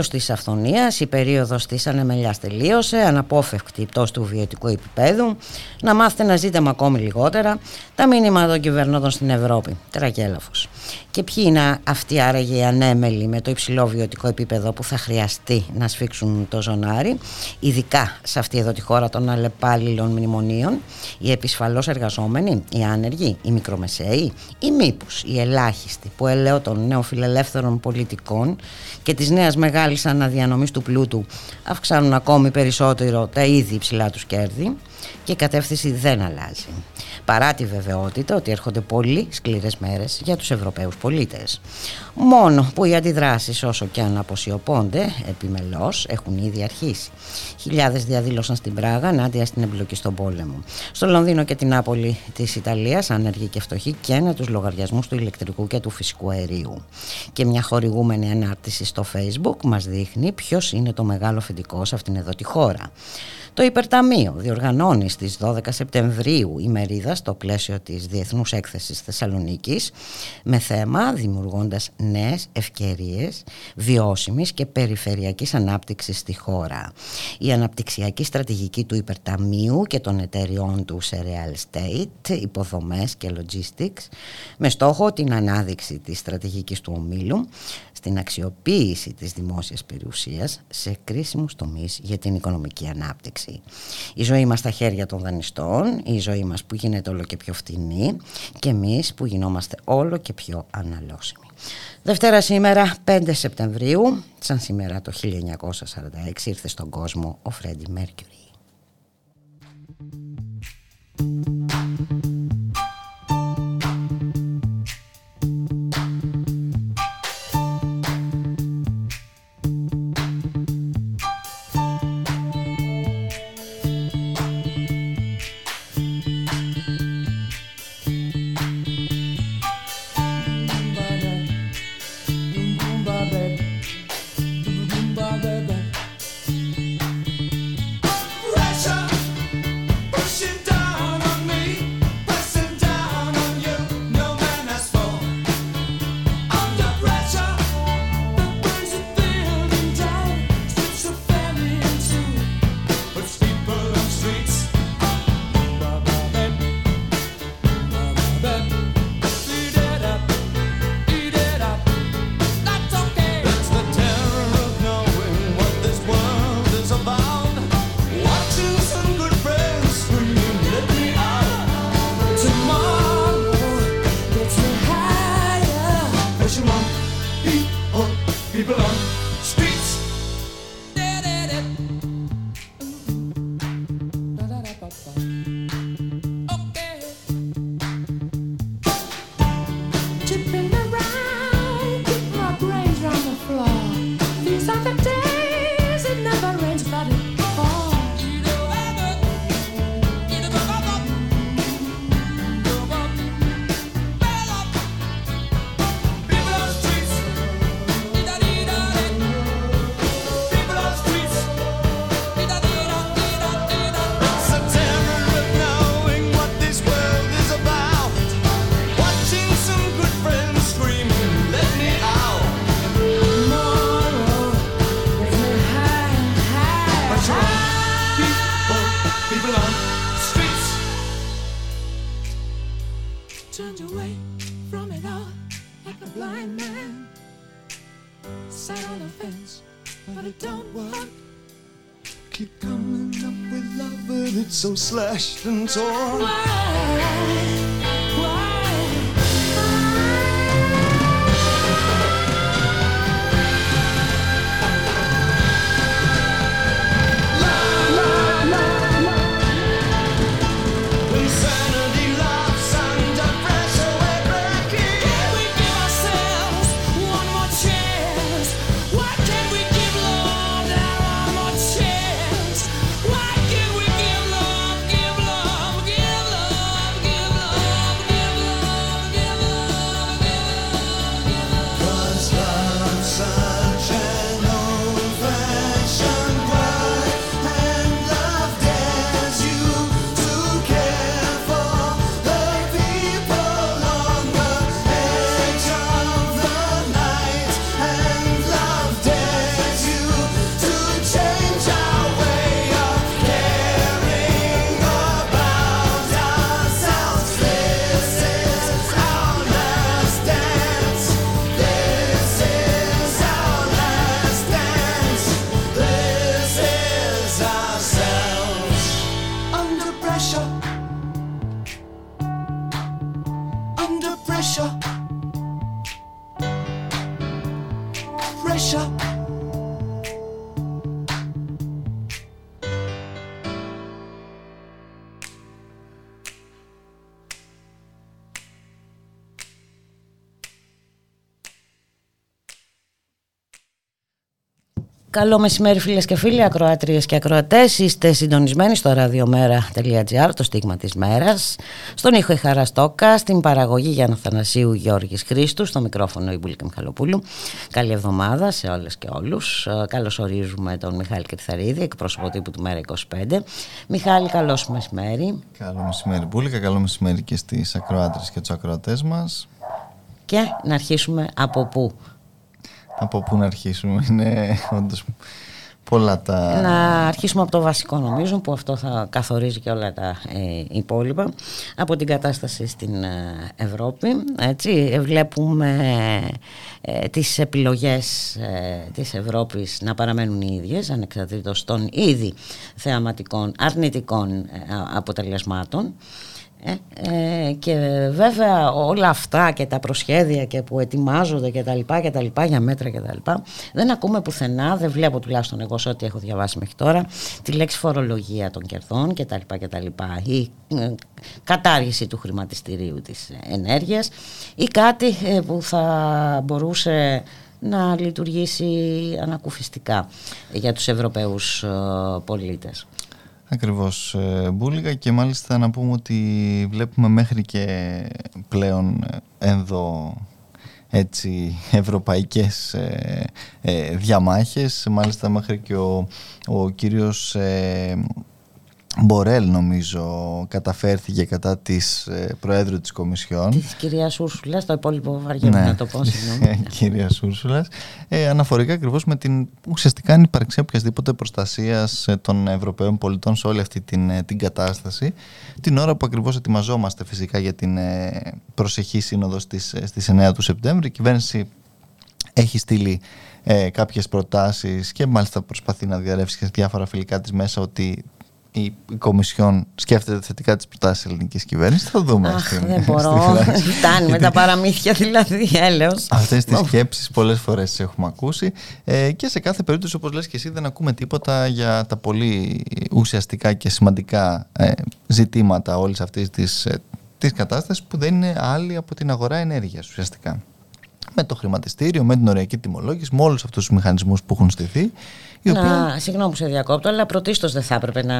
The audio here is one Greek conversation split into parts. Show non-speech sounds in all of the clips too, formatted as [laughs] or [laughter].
Τέλος της αυθονίας, η περίοδος της ανεμελιάς τελείωσε, αναπόφευκτη πτώση του βιωτικού επίπεδου, να μάθετε να ζείτε με ακόμη λιγότερα, τα μήνυμα των κυβερνώντων στην Ευρώπη, τραγέλαφος. Και ποιοι είναι αυτοί άραγε οι ανέμελοι με το υψηλό βιωτικό επίπεδο που θα χρειαστεί να σφίξουν το ζωνάρι, ειδικά σε αυτή εδώ τη χώρα των αλλεπάλληλων μνημονίων, οι επισφαλώς εργαζόμενοι, οι άνεργοι, οι μικρομεσαίοι ή μήπως οι ελάχιστοι που ελαιώ των νεοφιλελεύθερων πολιτικών και της νέας μεγάλης αναδιανομής του πλούτου αυξάνουν ακόμη περισσότερο τα ήδη υψηλά τους κέρδη και η κατεύθυνση δεν αλλάζει. Παρά τη βεβαιότητα ότι έρχονται πολύ σκληρές μέρες για τους Ευρωπαίους πολίτες. Μόνο που οι αντιδράσεις όσο και αν αποσιωπώνται επιμελώς έχουν ήδη αρχίσει. Χιλιάδες διαδήλωσαν στην Πράγα ενάντια στην εμπλοκή στον πόλεμο. Στο Λονδίνο και την Νάπολη της Ιταλίας άνεργοι και φτωχοί καίνε τους λογαριασμούς του ηλεκτρικού και του φυσικού αερίου. Και μια χορηγούμενη ανάρτηση στο facebook μας δείχνει ποιος είναι το μεγάλο αφεντικό σε αυτήν εδώ τη χώρα. Το Υπερταμείο διοργανώνει στις 12 Σεπτεμβρίου ημερίδα στο πλαίσιο της Διεθνούς Έκθεσης Θεσσαλονίκης με θέμα δημιουργώντας νέες ευκαιρίες βιώσιμης και περιφερειακής ανάπτυξης στη χώρα. Η αναπτυξιακή στρατηγική του Υπερταμείου και των εταιριών του σε real estate, υποδομές και logistics με στόχο την ανάδειξη της στρατηγικής του ομίλου στην αξιοποίηση της δημόσιας περιουσίας σε κρίσιμους τομείς για την οικονομική ανάπτυξη. Η ζωή μας στα χέρια των δανειστών, η ζωή μας που γίνεται όλο και πιο φτηνή και εμείς που γινόμαστε όλο και πιο αναλώσιμοι. Δευτέρα σήμερα 5 Σεπτεμβρίου, σαν σήμερα το 1946 ήρθε στον κόσμο ο Φρέντι Μέρκιουρι. distance or Καλό μεσημέρι φίλες και φίλοι, ακροάτριες και ακροατές. Είστε συντονισμένοι στο radiomera.gr, το στίγμα της μέρας. Στον ήχο η Χαραστόκα, στην παραγωγή Γιάννα Θανασίου Γιώργης Χρήστου, στο μικρόφωνο η Μπουλίκα Μιχαλοπούλου. Καλή εβδομάδα σε όλες και όλους. Ε, καλώς ορίζουμε τον Μιχάλη Κρυθαρίδη, εκπρόσωπο τύπου του Μέρα 25. Μιχάλη, καλώς μεσημέρι. Καλό μεσημέρι Μπουλίκα, καλό μεσημέρι και στις ακροάτρες και τους ακροατές μας. Και να αρχίσουμε από πού. Από πού να αρχίσουμε, είναι [laughs] όντως. Πολλά τα... Να αρχίσουμε από το βασικό νομίζω που αυτό θα καθορίζει και όλα τα ε, υπόλοιπα. Από την κατάσταση στην ε, Ευρώπη έτσι. Βλέπουμε ε, τις επιλογές ε, της Ευρώπης να παραμένουν οι ίδιες ανεξαρτήτως των ήδη θεαματικών αρνητικών αποτελεσμάτων ε, ε, και βέβαια όλα αυτά και τα προσχέδια και που ετοιμάζονται και τα λοιπά και τα λοιπά για μέτρα και τα λοιπά δεν ακούμε πουθενά, δεν βλέπω τουλάχιστον εγώ σε ό,τι έχω διαβάσει μέχρι τώρα τη λέξη φορολογία των κερδών και τα λοιπά και τα λοιπά ή ε, κατάργηση του χρηματιστηρίου της ενέργειας ή κάτι ε, που θα μπορούσε να λειτουργήσει ανακουφιστικά για τους Ευρωπαίους πολίτες. Ακριβώς ε, Μπούλγα και μάλιστα να πούμε ότι βλέπουμε μέχρι και πλέον ενδο έτσι ευρωπαϊκές ε, ε, διαμάχες. Μάλιστα μέχρι και ο, ο κύριος Μπορέλ νομίζω καταφέρθηκε κατά της ε, Προέδρου της Κομισιόν. Της κυρίας Ούρσουλας, το υπόλοιπο βαριέμαι ναι. να το πω συγγνώμη. [laughs] Κυρίας Ούρσουλας. Ε, Αναφορικά ακριβώς με την ουσιαστικά ανυπαρξία οποιασδήποτε προστασίας ε, των Ευρωπαίων πολιτών σε όλη αυτή την, ε, την κατάσταση. Την ώρα που ακριβώς ετοιμαζόμαστε φυσικά για την προσεχή σύνοδο στις, στις 9 του Σεπτέμβρη η κυβέρνηση έχει στείλει ε, κάποιες προτάσεις και μάλιστα προσπαθεί να διαρρεύσει και διάφορα φιλικά της μέσα ότι η, η Κομισιόν σκέφτεται θετικά τις προτάσεις της ελληνικής κυβέρνησης. Θα δούμε Αχ, στην, δεν [laughs] μπορώ, [laughs] φτάνει με τα παραμύθια δηλαδή έλεος. Αυτές τις σκέψεις πολλές φορές τις έχουμε ακούσει. Ε, και σε κάθε περίπτωση όπως λες και εσύ δεν ακούμε τίποτα για τα πολύ ουσιαστικά και σημαντικά ε, ζητήματα όλης αυτής της, ε, της κατάστασης που δεν είναι άλλη από την αγορά ενέργειας ουσιαστικά. Με το χρηματιστήριο, με την οριακή τιμολόγηση, με όλους αυτούς τους μηχανισμούς που έχουν στηθεί να, οποία... Συγγνώμη που σε διακόπτω, αλλά πρωτίστως δεν θα έπρεπε να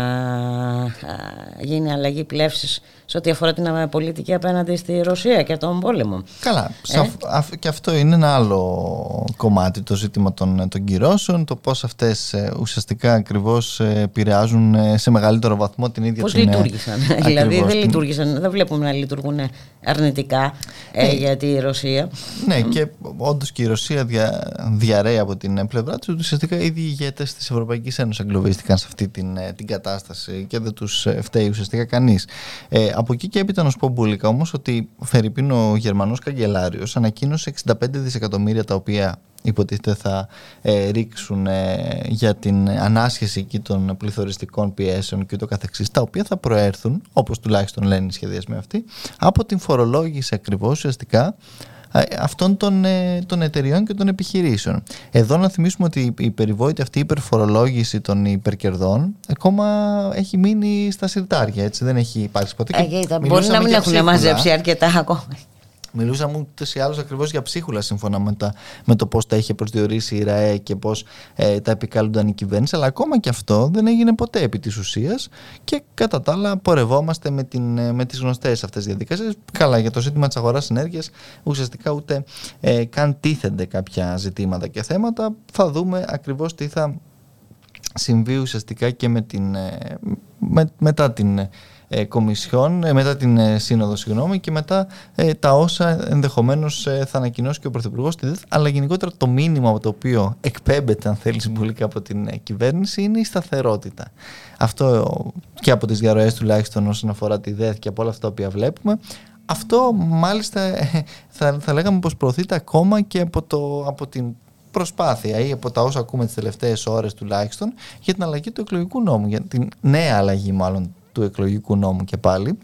γίνει αλλαγή πλεύσης σε ό,τι αφορά την πολιτική απέναντι στη Ρωσία και τον πόλεμο. Καλά. Ε; Και αυτό είναι ένα άλλο κομμάτι, το ζήτημα των, των κυρώσεων, το πώς αυτές ε, ουσιαστικά ακριβώς ε, επηρεάζουν σε μεγαλύτερο βαθμό την ίδια πώς την. Πώ λειτουργήσαν. [laughs] δηλαδή δεν λειτουργήσαν, δεν βλέπουμε να λειτουργούν αρνητικά ναι. για τη Ρωσία. Ναι, και όντως και η Ρωσία δια, διαρρέει από την πλευρά τους ουσιαστικά ήδη ηγέτες της Ευρωπαϊκής Ένωσης εγκλωβίστηκαν σε αυτή την, ε, την κατάσταση και δεν τους ε, φταίει ουσιαστικά κανείς. Ε, από εκεί και έπειτα να σου πω μπουλικά όμως ότι Φερρυπίν ο Γερμανός Καγκελάριος ανακοίνωσε 65 δισεκατομμύρια τα οποία υποτίθεται θα ε, ρίξουν ε, για την ανάσχεση εκεί των πληθωριστικών πιέσεων και το καθεξής τα οποία θα προέρθουν όπως τουλάχιστον λένε οι σχεδιασμοί αυτοί από την φορολόγηση ακριβώς ουσιαστικά αυτών των, ε, των εταιριών και των επιχειρήσεων. Εδώ να θυμίσουμε ότι η περιβόητη αυτή υπερφορολόγηση των υπερκερδών ακόμα έχει μείνει στα συρτάρια, έτσι δεν έχει υπάρξει ποτέ. Ε, μπορεί να μην έχουν μαζέψει αρκετά ακόμα. Μιλούσαμε ούτως ή άλλως ακριβώς για ψίχουλα σύμφωνα με, τα, με το πώς τα είχε προσδιορίσει η ΡΑΕ και πώς ε, τα επικάλυνταν η κυβέρνηση. Αλλά ακόμα και αυτό δεν έγινε ποτέ επί της ουσίας και κατά τα άλλα πορευόμαστε με, την, ε, με τις γνωστές αυτές διαδικασίες. Καλά, για το ζήτημα της αγοράς ενέργειας ουσιαστικά ούτε ε, καν τίθενται κάποια ζητήματα και θέματα. Θα δούμε ακριβώς τι θα συμβεί ουσιαστικά και με την, ε, με, μετά την ε, Κομισιόν, ε, μετά την ε, Σύνοδο συγγνώμη, και μετά τα όσα ενδεχομένως θα ανακοινώσει και ο Πρωθυπουργός στη ΔΕΘ. Αλλά γενικότερα το μήνυμα από το οποίο εκπέμπεται, αν θέλεις, [laughs] συμβολικά από την κυβέρνηση είναι η σταθερότητα. Αυτό και από τις διαρροές τουλάχιστον όσον αφορά τη ΔΕΘ και από όλα αυτά τα οποία βλέπουμε. Αυτό μάλιστα θα, θα λέγαμε πως προωθείται ακόμα και από, το, από την προσπάθεια ή από τα όσα ακούμε τις τελευταίες ώρες τουλάχιστον για την αλλαγή του εκλογικού νόμου, για την νέα αλλαγή μάλλον του εκλογικού νόμου και πάλι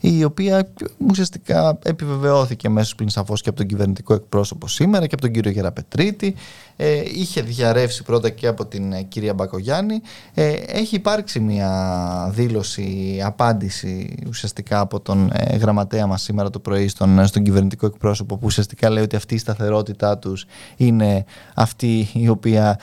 η οποία ουσιαστικά επιβεβαιώθηκε μέσω πλην σαφώς και από τον κυβερνητικό εκπρόσωπο σήμερα και από τον κύριο Γεραπετρίτη ε, είχε διαρρεύσει πρώτα και από την ε, κυρία Μπακογιάννη. Ε, έχει υπάρξει μια δήλωση, απάντηση ουσιαστικά από τον ε, γραμματέα μας σήμερα το πρωί στον, στον κυβερνητικό εκπρόσωπο που ουσιαστικά λέει ότι αυτή η σταθερότητά τους είναι αυτή η οποία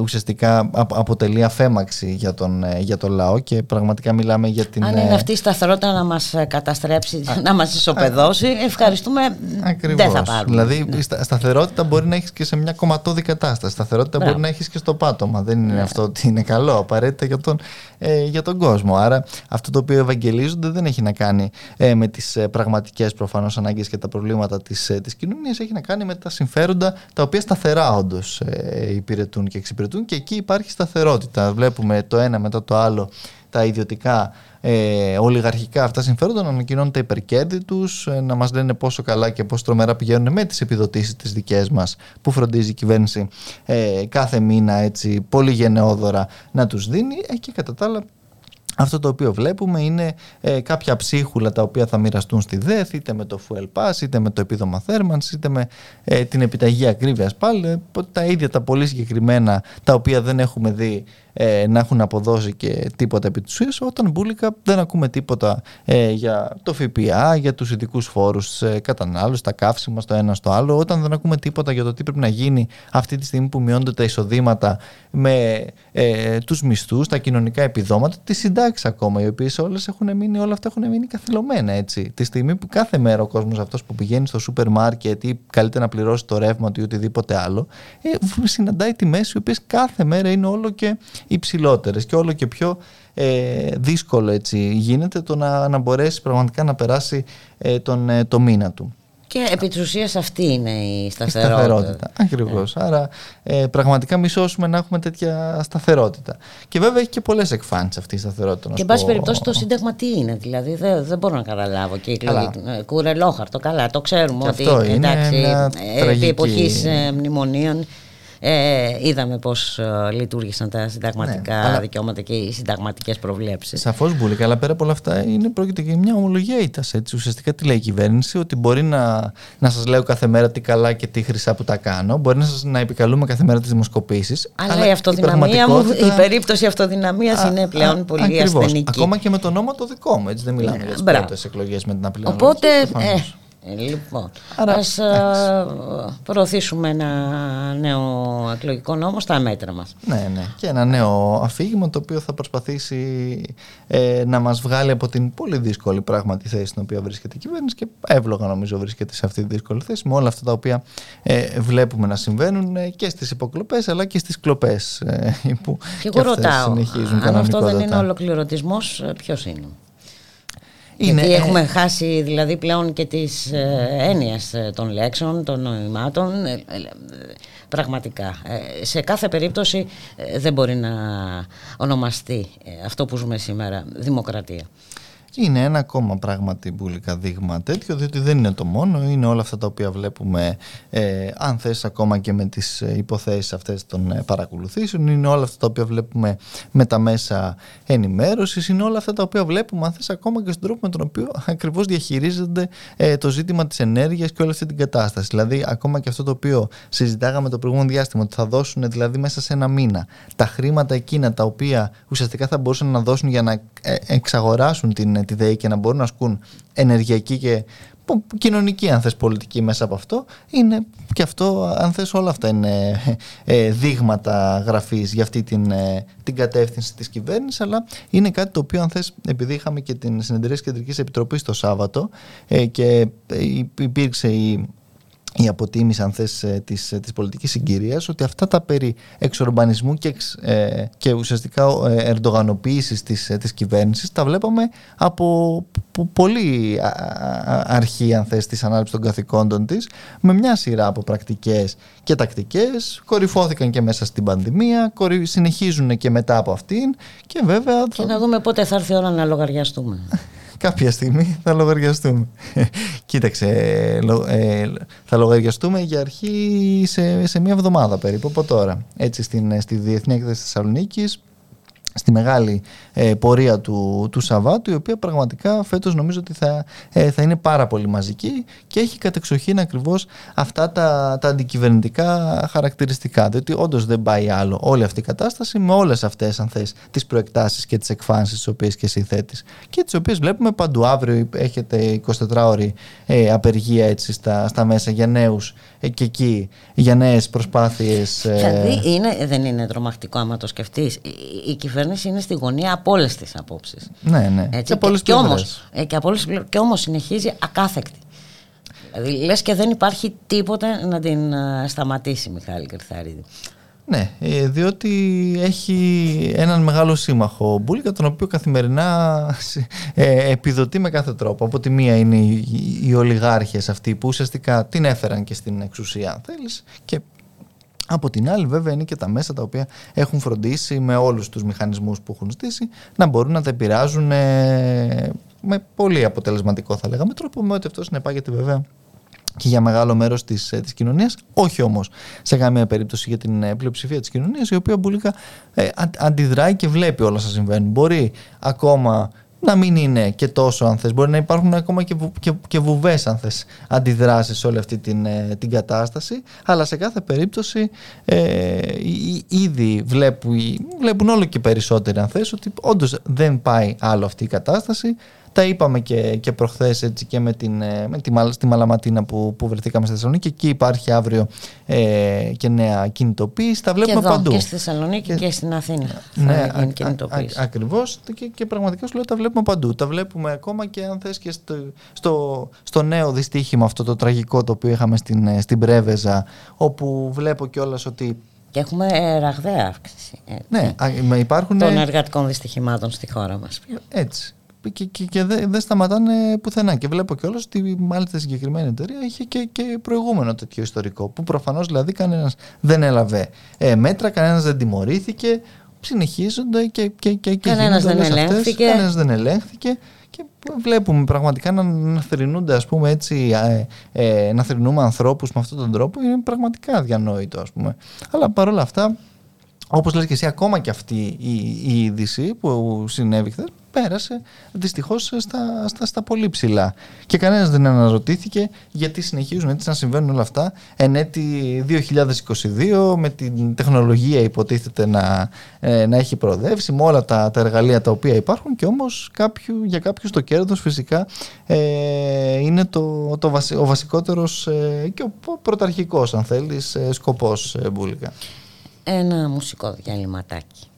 ουσιαστικά αποτελεί αφέμαξη για τον, για τον λαό και πραγματικά μιλάμε για την... Αν είναι αυτή η σταθερότητα να μας καταστρέψει, να μας ισοπεδώσει, ευχαριστούμε, Ακριβώς. δεν θα πάρουμε. Δηλαδή η σταθερότητα μπορεί να έχεις και σε μια κομματώδη κατάσταση. Σταθερότητα μπορεί να έχεις και στο πάτωμα. Δεν είναι ναι. αυτό ότι είναι καλό απαραίτητα για τον, ε, για τον κόσμο. Άρα αυτό το οποίο ευαγγελίζονται δεν έχει να κάνει ε, με τις ε, πραγματικές προφανώς ανάγκες και τα προβλήματα της ε, της κοινωνίας. Έχει να κάνει με τα συμφέροντα τα οποία σταθερά όντως ε, υπηρετούν και εξυπηρετούν και εκεί υπάρχει σταθερότητα. Βλέπουμε το ένα μετά το άλλο τα ιδιωτικά ε, ολιγαρχικά αυτά συμφέροντα να ανακοινώνουν τα υπερκέρδη τους, ε, να μας λένε πόσο καλά και πόσο τρομερά πηγαίνουν με τις επιδοτήσεις τις δικές μας που φροντίζει η κυβέρνηση ε, κάθε μήνα έτσι πολύ γενναιόδωρα να τους δίνει ε, και κατά τα άλλα αυτό το οποίο βλέπουμε είναι ε, κάποια ψίχουλα τα οποία θα μοιραστούν στη ΔΕΘ είτε με το Fuel Pass, είτε με το επίδομα θέρμανσης, είτε με ε, την επιταγή ακρίβειας πάλι. Ε, τα ίδια τα πολύ συγκεκριμένα τα οποία δεν έχουμε δει ε, να έχουν αποδώσει και τίποτα επί της ουσίας, όταν μπουλικα δεν ακούμε τίποτα ε, για το ΦΠΑ, για τους ειδικούς φόρους ε, κατανάλωση, τα καύσιμα στο ένα στο άλλο, όταν δεν ακούμε τίποτα για το τι πρέπει να γίνει αυτή τη στιγμή που μειώνονται τα εισοδήματα με ε, τους μισθούς, τα κοινωνικά επιδόματα, τις συντάξεις ακόμα, οι οποίες όλες έχουν μείνει, όλα αυτά έχουν μείνει καθυλωμένα έτσι. Τη στιγμή που κάθε μέρα ο κόσμος αυτός που πηγαίνει στο σούπερ μάρκετ ή καλύτερα να πληρώσει το ρεύμα του ή οτιδήποτε άλλο, ε, συναντάει τιμές οι οποίες κάθε μέρα είναι όλο και υψηλότερες και όλο και πιο ε, δύσκολο έτσι γίνεται το να, να μπορέσει πραγματικά να περάσει ε, τον, ε, το μήνα του. Και επί της ουσίας αυτή είναι η σταθερότητα. Η σταθερότητα, ακριβώς. Ναι. Άρα ε, πραγματικά μισώσουμε να έχουμε τέτοια σταθερότητα. Και βέβαια έχει και πολλές εκφάνσεις αυτή η σταθερότητα. Και εν πάση περιπτώσει το Σύνταγμα τι είναι, δηλαδή δεν, δεν μπορώ να καταλάβω. Και η ε, κουρελόχαρτο, καλά, το ξέρουμε και ότι εντάξει, επί εποχής μνημονίων ε, είδαμε πώς ε, λειτουργήσαν τα συνταγματικά ναι, δικαιώματα και οι συνταγματικές προβλέψεις. Σαφώς Μπουλίκα, αλλά πέρα από όλα αυτά είναι, πρόκειται για μια ομολογία ήττα. Ουσιαστικά τι λέει η κυβέρνηση, ότι μπορεί να, να σας λέω κάθε μέρα τι καλά και τι χρυσά που τα κάνω, μπορεί να, σας, να επικαλούμε κάθε μέρα τις δημοσκοπήσεις. Αλλά, αλλά, η αυτοδυναμία μου, η περίπτωση αυτοδυναμίας είναι πλέον α, πολύ ακριβώς. ασθενική. Ακόμα και με το νόμο το δικό μου, έτσι δεν μιλάμε ναι, για τις πρώτες εκλογές με την απλή Οπότε. Ε, λοιπόν, Άρα, ας ε, προωθήσουμε ένα νέο εκλογικό νόμο στα μέτρα μας. Ναι, ναι. Και ένα νέο αφήγημα το οποίο θα προσπαθήσει ε, να μας βγάλει από την πολύ δύσκολη πράγματι θέση στην οποία βρίσκεται η κυβέρνηση και εύλογα νομίζω βρίσκεται σε αυτή τη δύσκολη θέση με όλα αυτά τα οποία ε, βλέπουμε να συμβαίνουν ε, και στις υποκλοπές αλλά και στις κλοπές που και, και εγώ ρωτάω, συνεχίζουν αν αυτό δεν είναι ολοκληρωτισμός, ποιος είναι; Είναι... Γιατί έχουμε χάσει δηλαδή πλέον και τις ε, έννοιες ε, των λέξεων, των νοημάτων ε, πραγματικά. Σε κάθε περίπτωση δεν μπορεί να ονομαστεί αυτό που ζούμε σήμερα δημοκρατία είναι ένα ακόμα πράγματι μπουλικά δείγμα τέτοιο, διότι δεν είναι το μόνο, είναι όλα αυτά τα οποία βλέπουμε, ε, αν θες ακόμα και με τις ε, υποθέσεις αυτές των ε, παρακολουθήσεων, είναι όλα αυτά τα οποία βλέπουμε με τα μέσα ενημέρωσης, είναι όλα αυτά τα οποία βλέπουμε, αν θες ακόμα και στον τρόπο με τον οποίο ακριβώς διαχειρίζονται ε, το ζήτημα της ενέργειας και όλη αυτή την κατάσταση. Δηλαδή, ακόμα και αυτό το οποίο συζητάγαμε το προηγούμενο διάστημα, ότι θα δώσουν δηλαδή μέσα σε ένα μήνα τα χρήματα εκείνα τα οποία ουσιαστικά θα μπορούσαν να δώσουν για να ε, εξαγοράσουν την τη ΔΕΗ και να μπορούν να ασκούν ενεργειακή και κοινωνική αν θες πολιτική μέσα από αυτό είναι και αυτό αν θες όλα αυτά είναι ε, δείγματα γραφής για αυτή την, ε, την κατεύθυνση της κυβέρνησης αλλά είναι κάτι το οποίο αν θες επειδή είχαμε και την συνεδρία της Κεντρικής Επιτροπής το Σάββατο ε, και υπήρξε η η αποτίμηση αν θες ε, της, ε, της πολιτικής συγκυρίας ότι αυτά τα περί εξορμπανισμού και, ε, και ουσιαστικά ε, ερντογανοποίησης της, της κυβέρνησης τα βλέπαμε από πολύ αρχή αν θες της ανάληψης των καθηκόντων της με μια σειρά από πρακτικές και τακτικές κορυφώθηκαν και μέσα στην πανδημία συνεχίζουν και μετά από αυτήν και βέβαια και να δούμε πότε θα έρθει η ώρα να λογαριαστούμε [laughs] κάποια στιγμή θα λογαριαστούμε. [laughs] Κοίταξε, ε, θα λογαριαστούμε για αρχή σε, σε μία εβδομάδα περίπου από τώρα. Έτσι στην, στη Διεθνή Έκθεση Θεσσαλονίκης στη μεγάλη ε, πορεία του, του Σαββάτου η οποία πραγματικά φέτος νομίζω ότι θα, ε, θα είναι πάρα πολύ μαζική και έχει κατεξοχήν ακριβώς αυτά τα, τα αντικυβερνητικά χαρακτηριστικά. Διότι όντως δεν πάει άλλο όλη αυτή η κατάσταση με όλες αυτές αν θες τις προεκτάσεις και τις εκφάνσεις τις οποίες και εσύ θέτεις. Και τις οποίες βλέπουμε παντού. Αύριο έχετε 24 ώρη ε, απεργία έτσι στα, στα μέσα για νέους ε, και εκεί για νέες προσπάθειες Δηλαδή είναι, δεν είναι τρομακτικό άμα το σκεφτείς. Η, η κυβέρνηση είναι στη γωνία από όλες τις απόψεις. Ναι, ναι. Έτσι, και, και, και, όμως, ε, και, και όμως συνεχίζει ακάθεκτη. Δηλαδή λες και δεν υπάρχει τίποτε να την ε, σταματήσει Μιχάλη Κρυθαρίδη. Ναι, ε, διότι έχει έναν μεγάλο σύμμαχο Μπούλικα τον οποίο καθημερινά [laughs] επιδοτεί με κάθε τρόπο. Από τη μία είναι οι, οι ολιγάρχες αυτοί που ουσιαστικά την έφεραν και στην εξουσία αν θέλεις και από την άλλη βέβαια είναι και τα μέσα τα οποία έχουν φροντίσει με όλους τους μηχανισμούς που έχουν στήσει να μπορούν να τα επηρεάζουν ε, με πολύ αποτελεσματικό θα λέγαμε τρόπο με ότι αυτό συνεπάγεται βέβαια και για μεγάλο μέρος της, ε, της κοινωνίας, όχι όμως σε καμία περίπτωση για την ε, πλειοψηφία της κοινωνίας η οποία μπουλίκα ε, αντιδράει και βλέπει όλα όσα συμβαίνουν. Μπορεί ακόμα να μην είναι και τόσο αν θες. Μπορεί να υπάρχουν ακόμα και, βου, και, και βουβές αν θες αντιδράσεις σε όλη αυτή την, ε, την κατάσταση αλλά σε κάθε περίπτωση ε, ήδη βλέπουν, βλέπουν όλο και περισσότεροι αν θες ότι όντως δεν πάει άλλο αυτή η κατάσταση τα είπαμε και, και προχθές έτσι και με, την, ε, με τη, στη Μαλαματίνα που, που βρεθήκαμε στη Θεσσαλονίκη και εκεί υπάρχει αύριο ε, και νέα κινητοποίηση. Τα βλέπουμε και εδώ, παντού. Και στη Θεσσαλονίκη και, και στην Αθήνα. Ναι, θα κινητοποίηση. ακριβώς και, και πραγματικά σου λέω τα βλέπουμε παντού. Τα βλέπουμε ακόμα και αν θες και στο, στο, στο νέο δυστύχημα αυτό το τραγικό το οποίο είχαμε στην, ε, στην Πρέβεζα όπου βλέπω κιόλας ότι και έχουμε ε, ραγδαία αύξηση έτσι, ναι, υπάρχουν... των εργατικών δυστυχημάτων στη χώρα μας. Έτσι και, και, και δεν δε σταματάνε πουθενά. Και βλέπω κιόλας ότι μάλιστα η συγκεκριμένη εταιρεία είχε και, και προηγούμενο τέτοιο ιστορικό. Που προφανώς δηλαδή κανένας δεν έλαβε ε, μέτρα, κανένας δεν τιμωρήθηκε. Συνεχίζονται και, και, και, και κανένας δεν ελέγχθηκε. Κανένας δεν ελέγχθηκε. Και βλέπουμε πραγματικά να, να θρυνούνται, ας πούμε έτσι, ε, ε, να θρυνούμε ανθρώπους με αυτόν τον τρόπο είναι πραγματικά αδιανόητο, ας πούμε. Αλλά παρόλα αυτά, όπως λες και εσύ, ακόμα και αυτή η, η είδηση που συνέβη χθες, πέρασε δυστυχώς στα, στα, στα πολύ ψηλά. Και κανένας δεν αναρωτήθηκε γιατί συνεχίζουν έτσι να συμβαίνουν όλα αυτά εν έτη 2022 με την τεχνολογία υποτίθεται να, ε, να έχει προοδεύσει με όλα τα, τα εργαλεία τα οποία υπάρχουν και όμως κάποιου, για κάποιους το κέρδος φυσικά ε, είναι το, το ο βασικότερος ε, και ο πρωταρχικός αν θέλεις ε, σκοπός ε, Μπούλικα. Ένα μουσικό διαλυματάκι.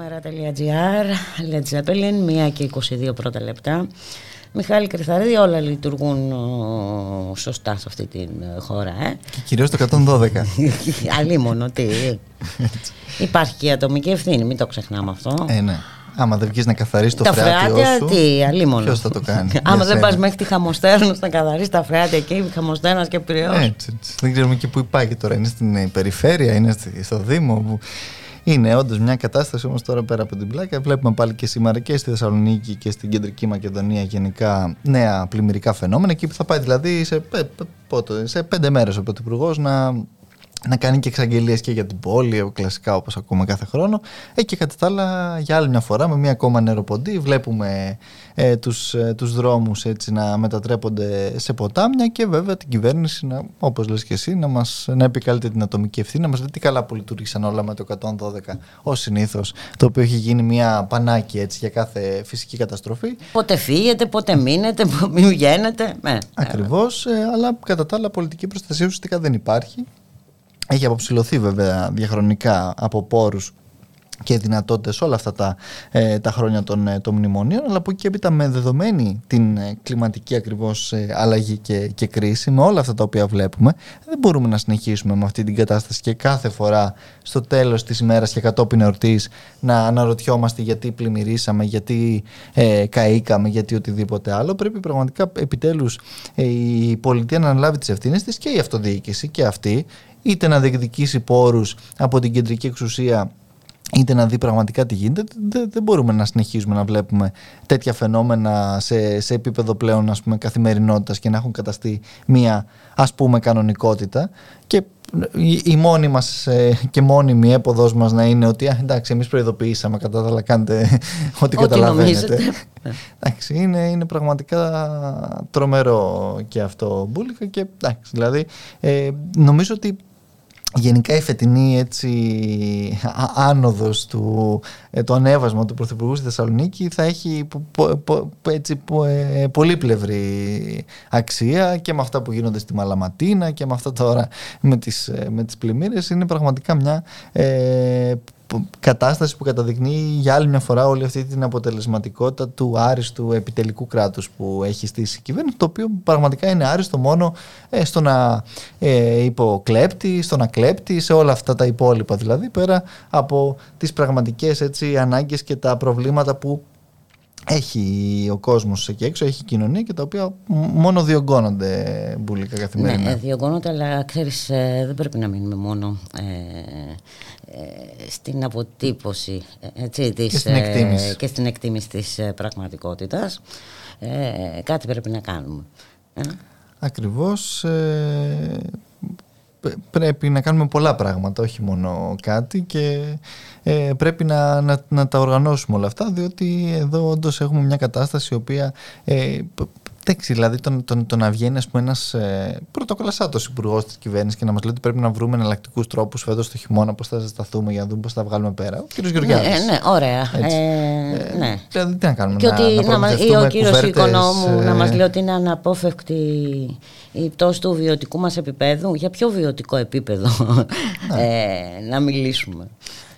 radiomera.gr Led Zeppelin, 1 και 22 πρώτα λεπτά. Μιχάλη Κρυθαρίδη, όλα λειτουργούν σωστά σε αυτή τη χώρα. Ε; Και κυρίως το 112. [laughs] Αλίμονο, τι. Υπάρχει και η ατομική ευθύνη, μην το ξεχνάμε αυτό. Ε, ναι. Άμα δεν βγεις να καθαρίσει το τα φρεάτιο σου. Τι, αλίμονο. Ποιος θα το κάνει; [laughs] Άμα δεν πας μέχρι τη Χαμοστέρνα να καθαρίσει τα φρεάτια εκεί, Χαμοστέρνας και πριό. Έτσι, έτσι. Δεν ξέρουμε και πού υπάρχει τώρα. Είναι στην περιφέρεια, είναι στο Δήμο. Που... Είναι όντως μια κατάσταση όμως τώρα πέρα από την πλάκα. Βλέπουμε πάλι και σήμερα και στη Θεσσαλονίκη και στην κεντρική Μακεδονία γενικά νέα πλημμυρικά φαινόμενα. Εκεί που θα πάει δηλαδή σε, σε πέντε μέρες ο Πρωθυπουργός να να κάνει και εξαγγελίες και για την πόλη, κλασικά όπως ακούμε κάθε χρόνο. Ε, και κατά τα άλλα, για άλλη μια φορά, με μια ακόμα νεροποντή, βλέπουμε ε, τους, ε, τους δρόμους έτσι, να μετατρέπονται σε ποτάμια και βέβαια την κυβέρνηση, να, όπως λες και εσύ, να, μας, να επικαλείται την ατομική ευθύνη, να μας δει τι καλά που λειτουργήσαν όλα με το 112 ως συνήθως, το οποίο έχει γίνει μια πανάκη έτσι, για κάθε φυσική καταστροφή. Πότε φύγετε, πότε μείνετε, μην βγαίνετε. Ναι. Ακριβώς, ε, αλλά κατά τα άλλα πολιτική προστασία ουσιαστικά δεν υπάρχει έχει αποψηλωθεί βέβαια διαχρονικά από πόρους και δυνατότητες όλα αυτά τα, ε, τα χρόνια των, ε, των μνημονίων αλλά από εκεί έπειτα με δεδομένη την ε, κλιματική ακριβώς αλλαγή και, και κρίση με όλα αυτά τα οποία βλέπουμε δεν μπορούμε να συνεχίσουμε με αυτή την κατάσταση και κάθε φορά στο τέλος της ημέρας και κατόπιν εορτής να αναρωτιόμαστε γιατί πλημμυρίσαμε, γιατί ε, καήκαμε, γιατί οτιδήποτε άλλο. Πρέπει πραγματικά επιτέλους η πολιτεία να αναλάβει τις ευθύνες της και η αυτοδιοίκηση και αυτή είτε να διεκδικήσει πόρους από την κεντρική εξουσία είτε να δει πραγματικά τι γίνεται, δεν, δεν μπορούμε να συνεχίζουμε να βλέπουμε τέτοια φαινόμενα σε, σε επίπεδο πλέον ας πούμε, καθημερινότητας και να έχουν καταστεί μία ας πούμε κανονικότητα. Και η, η μόνη μας ε, και μόνιμη έποδος μας να είναι ότι α, εντάξει εμείς προειδοποιήσαμε κατά τα άλλα κάντε [laughs] ό,τι καταλαβαίνετε. [laughs] εντάξει, είναι, είναι πραγματικά τρομερό και αυτό μπουλικα και εντάξει δηλαδή ε, νομίζω ότι Γενικά η φετινή έτσι άνοδος του, ε, το ανέβασμα του Πρωθυπουργού στη Θεσσαλονίκη θα έχει έτσι, ε, πολύπλευρη αξία και με αυτά που γίνονται στη Μαλαματίνα και με αυτά τώρα με τις, ε, με τις πλημμύρες. Είναι πραγματικά μια ε, κατάσταση που καταδεικνύει για άλλη μια φορά όλη αυτή την αποτελεσματικότητα του άριστου επιτελικού κράτους που έχει στήσει η κυβέρνηση το οποίο πραγματικά είναι άριστο μόνο ε, στο να ε, υποκλέπτει, στο να κλέπτει σε όλα αυτά τα υπόλοιπα δηλαδή πέρα από τις πραγματικές έτσι, ανάγκες και τα προβλήματα που έχει ο κόσμος εκεί έξω, έχει κοινωνία και τα οποία μόνο διωγγώνονται μπουλικά καθημερινά. Ναι, διωγγώνονται, αλλά ξέρεις ε, δεν πρέπει να μείνουμε μόνο ε, ε, στην αποτύπωση έτσι, της, και, στην εκτίμηση. και στην εκτίμηση της πραγματικότητας. κάτι πρέπει να κάνουμε. Ακριβώς πρέπει να κάνουμε πολλά πράγματα, όχι μόνο κάτι και ε, πρέπει να, να, να, τα οργανώσουμε όλα αυτά διότι εδώ όντως έχουμε μια κατάσταση η οποία ε, Εντάξει, δηλαδή το, το, το να βγαίνει ένας ε, πρωτοκολλασάτο υπουργός της κυβέρνησης και να μας λέει ότι πρέπει να βρούμε εναλλακτικούς τρόπους φέτος το χειμώνα, πώς θα ζεσταθούμε για να δούμε πώς θα βγάλουμε πέρα. Ο κύριος Γεωργιάδης. Ναι, ναι, ωραία. Ε, ε, ναι. Δηλαδή τι να κάνουμε. Και να, ότι να να, ή ο κύριος Οικονόμου ε... να μας λέει ότι είναι αναπόφευκτη η πτώση του βιωτικού μας επίπεδου. Για ποιο βιωτικό επίπεδο ναι. ε, να μιλήσουμε.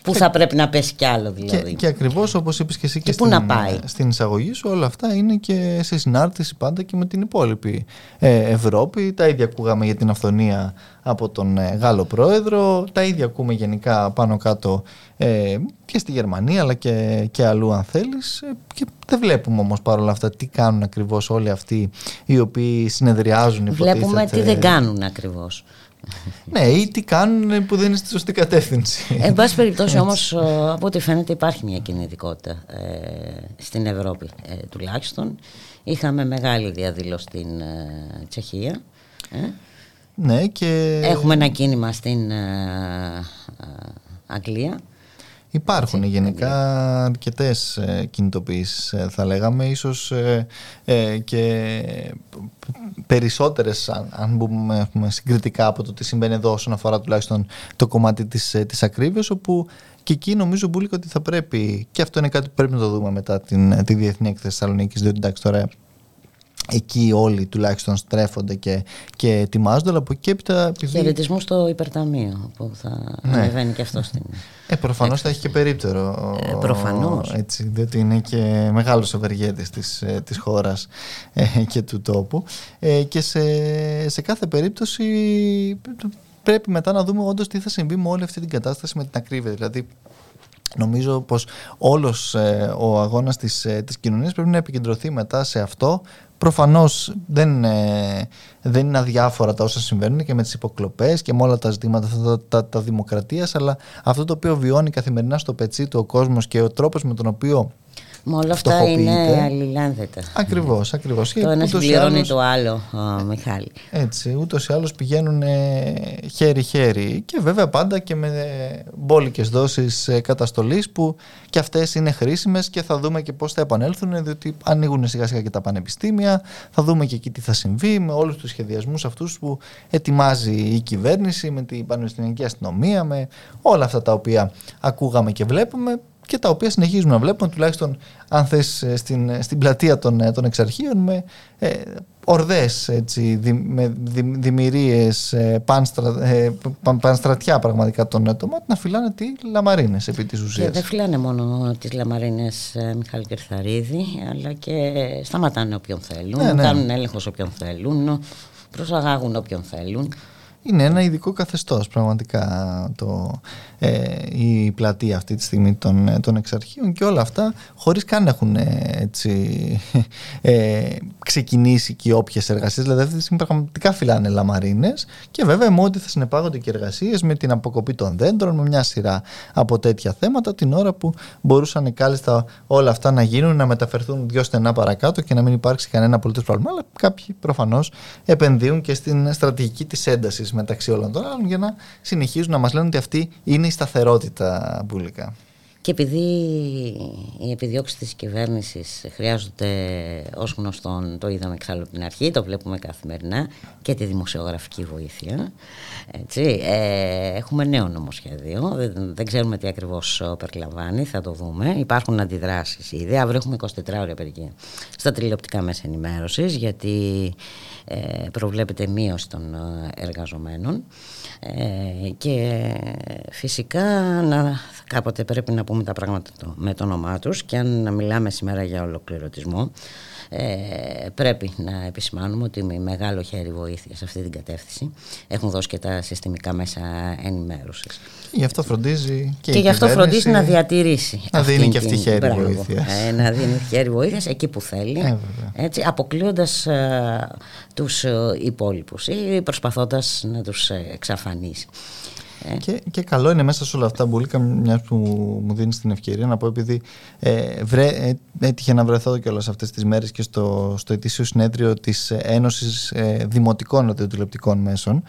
Πού θα πρέπει να πέσει κι άλλο δηλαδή. Και, και ακριβώς όπως είπες και εσύ και, και στην, να πάει. στην εισαγωγή σου, όλα αυτά είναι και σε συνάρτηση πάντα και με την υπόλοιπη ε, Ευρώπη. Τα ίδια ακούγαμε για την αυθονία από τον ε, Γάλλο πρόεδρο. Τα ίδια ακούμε γενικά πάνω κάτω ε, και στη Γερμανία αλλά και, και αλλού αν θέλεις. Ε, και δεν βλέπουμε όμως παρόλα αυτά τι κάνουν ακριβώς όλοι αυτοί οι οποίοι συνεδριάζουν. Βλέπουμε τι δεν κάνουν ακριβώς ναι, ή τι κάνουν που δεν είναι στη σωστή κατεύθυνση. Εν πάση περιπτώσει όμως, από ό,τι φαίνεται υπάρχει μια κινητικότητα ε, στην Ευρώπη ε, τουλάχιστον. Είχαμε μεγάλη διαδήλωση στην ε, Τσεχία. Ναι, και... Έχουμε ένα κίνημα στην Αγγλία. Υπάρχουν Έτσι, γενικά αρκετές ε, κινητοποιήσεις ε, θα λέγαμε, ίσως ε, ε, και περισσότερες αν, αν μπούμε συγκριτικά από το τι συμβαίνει εδώ όσον αφορά τουλάχιστον το κομμάτι της, ε, της ακρίβειας όπου και εκεί νομίζω Μπούλικα ότι θα πρέπει και αυτό είναι κάτι που πρέπει να το δούμε μετά την, τη Διεθνή Έκθεση Θεσσαλονίκης διότι εντάξει τώρα εκεί όλοι τουλάχιστον στρέφονται και, και ετοιμάζονται, αλλά από εκεί έπειτα. Επειδή... Χαιρετισμού στο υπερταμείο που θα ναι. ανεβαίνει και αυτό στην. Ε, προφανώς θα έχει και περίπτερο. Ε, προφανώς. Έτσι, διότι είναι και μεγάλος ευεργέτης της της ε, χώρας ε, και του τόπου. Ε, και σε, σε κάθε περίπτωση πρέπει μετά να δούμε όντως τι θα συμβεί με όλη αυτή την κατάσταση με την ακρίβεια. Δηλαδή, Νομίζω πως όλος ε, ο αγώνας της, ε, της κοινωνίας πρέπει να επικεντρωθεί μετά σε αυτό Προφανώς δεν, δεν είναι αδιάφορα τα όσα συμβαίνουν και με τις υποκλοπές και με όλα τα ζητήματα τα, τα, τα δημοκρατίας αλλά αυτό το οποίο βιώνει καθημερινά στο πετσί του ο κόσμος και ο τρόπος με τον οποίο Μα όλα αυτά είναι αλληλάνδετα. Ακριβώς, ακριβώς. Το ένας συμπληρώνει το άλλο, ο Μιχάλη. Έτσι, ούτως ή άλλως πηγαίνουν χέρι-χέρι. Και βέβαια πάντα και με μπόλικες δόσεις ε, καταστολής που και αυτές είναι χρήσιμες και θα δούμε και πώς θα επανέλθουν, διότι ανοίγουν σιγά-σιγά και τα πανεπιστήμια. Θα δούμε και εκεί τι θα συμβεί με όλους τους σχεδιασμούς αυτούς που ετοιμάζει η κυβέρνηση, με την πανεπιστημιακή αστυνομία, με όλα αυτά τα οποία ακούγαμε και βλέπουμε και τα οποία συνεχίζουμε να βλέπουμε τουλάχιστον αν θες ε, στην, ε, στην πλατεία των, ε, των εξαρχείων με ε, ορδές έτσι, δι, με δι, δημιουργίες πανστρα, ε, πανστρατιά πραγματικά των ατόμων να φυλάνε τι λαμαρίνες επί της ουσίας. Και δεν φυλάνε μόνο τις λαμαρίνες ε, Μιχάλη Κερθαρίδη αλλά και σταματάνε όποιον θέλουν, ναι, ναι. κάνουν έλεγχος σε όποιον θέλουν, προσαγάγουν όποιον θέλουν είναι ένα ειδικό καθεστώς πραγματικά το, ε, η πλατεία αυτή τη στιγμή των, ε, των εξαρχείων και όλα αυτά χωρίς καν να έχουν ε, έτσι, ε, ξεκινήσει και όποιες εργασίες. Δηλαδή αυτή τη στιγμή πραγματικά φυλάνε λαμαρίνες και βέβαια με ό,τι θα συνεπάγονται και εργασίες με την αποκοπή των δέντρων με μια σειρά από τέτοια θέματα την ώρα που μπορούσαν κάλλιστα όλα αυτά να γίνουν να μεταφερθούν δυο στενά παρακάτω και να μην υπάρξει κανένα πολιτικό πρόβλημα. Αλλά κάποιοι προφανώς επενδύουν και στην στρατηγική της έντασης μεταξύ όλων των άλλων για να συνεχίζουν να μας λένε ότι αυτή είναι η σταθερότητα μπουλικά. Και επειδή οι επιδιώξεις της κυβέρνησης χρειάζονται ως γνωστόν, το είδαμε εξάλλου από την αρχή, το βλέπουμε καθημερινά και τη δημοσιογραφική βοήθεια. Έτσι. Ε, έχουμε νέο νομοσχέδιο, δεν, δεν ξέρουμε τι ακριβώς περιλαμβάνει, θα το δούμε. Υπάρχουν αντιδράσεις ήδη, αύριο έχουμε 24 ώρια περίπου στα τηλεοπτικά μέσα ενημέρωσης, γιατί ε, προβλέπεται μείωση των ε, εργαζομένων. Ε, και φυσικά να, κάποτε πρέπει να πούμε τα πράγματα με το όνομά τους και αν μιλάμε σήμερα για ολοκληρωτισμό ε, πρέπει να επισημάνουμε ότι με μεγάλο χέρι βοήθεια σε αυτή την κατεύθυνση έχουν δώσει και τα συστημικά μέσα ενημέρωσης. Γι' αυτό φροντίζει και, και γι' αυτό φροντίζει να διατηρήσει. Να δίνει και αυτή χέρι βοήθειας. Ε, να δίνει χέρι βοήθειας εκεί που θέλει. Ε, έτσι, αποκλείοντας ε, τους ε, υπόλοιπους ή προσπαθώντας να τους εξαφανίσει. Ε. Και, και καλό είναι μέσα σε όλα αυτά, Μπουλίκα, μιας που μου δίνεις την ευκαιρία να πω, επειδή ε, βρε, ε, έτυχε να βρεθώ και όλε αυτές τις μέρες και στο, στο ετήσιο συνέδριο της Ένωσης ε, Δημοτικών Ραδιοτηλεπτικών Μέσων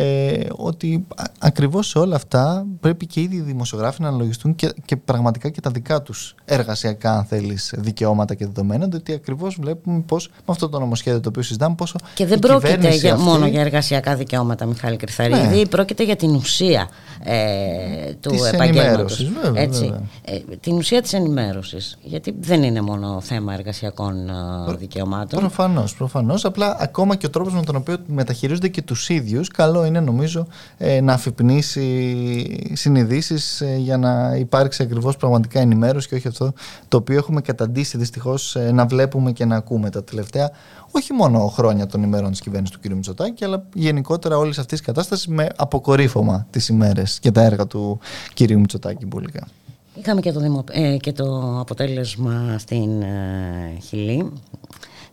ε, ότι ακριβώς σε όλα αυτά πρέπει και ήδη οι δημοσιογράφοι να αναλογιστούν και, και πραγματικά και τα δικά τους εργασιακά αν θέλεις δικαιώματα και δεδομένα ότι ακριβώς βλέπουμε πως με αυτό το νομοσχέδιο το οποίο συζητάμε πόσο και δεν πρόκειται για, μόνο για εργασιακά δικαιώματα Μιχάλη Κρυθαρίδη ναι. πρόκειται για την ουσία ε, του επαγγέλματος βέβαια, βέβαια. Ε, την ουσία της ενημέρωσης γιατί δεν είναι μόνο θέμα εργασιακών ε, δικαιωμάτων προφανώς, προφανώς απλά ακόμα και ο τρόπος με τον οποίο μεταχειρίζονται και τους ίδιους καλό είναι νομίζω ε, να αφυπνίσει συνειδήσεις ε, για να υπάρξει ακριβώς πραγματικά ενημέρωση και όχι αυτό το οποίο έχουμε καταντήσει δυστυχώς ε, να βλέπουμε και να ακούμε τα τελευταία όχι μόνο χρόνια των ημέρων της κυβέρνησης του κ. Μητσοτάκη αλλά γενικότερα όλης αυτής της κατάστασης με αποκορύφωμα τις ημέρες και τα έργα του κ. Μητσοτάκη Μπουλικά. Είχαμε και το, και το αποτέλεσμα στην ε, Χιλή.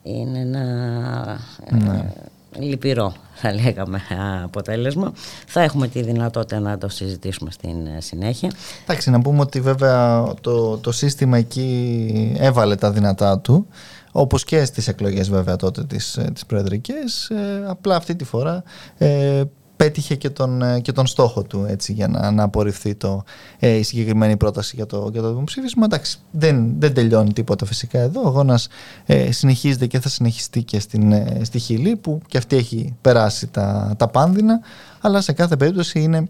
Είναι ένα ναι λυπηρό θα λέγαμε αποτέλεσμα. Θα έχουμε τη δυνατότητα να το συζητήσουμε στην ε, συνέχεια. Εντάξει, να πούμε ότι βέβαια το, το σύστημα εκεί έβαλε τα δυνατά του όπως και στις εκλογές βέβαια τότε τις, ε, τις προεδρικές ε, απλά αυτή τη φορά ε, πέτυχε και τον, ε, και τον στόχο του έτσι, για να, να απορριφθεί το, ε, η συγκεκριμένη πρόταση για το, για το δημοψήφισμα. Εντάξει, δεν, δεν τελειώνει τίποτα φυσικά εδώ. Ο αγώνα ε, συνεχίζεται και θα συνεχιστεί και στην, ε, στη Χιλή που και αυτή έχει περάσει τα, τα πάνδυνα αλλά σε κάθε περίπτωση είναι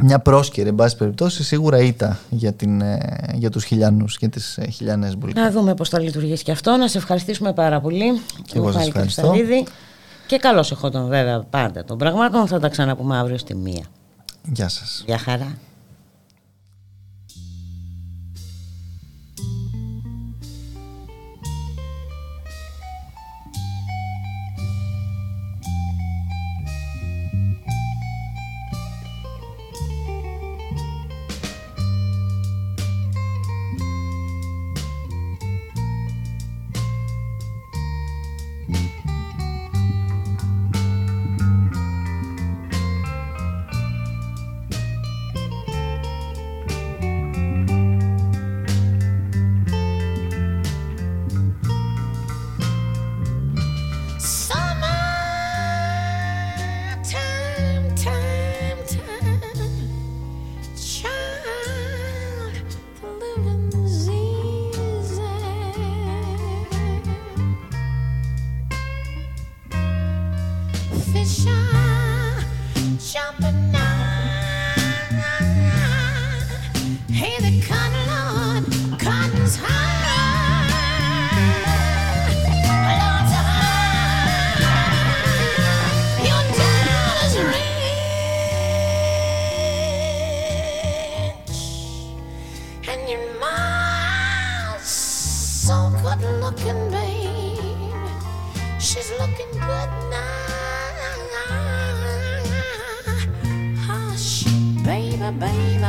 μια πρόσκαιρη, εν πάση περιπτώσει, σίγουρα ήττα για, την, ε, για τους χιλιανούς και τις χιλιανές Να δούμε πώς θα λειτουργήσει και αυτό. Να σε ευχαριστήσουμε πάρα πολύ. Και εγώ σας ευχαριστώ. Και καλώς εχόταν βέβαια πάντα των πραγμάτων. Θα τα ξαναπούμε αύριο στη μία. Γεια σας. Γεια χαρά.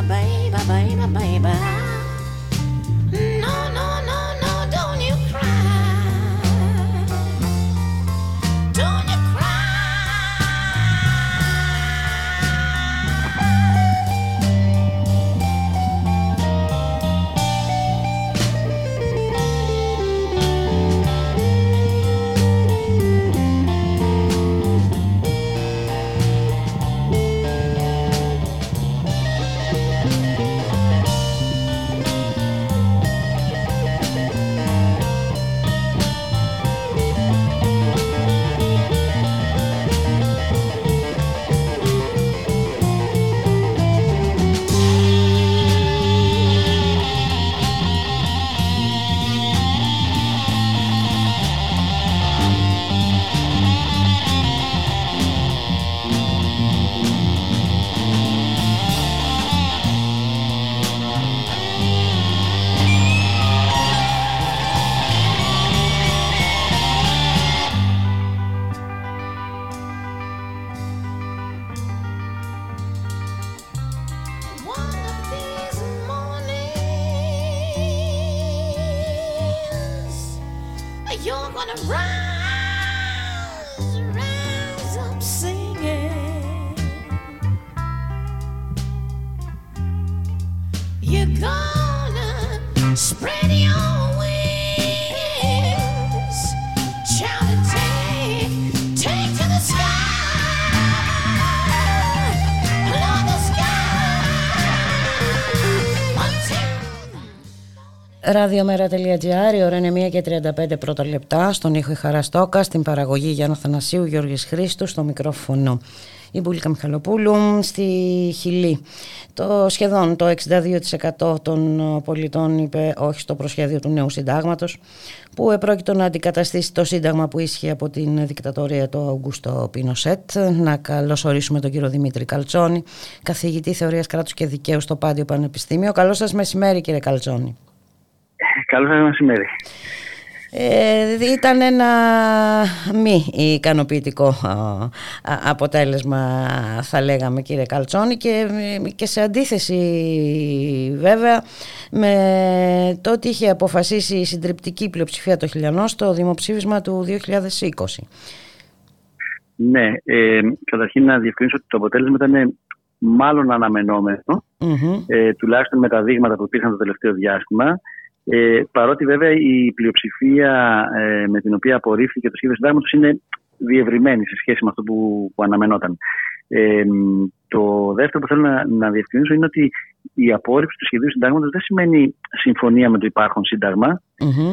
baby, baby, baby. Ραδιομέρα.gr, η ώρα είναι 1 και 35 πρώτα λεπτά. Στον ήχο η Χαραστόκα, στην παραγωγή Γιάννα Θανασίου, Γιώργης Χρήστου, στο μικρόφωνο η Μπουλίκα Μιχαλοπούλου στη Χιλή. Το σχεδόν το 62% των πολιτών είπε όχι στο προσχέδιο του νέου συντάγματος, που επρόκειτο να αντικαταστήσει το σύνταγμα που ίσχυε από την δικτατορία του Αουγκούστο Πινοσέτ. Να καλωσορίσουμε τον κύριο Δημήτρη Καλτσόνη, καθηγητή θεωρίας κράτους και δικαίου στο Πάντιο Πανεπιστήμιο. Καλό σας μεσημέρι κύριε Καλτσόνη. Καλό σας μεσημέρι. Ε, ήταν ένα μη ικανοποιητικό αποτέλεσμα θα λέγαμε κύριε Καλτσόνη και, και σε αντίθεση βέβαια με το ότι είχε αποφασίσει η συντριπτική πλειοψηφία το χιλιανό στο δημοψήφισμα του 2020. Ναι, ε, καταρχήν να διευκρινίσω ότι το αποτέλεσμα ήταν μάλλον ε, τουλάχιστον με τα δείγματα που υπήρχαν το τελευταίο διάστημα. Ε, παρότι βέβαια η πλειοψηφία ε, με την οποία απορρίφθηκε το σχέδιο συντάγματος είναι διευρυμένη σε σχέση με αυτό που, που αναμενόταν. Ε, το δεύτερο που θέλω να, να διευκρινίσω είναι ότι η απόρριψη του σχεδίου συντάγματος δεν σημαίνει συμφωνία με το υπάρχον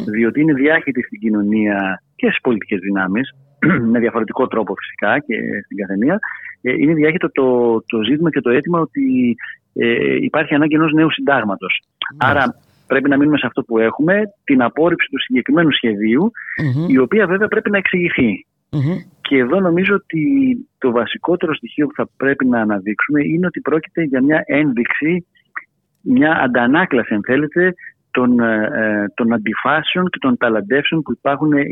διότι είναι διάχυτη στην κοινωνία και στις πολιτικές δυνάμεις, [clears throat] με διαφορετικό τρόπο φυσικά και στην καθεμία. Ε, είναι διάχυτο το, το ζήτημα και το αίτημα ότι ε, υπάρχει ανάγκη ενός νέου Άρα Πρέπει να μείνουμε σε αυτό που έχουμε, την απόρριψη του συγκεκριμένου η οποία βέβαια πρέπει να εξηγηθει Και εδώ νομίζω ότι το βασικότερο στοιχείο που θα πρέπει να αναδείξουμε είναι ότι πρόκειται για μια ένδειξη, μια αντανάκλαση, αν θέλετε, των, ε, ε, των αντιφάσεων και των ταλαντεύσεων που υπάρχουν ε,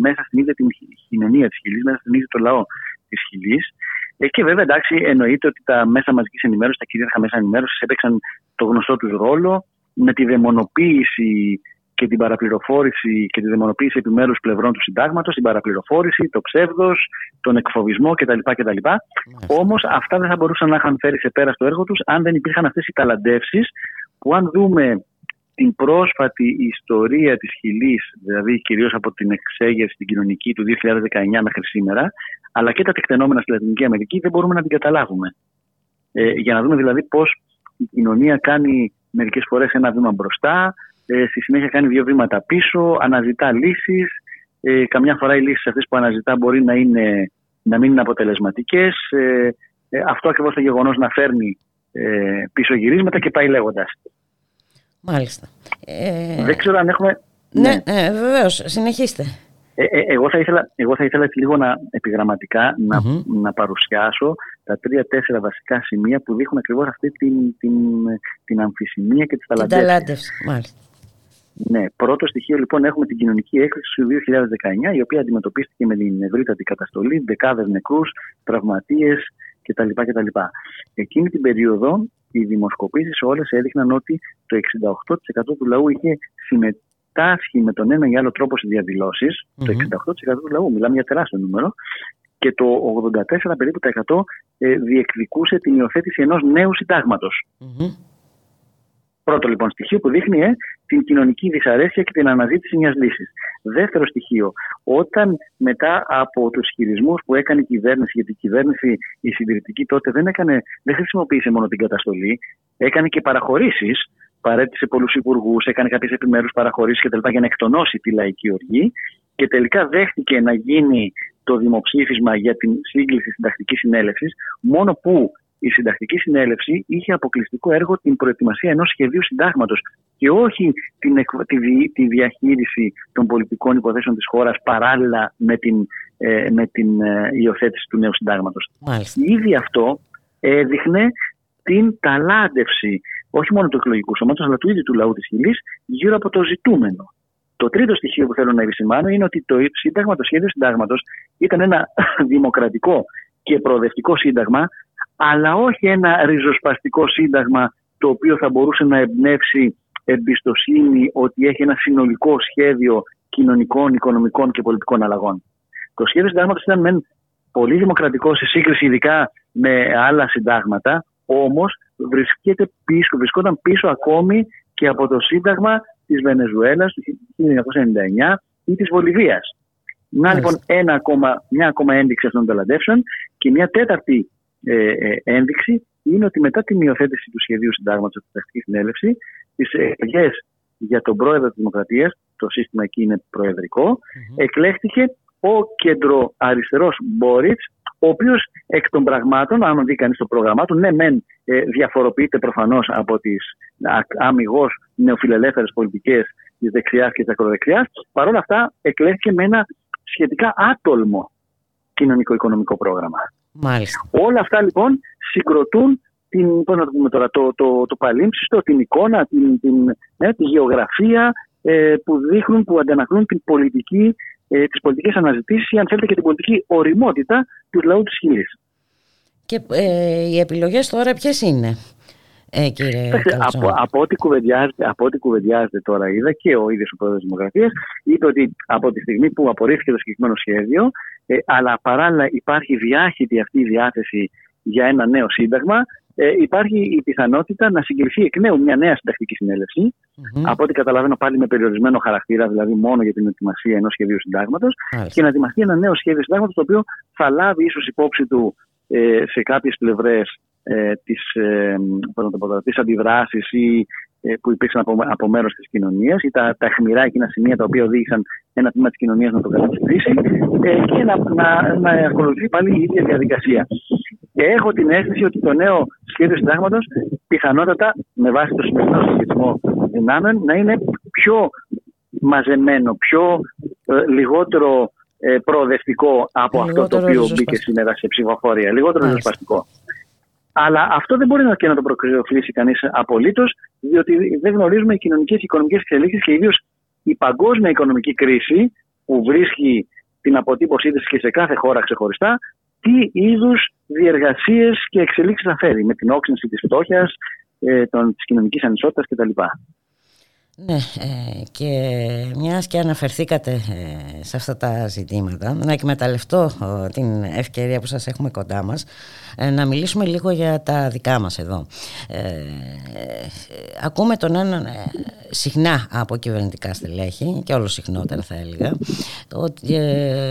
μέσα στην ίδια την κοινωνία της Χιλής, μέσα στην ίδια το λαό της Χιλής. και βέβαια εντάξει εννοείται ότι τα μέσα μαζικής ενημέρωσης, τα κυρίαρχα μέσα ενημέρωσης έπαιξαν το γνωστό τους ρόλο, με τη δαιμονοποίηση και την παραπληροφόρηση και τη δαιμονοποίηση επιμέρους πλευρών του συντάγματος, την παραπληροφόρηση, το ψεύδος, τον εκφοβισμό κτλ. κτλ. Όμως αυτά δεν θα μπορούσαν να είχαν φέρει σε πέρα στο έργο τους αν δεν υπήρχαν αυτές οι ταλαντεύσεις που αν δούμε την πρόσφατη ιστορία της Χιλής, δηλαδή κυρίως από την εξέγερση την κοινωνική του 2019 μέχρι σήμερα, αλλά και τα τεκτενόμενα στη Λατινική Αμερική, δεν μπορούμε να την καταλάβουμε. Ε, για να δούμε δηλαδή πώς η κοινωνία κάνει μερικές φορές ένα βήμα μπροστά, ε, στη συνέχεια κάνει δύο βήματα πίσω, αναζητά λύσεις. Ε, καμιά φορά οι λύσεις αυτές που αναζητά μπορεί να, είναι, να μην είναι αποτελεσματικές. Ε, ε, αυτό ακριβώς το γεγονός να φέρνει ε, πίσω γυρίσματα και πάει λέγοντας. Μάλιστα. Ε... Δεν ξέρω αν έχουμε. Ναι, ναι. Ε, βεβαίως. Συνεχίστε. Ε, ε, εγώ, θα ήθελα, εγώ θα ήθελα λίγο να, επιγραμματικά να, να παρουσιάσω τα τρία-τέσσερα βασικά σημεία που δείχνουν ακριβώς αυτή την, την, την αμφισημία και τις ταλαντεύσεις. μάλιστα. Ναι, πρώτο στοιχείο λοιπόν έχουμε την κοινωνική έκρηξη του 2019 η οποία αντιμετωπίστηκε με την ευρύτατη καταστολή, δεκάδες νεκρούς, τραυματίες κτλ. κτλ. Εκείνη την περίοδο οι δημοσκοπήσεις όλες έδειχναν ότι το 68% του λαού είχε συμμετέχει συμμετάσχει με τον ένα ή άλλο τρόπο σε διαδηλωσει το 68% του λαού, μιλάμε για τεράστιο νούμερο, και το 84 περίπου τα 100 ε, διεκδικούσε την υιοθέτηση ενός νέου Πρώτο λοιπόν στοιχείο που δείχνει ε, την κοινωνική δυσαρέσκεια και την αναζήτηση μιας λύσης. Δεύτερο στοιχείο, όταν μετά από τους χειρισμούς που έκανε η κυβέρνηση, γιατί η κυβέρνηση η συντηρητική τότε δεν, έκανε, δεν χρησιμοποίησε μόνο την καταστολή, έκανε και παραχωρήσεις παρέτησε πολλούς υπουργούς, έκανε κάποιες επιμέρους παραχωρήσεις κτλ. για να εκτονώσει τη λαϊκή οργή και τελικά δέχτηκε να γίνει το δημοψήφισμα για την σύγκληση συντακτικής συνέλευσης, μόνο που η συντακτική συνέλευση είχε αποκλειστικό έργο την προετοιμασία ενός σχεδίου συντάγματος και όχι την, τη, τη διαχείριση των πολιτικών υποθέσεων της χώρας παράλληλα με την, ε, με την ε, υιοθέτηση του νέου συντάγματος. Ήδη αυτό έδειχνε την ταλάντευση όχι μόνο του εκλογικού σώματος, αλλά του ίδιου του λαού της Χιλής γύρω από το ζητούμενο. Το τρίτο στοιχείο που θέλω να επισημάνω είναι ότι το σύνταγμα, το σχέδιο συντάγματο ήταν ένα [laughs] δημοκρατικό και προοδευτικό σύνταγμα, αλλά όχι ένα ριζοσπαστικό σύνταγμα το οποίο θα μπορούσε να εμπνεύσει εμπιστοσύνη ότι έχει ένα συνολικό σχέδιο κοινωνικών, οικονομικών και πολιτικών αλλαγών. Το σχέδιο συντάγματο ήταν μεν πολύ δημοκρατικό σε σύγκριση ειδικά με άλλα συντάγματα, όμως βρισκόταν πίσω ακόμη και από το Σύνταγμα της Βενεζουέλας του 1999 ή της Βολιβίας. Να λοιπόν ένα ακόμα, μια ακόμα ένδειξη αυτών των ταλαντεύσεων και μια τέταρτη ε, ε, ένδειξη είναι ότι μετά την υιοθέτηση του σχεδίου συντάγματος από την Τακτική Συνέλευση, τις εκλογές για τον πρόεδρο της Δημοκρατίας, το σύστημα εκεί είναι εκλέχθηκε ο κεντροαριστερός Μπόριτς, ο οποίος εκ των πραγμάτων, αν δει κανείς το πρόγραμμά του, ναι, μεν ε, διαφοροποιείται προφανώς από τις αμυγός νεοφιλελεύθερες πολιτικές της δεξιάς και της ακροδεξιάς, παρόλα αυτά εκλέχθηκε με ένα σχετικά άτολμο κοινωνικό-οικονομικό πρόγραμμα. Μάλιστα. Όλα αυτά λοιπόν συγκροτούν την, πώς να το, πούμε τώρα, το, το, το παλίμψιστο, την εικόνα, την, την, ναι, τη γεωγραφία ε, που δείχνουν, που αντανακλούν την πολιτική, ε, τις πολιτικές αναζητήσεις ή αν θέλετε και την πολιτική οριμότητα του λαού της Χιλής. Και ε, οι επιλογές τώρα ποιες είναι. Ε, κύριε από, από, ό,τι κουβεντιάζεται, από ό,τι κουβεντιάζεται τώρα είδα και ο ίδιος ο πρόεδρος της Δημοκρατίας είπε ότι από τη στιγμή που απορρίφθηκε το συγκεκριμένο σχέδιο ε, αλλά παράλληλα υπάρχει διάχυτη αυτή η διάθεση για ένα νέο σύνταγμα ε, υπάρχει η πιθανότητα να συγκριθεί εκ νέου μια νέα συντακτική Από ό,τι καταλαβαίνω, πάλι με περιορισμένο χαρακτήρα, δηλαδή μόνο για την ετοιμασία ενός σχεδίου συντάγματος, και να ετοιμαστεί ένα νέο σχέδιο συντάγματος, το οποίο θα λάβει ίσως υπόψη του ε, σε κάποιες πλευρές ε, τις, ε, τις αντιδράσεις ή, ε, που υπήρξαν από, από μέρος της κοινωνίας ή τα, τα αιχμηρά εκείνα σημεία τα οποία οδήγησαν ένα τμήμα της κοινωνίας να το καταψηφίσει ε, και να, να, να ακολουθεί πάλι η ίδια διαδικασία. Και έχω την αίσθηση ότι το νέο σχέδιο συντάγματος πιθανότατα με βάση το σημερινό σχετισμό δυνάμεων να είναι πιο μαζεμένο, πιο ε, λιγότερο ε, προοδευτικό από αυτό το οποίο μπήκε σήμερα σε ψηφοφορία. Λιγότερο ριζοσπαστικό. Αλλά αυτό δεν μπορεί να, και να το προκριοφλήσει κανείς απολύτως, διότι δεν γνωρίζουμε οι κοινωνικές και οικονομικές εξελίξεις και ιδίως η παγκόσμια οικονομική κρίση που βρίσκει την αποτύπωσή της και σε κάθε χώρα ξεχωριστά, τι είδους διεργασίες και εξελίξεις θα φέρει με την όξυνση της φτώχειας, ε, της κοινωνικής ανισότητας κτλ. Ναι, ε, και μιας και αναφερθήκατε ε, σε αυτά τα ζητήματα, να εκμεταλλευτώ ε, την ευκαιρία που σας έχουμε κοντά μας, να μιλήσουμε λίγο για τα δικά μας εδώ. ακούμε τον έναν συχνά από κυβερνητικά στελέχη, και όλο συχνότερα θα έλεγα, ότι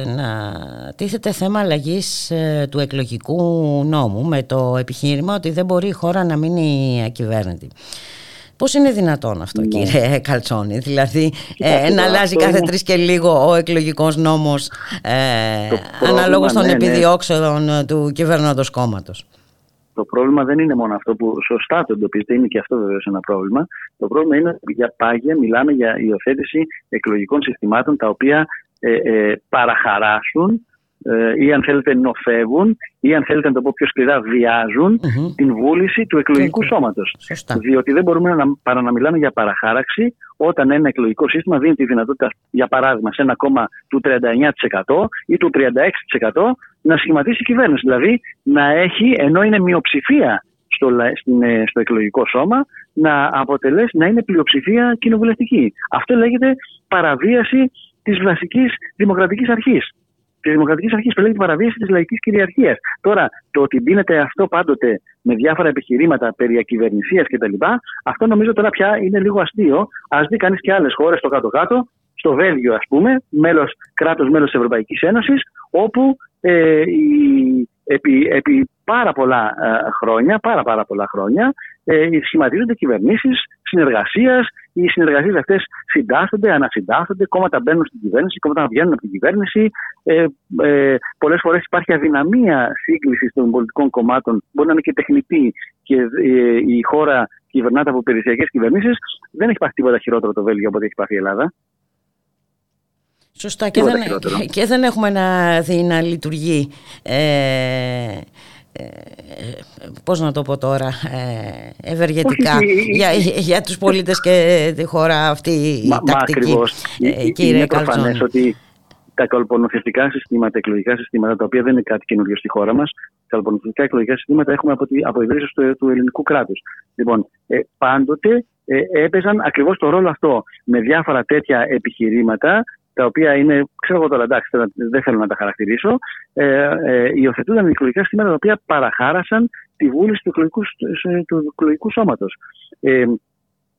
να τίθεται θέμα αλλαγής του εκλογικού νόμου με το επιχείρημα ότι δεν μπορεί η χώρα να μείνει ακυβέρνητη. Πώς είναι δυνατόν αυτό, ναι. κύριε Καλτσόνη, δηλαδή ε, να αλλάζει κάθε είναι... τρεις και λίγο ο εκλογικός νόμος ε, αναλόγως των ναι, ναι. επιδιώξεων ε, του κυβερνώντος κόμματος. Το πρόβλημα δεν είναι μόνο αυτό που σωστά το εντοπίζετε, είναι και αυτό βεβαίως ένα πρόβλημα. Το πρόβλημα είναι ότι για πάγια μιλάμε για υιοθέτηση εκλογικών συστημάτων τα οποία ε, ε, παραχαράσουν ε, ή αν θέλετε νοφεύουν ή αν θέλετε να το πω πιο σκληρά την βούληση του εκλογικού σώματος. Διότι δεν μπορούμε να, παρά να μιλάμε για παραχάραξη όταν ένα εκλογικό σύστημα δίνει τη δυνατότητα για παράδειγμα σε ένα κόμμα του 39% ή του 36% να σχηματίσει κυβέρνηση. Δηλαδή να έχει ενώ είναι μειοψηφία στο, ε, στο εκλογικό σώμα να αποτελέσει να είναι πλειοψηφία κοινοβουλευτική. Αυτό λέγεται παραβίαση της βασικής δημοκρατικής αρχής τη Δημοκρατικής Αρχής που λέγεται παραβίαση της λαϊκής κυριαρχίας. Τώρα, το ότι μπίνεται αυτό πάντοτε με διάφορα επιχειρήματα περί ακυβερνησίας κτλ., αυτό νομίζω τώρα πια είναι λίγο αστείο. Α δει κανείς και άλλες χώρες στο κάτω-κάτω, στο Βέλγιο, ας πούμε, κράτος μέλος της Ευρωπαϊκής Ένωσης, όπου ε, η, επί, επί πάρα πολλά ε, χρόνια, πάρα πάρα πολλά χρόνια, ε, σχηματίζονται κυβερνήσεις συνεργασίας. Οι συνεργασίες αυτές συντάσσονται, ανασυντάσσονται, κόμματα μπαίνουν στην κυβέρνηση, κόμματα βγαίνουν από την κυβέρνηση. Ε, ε, Πολλές φορές υπάρχει αδυναμία σύγκλησης των πολιτικών κομμάτων, μπορεί να είναι και τεχνητή και ε, η χώρα κυβερνάται από περιφερειακές κυβερνήσεις. Δεν έχει πάθει τίποτα χειρότερο το Βέλγιο από ό,τι έχει πάθει η Ελλάδα. Σωστά και δεν, [laughs] και δεν έχουμε να δει να λειτουργεί ε, ε, πώς να το πω τώρα ε, ευεργετικά για, για τους πολίτες και τη χώρα αυτή η μα, τακτική. μα ε, κύριε είναι προφανές ότι τα καλπονοθετικά συστήματα, εκλογικά συστήματα, τα οποία δεν είναι κάτι καινούριο στη χώρα μας, τα καλπονοθετικά εκλογικά συστήματα έχουμε από, από ιδρύσεις του, του ελληνικού κράτους. Λοιπόν, ε, πάντοτε ε, έπαιζαν ακριβώς το ρόλο αυτό με διάφορα τέτοια επιχειρήματα τα οποία είναι, ξέρω εγώ τώρα, εντάξει, δεν θέλω να τα χαρακτηρίσω, ε, ε, υιοθετούνταν εκλογικά συστήματα τα οποία παραχάρασαν τη βούληση του εκλογικού, του εκλογικού σώματος. Ε,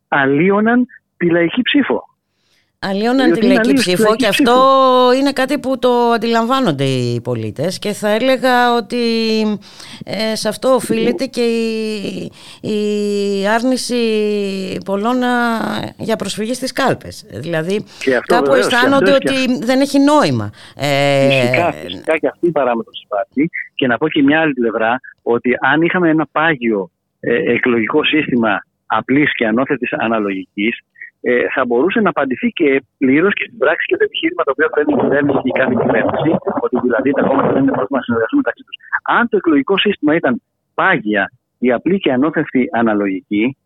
αλλίωναν τη λαϊκή ψήφο. Αλλιώναν τη λαϊκή ψήφο και αυτό είναι κάτι που το αντιλαμβάνονται οι πολίτες και θα έλεγα ότι ε, σε αυτό οφείλεται και η, άρνηση πολλών για προσφυγή στις κάλπες. Δηλαδή κάπου αισθάνονται ότι δεν έχει νόημα. Ε, φυσικά, φυσικά και αυτή η παράμετρος υπάρχει και να πω και μια άλλη πλευρά ότι αν είχαμε ένα πάγιο ε, εκλογικό σύστημα απλής και ανώθετης αναλογικής ε, θα μπορούσε να απαντηθεί και πλήρως και στην πράξη και το επιχείρημα το οποίο φέρνει η κυβέρνηση και η κάθε κυβέρνηση, ότι δηλαδή τα κόμματα δεν είναι πρόβλημα να συνεργαστούν μεταξύ τους. Αν το εκλογικό σύστημα ήταν πάγια, η απλή και ανώθευτη αναλογική,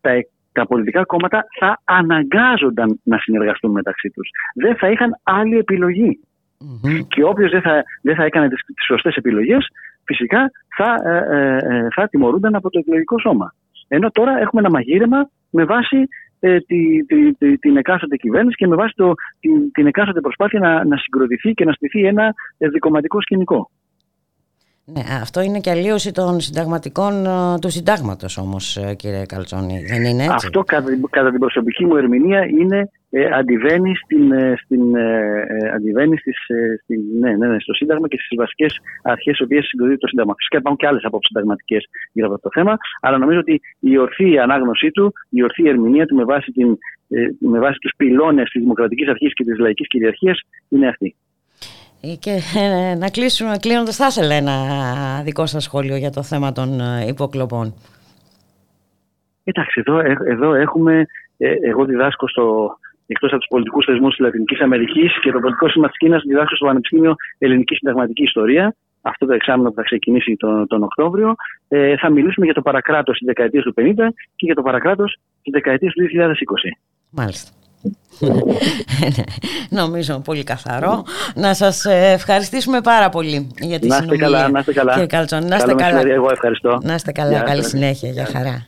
τα, τα πολιτικά κόμματα θα αναγκάζονταν να συνεργαστούν μεταξύ τους. Δεν θα είχαν άλλη Και όποιος δεν θα, δεν θα έκανε τις σωστές επιλογές, φυσικά θα, ε, ε, ε, θα τιμωρούνταν από το εκλογικό σώμα. Ενώ τώρα έχουμε ένα μαγείρεμα με βάση ε, τη, τη, τη, την εκάστοτε κυβέρνηση και με βάση το, την, την εκάστοτε προσπάθεια να, να συγκροτηθεί και να στηθεί ένα δικοματικό σκηνικό. Ναι, αυτό είναι και αλλίωση των συνταγματικών ε, του συντάγματος όμως ε, κύριε Καλτσόνη, δεν είναι έτσι; Αυτό κατά, κατά την προσωπική μου ερμηνεία είναι ε, αντιβαίνει, στην, ε, στην, ε, ε αντιβαίνει στις, στην, ναι, ναι, ναι, στο Σύνταγμα και στις βασικές αρχές τι οποίες συγκροτεί το Σύνταγμα. Φυσικά υπάρχουν και άλλες απόψεις συνταγματικές για αυτό το θέμα, αλλά νομίζω ότι η ορθή ανάγνωσή του, η ορθή ερμηνεία του με βάση, την, με βάση τους πυλώνες της δημοκρατικής αρχής και της λαϊκής κυριαρχίας είναι αυτή. Και να κλείσουμε, κλείνοντας, θα ήθελα ένα δικό σας σχόλιο για το θέμα των υποκλοπών. Εντάξει, εδώ, εδώ έχουμε, εγώ διδάσκω στο, εκτός από τους πολιτικούς θεσμούς της Λατινικής Αμερικής και το πολιτικό σύστημα της Κίνας, διδάσκω στο Πανεπιστήμιο Ελληνική Συνταγματική Ιστορία. Αυτό το εξάμεινο που θα ξεκινήσει τον, τον Οκτώβριο. Ε, θα μιλήσουμε για το παρακράτος στη δεκαετίας του 50 και για το παρακράτος στη δεκαετίας του 2020. Μάλιστα. [laughs] Νομίζω πολύ καθαρό. Να σας ε, ευχαριστήσουμε πάρα πολύ για τη να συνομιλία. Καλά, να είστε καλά. Κύριε Καλτσόν, να είστε καλά. Εγώ ευχαριστώ. Να είστε καλά. Καλή συνέχεια. Για χαρά.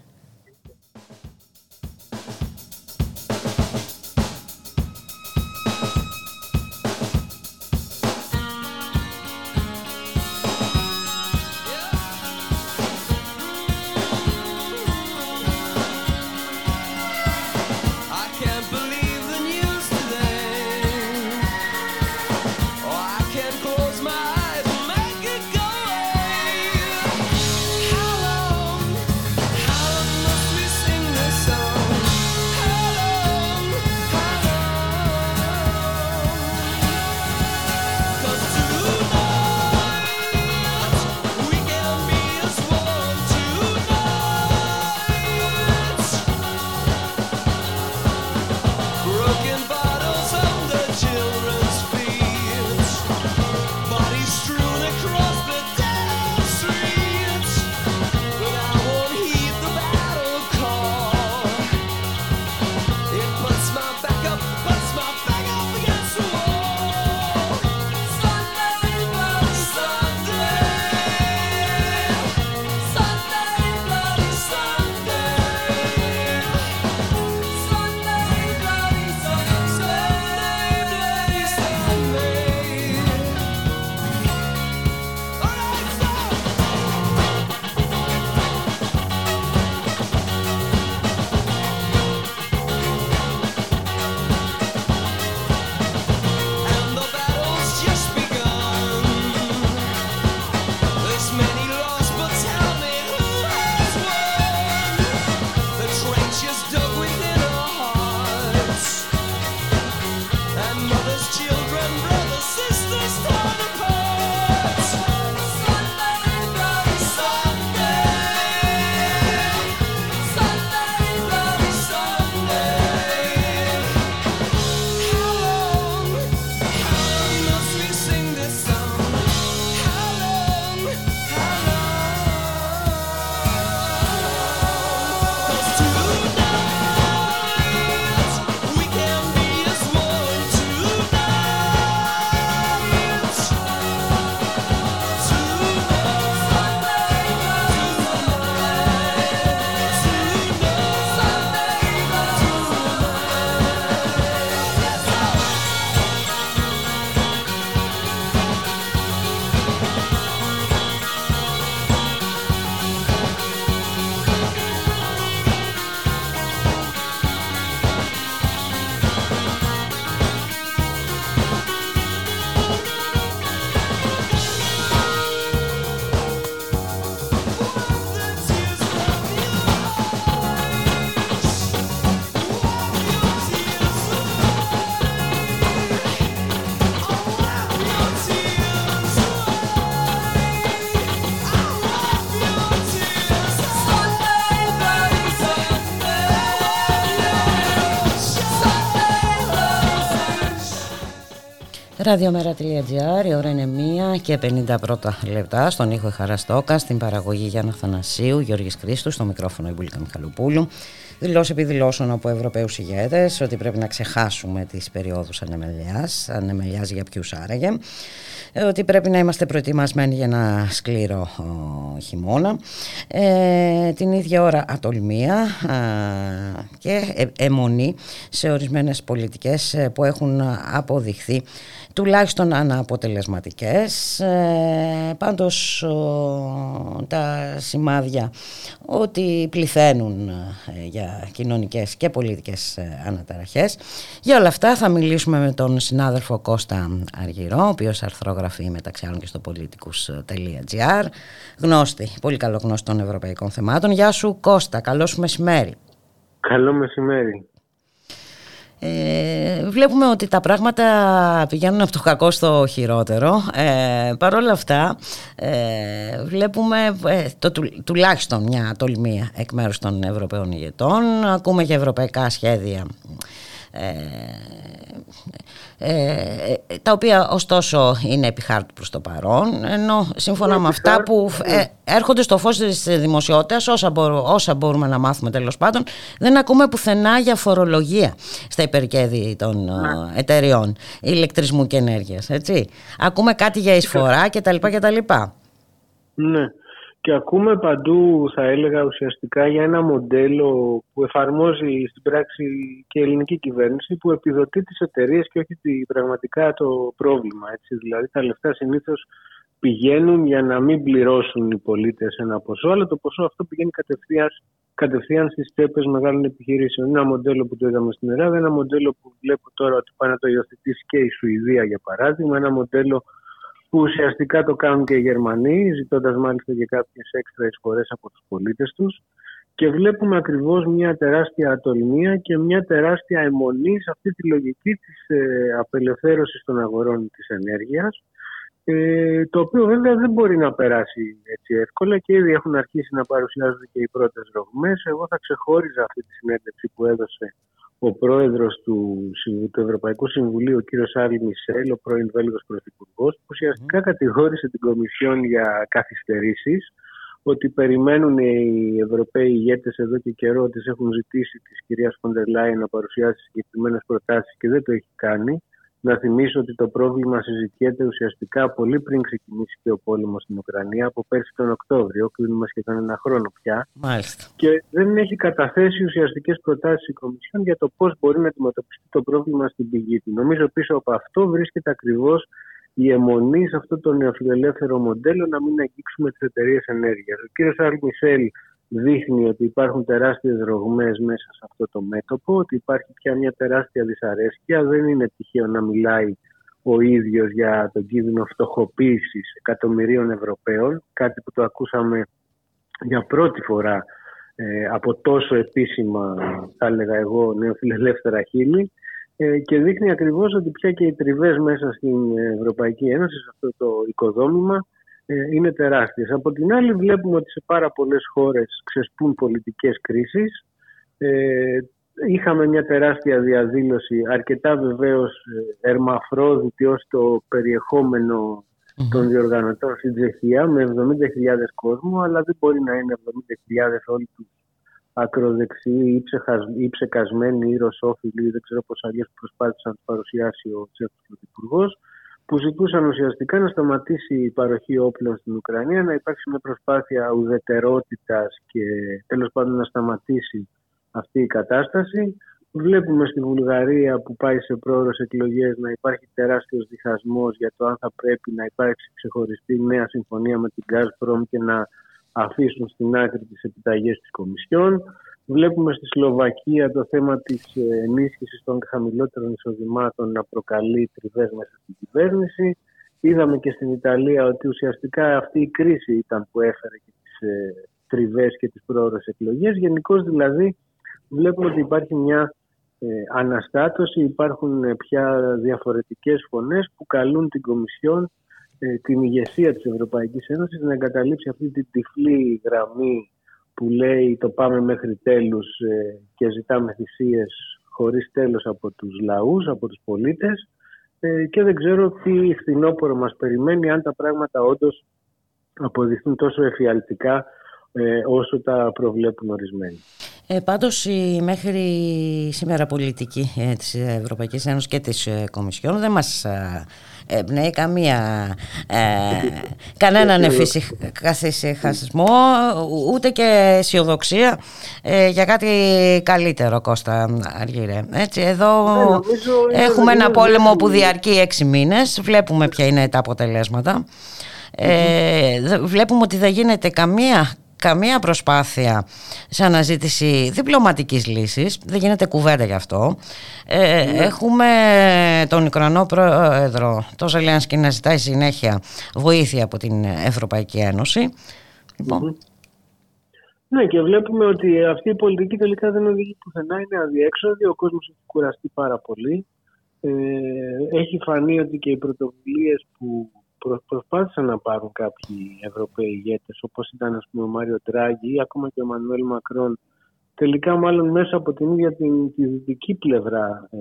Ραδιομέρα.gr, η ώρα είναι 1 και 50 πρώτα λεπτά. Στον ήχο Χαραστόκα, στην παραγωγή Γιάννα Θανασίου, Γιώργης Κρίστου, στο μικρόφωνο Ιμπουλίκα Μιχαλοπούλου. Δηλώσει επί από Ευρωπαίους ηγέτες ότι πρέπει να ξεχάσουμε τις περιόδους ανεμελιάς, ανεμελιάς για ποιους άραγε, ε, ότι πρέπει να είμαστε προετοιμασμένοι για ένα σκληρό χειμώνα, ε, την ίδια ώρα ατολμία και ε, αιμονή σε ορισμένες πολιτικές που έχουν αποδειχθεί τουλάχιστον αναποτελεσματικές. Ε, πάντως τα σημάδια ότι πληθαίνουν ε, για κοινωνικές και πολιτικές ε, αναταραχές. Για όλα αυτά θα μιλήσουμε με τον συνάδελφο Κώστα Αργυρό, ο οποίος αρθρογραφεί μεταξύ άλλων και στο πολιτικούς.gr. Γνώστη, πολύ καλό γνώστη των ευρωπαϊκών θεμάτων. Γεια σου Κώστα, καλό σου μεσημέρι. Καλό μεσημέρι. Ε, βλέπουμε ότι τα πράγματα πηγαίνουν από το κακό στο χειρότερο. Ε, Παρ' όλα αυτά ε, βλέπουμε ε, το, τουλάχιστον μια τολμία εκ μέρους των Ευρωπαίων ηγετών. Ακούμε και ευρωπαϊκά σχέδια ε, ε, τα οποία ωστόσο είναι επιχάρτου προς το παρόν ενώ σύμφωνα με αυτά που ε, έρχονται στο φως της δημοσιότητας όσα, όσα μπορούμε να μάθουμε τέλος πάντων δεν ακούμε πουθενά για φορολογία στα υπερκέδη των ναι. εταιριών ηλεκτρισμού και ενέργειας έτσι. ακούμε κάτι για εισφορά κτλ. κτλ. Ναι και ακούμε παντού, θα έλεγα ουσιαστικά, για ένα μοντέλο που εφαρμόζει στην πράξη και η ελληνική κυβέρνηση που επιδοτεί τις εταιρείες και όχι πραγματικά το πρόβλημα. Έτσι. Δηλαδή τα λεφτά συνήθως πηγαίνουν για να μην πληρώσουν οι πολίτες ένα ποσό, αλλά το ποσό αυτό πηγαίνει κατευθείαν, κατευθείαν στις τσέπες μεγάλων επιχειρήσεων. Είναι ένα μοντέλο που το είδαμε στην Ελλάδα, ένα μοντέλο που βλέπω τώρα ότι πάει να το υιοθετήσει και η Σουηδία για παράδειγμα, ένα μοντέλο που ουσιαστικά το κάνουν και οι Γερμανοί, ζητώντας μάλιστα και κάποιες έξτρα εισφορές από τους πολίτες τους και βλέπουμε ακριβώς μια τεράστια ατολμία και μια τεράστια αιμονή σε αυτή τη λογική της ε, απελευθέρωσης των αγορών της ενέργειας ε, το οποίο βέβαια δεν μπορεί να περάσει έτσι εύκολα και ήδη έχουν αρχίσει να παρουσιάζονται και οι πρώτες ρογμές. Εγώ θα ξεχώριζα αυτή τη συνέντευξη που έδωσε ο πρόεδρος του, του Ευρωπαϊκού Συμβουλίου, ο κύριος Άρη Μισελ, ο πρώην Βέλγος Πρωθυπουργός, που ουσιαστικά κατηγόρησε την Κομισιόν για καθυστερήσεις, ότι περιμένουν οι Ευρωπαίοι ηγέτες εδώ και καιρό ότι έχουν ζητήσει της κυρίας Φοντερ να παρουσιάσει συγκεκριμένες προτάσεις και δεν το έχει κάνει. Να θυμίσω ότι το πρόβλημα συζητιέται ουσιαστικά πολύ πριν ξεκινήσει και ο πόλεμος στην Ουκρανία, από πέρσι τον Οκτώβριο, κλείνουμε σχεδόν ένα χρόνο πια. Μάλιστα. Και δεν έχει καταθέσει ουσιαστικές προτάσεις η Κομισιόν για το πώς μπορεί να αντιμετωπιστεί το πρόβλημα στην πηγή του. Νομίζω πίσω από αυτό βρίσκεται ακριβώς η αιμονή σε αυτό το νεοφιλελεύθερο μοντέλο να μην αγγίξουμε τις εταιρείες ενέργειας. Ο κ. Αρ Μισελ δείχνει ότι υπάρχουν τεράστιες ρογμές μέσα σε αυτό το μέτωπο, ότι υπάρχει πια μια τεράστια δυσαρέσκεια. Δεν είναι τυχαίο να μιλάει ο ίδιος για τον κίνδυνο φτωχοποίησης εκατομμυρίων Ευρωπαίων, κάτι που το ακούσαμε για πρώτη φορά ε, από τόσο επίσημα, θα έλεγα εγώ, νεοφιλελεύθερα χείλη ε, και δείχνει ακριβώς ότι πια και οι τριβές μέσα στην Ευρωπαϊκή Ένωση, σε αυτό το οικοδόμημα, ε, είναι τεράστιες. Από την άλλη βλέπουμε ότι σε πάρα πολλές χώρες ξεσπούν πολιτικές κρίσεις. Ε, είχαμε μια τεράστια διαδήλωση, αρκετά βεβαίως ε, ερμαφρόδιτη ως το περιεχόμενο των διοργανωτών στην Τσεχία με 70.000 κόσμο, αλλά δεν μπορεί να είναι 70.000 όλοι τους ακροδεξιοί ή, ψεκασμένοι ή ρωσόφιλοι, δεν ξέρω πώς αλλιώς προσπάθησαν να παρουσιάσει ο Τσέχος Πρωθυπουργός που ζητούσαν ουσιαστικά να σταματήσει η παροχή όπλων στην Ουκρανία, να υπάρξει μια προσπάθεια ουδετερότητας και τέλος πάντων να σταματήσει αυτή η κατάσταση. Βλέπουμε στη Βουλγαρία που πάει σε πρόορες εκλογές να υπάρχει τεράστιος διχασμός για το αν θα πρέπει να υπάρξει ξεχωριστή νέα συμφωνία με την Gazprom και να αφήσουν στην άκρη τις επιταγές της Κομισιόν. Βλέπουμε στη Σλοβακία το θέμα της ε, ενίσχυσης των χαμηλότερων εισοδημάτων να προκαλεί τριβές μέσα στην κυβέρνηση. Είδαμε και στην Ιταλία ότι ουσιαστικά αυτή η κρίση ήταν που έφερε και τις ε, τριβές και τις πρόορες εκλογές. Γενικώ δηλαδή βλέπουμε ότι υπάρχει μια ε, αναστάτωση, υπάρχουν πια διαφορετικές φωνές που καλούν την Κομισιόν, την ηγεσία της Ευρωπαϊκής Ένωσης να εγκαταλείψει αυτή την τυφλή γραμμή που λέει το πάμε μέχρι τέλους ε, και ζητάμε θυσίες χωρίς τέλος από τους λαούς, από τους πολίτες ε, και δεν ξέρω τι φθινόπωρο μας περιμένει αν τα πράγματα όντως αποδειχθούν τόσο εφιαλτικά ε, όσο τα προβλέπουν ορισμένοι. Ε, πάντως η μέχρι σήμερα πολιτική ε, της Ευρωπαϊκής Ένωσης και της ε, Κομισιόν δεν μας ε, εμπνέει καμία, ε, κανέναν εφησυχασμό ούτε και αισιοδοξία ε, για κάτι καλύτερο Κώστα Αργύρε. Έτσι, εδώ ναι, έχουμε ένα πόλεμο που διαρκεί έξι μήνες, βλέπουμε ποια είναι τα αποτελέσματα. Ε, βλέπουμε ότι δεν γίνεται καμία καμία προσπάθεια σε αναζήτηση διπλωματικής λύσης, δεν γίνεται κουβέντα γι' αυτό. Ε, ναι. Έχουμε τον Ουκρανό Πρόεδρο, το Ζελένσκι, να ζητάει συνέχεια βοήθεια από την Ευρωπαϊκή Ένωση. Λοιπόν. Ναι, και βλέπουμε ότι αυτή η πολιτική τελικά δεν οδηγεί πουθενά, είναι αδιέξοδη, ο κόσμος έχει κουραστεί πάρα πολύ. Ε, έχει φανεί ότι και οι πρωτοβουλίες που προσπάθησαν να πάρουν κάποιοι Ευρωπαίοι ηγέτες όπως ήταν ας πούμε, ο Μάριο Τράγκη ή ακόμα και ο Μανουέλ Μακρόν τελικά μάλλον μέσα από την ίδια την, τη δυτική πλευρά ε,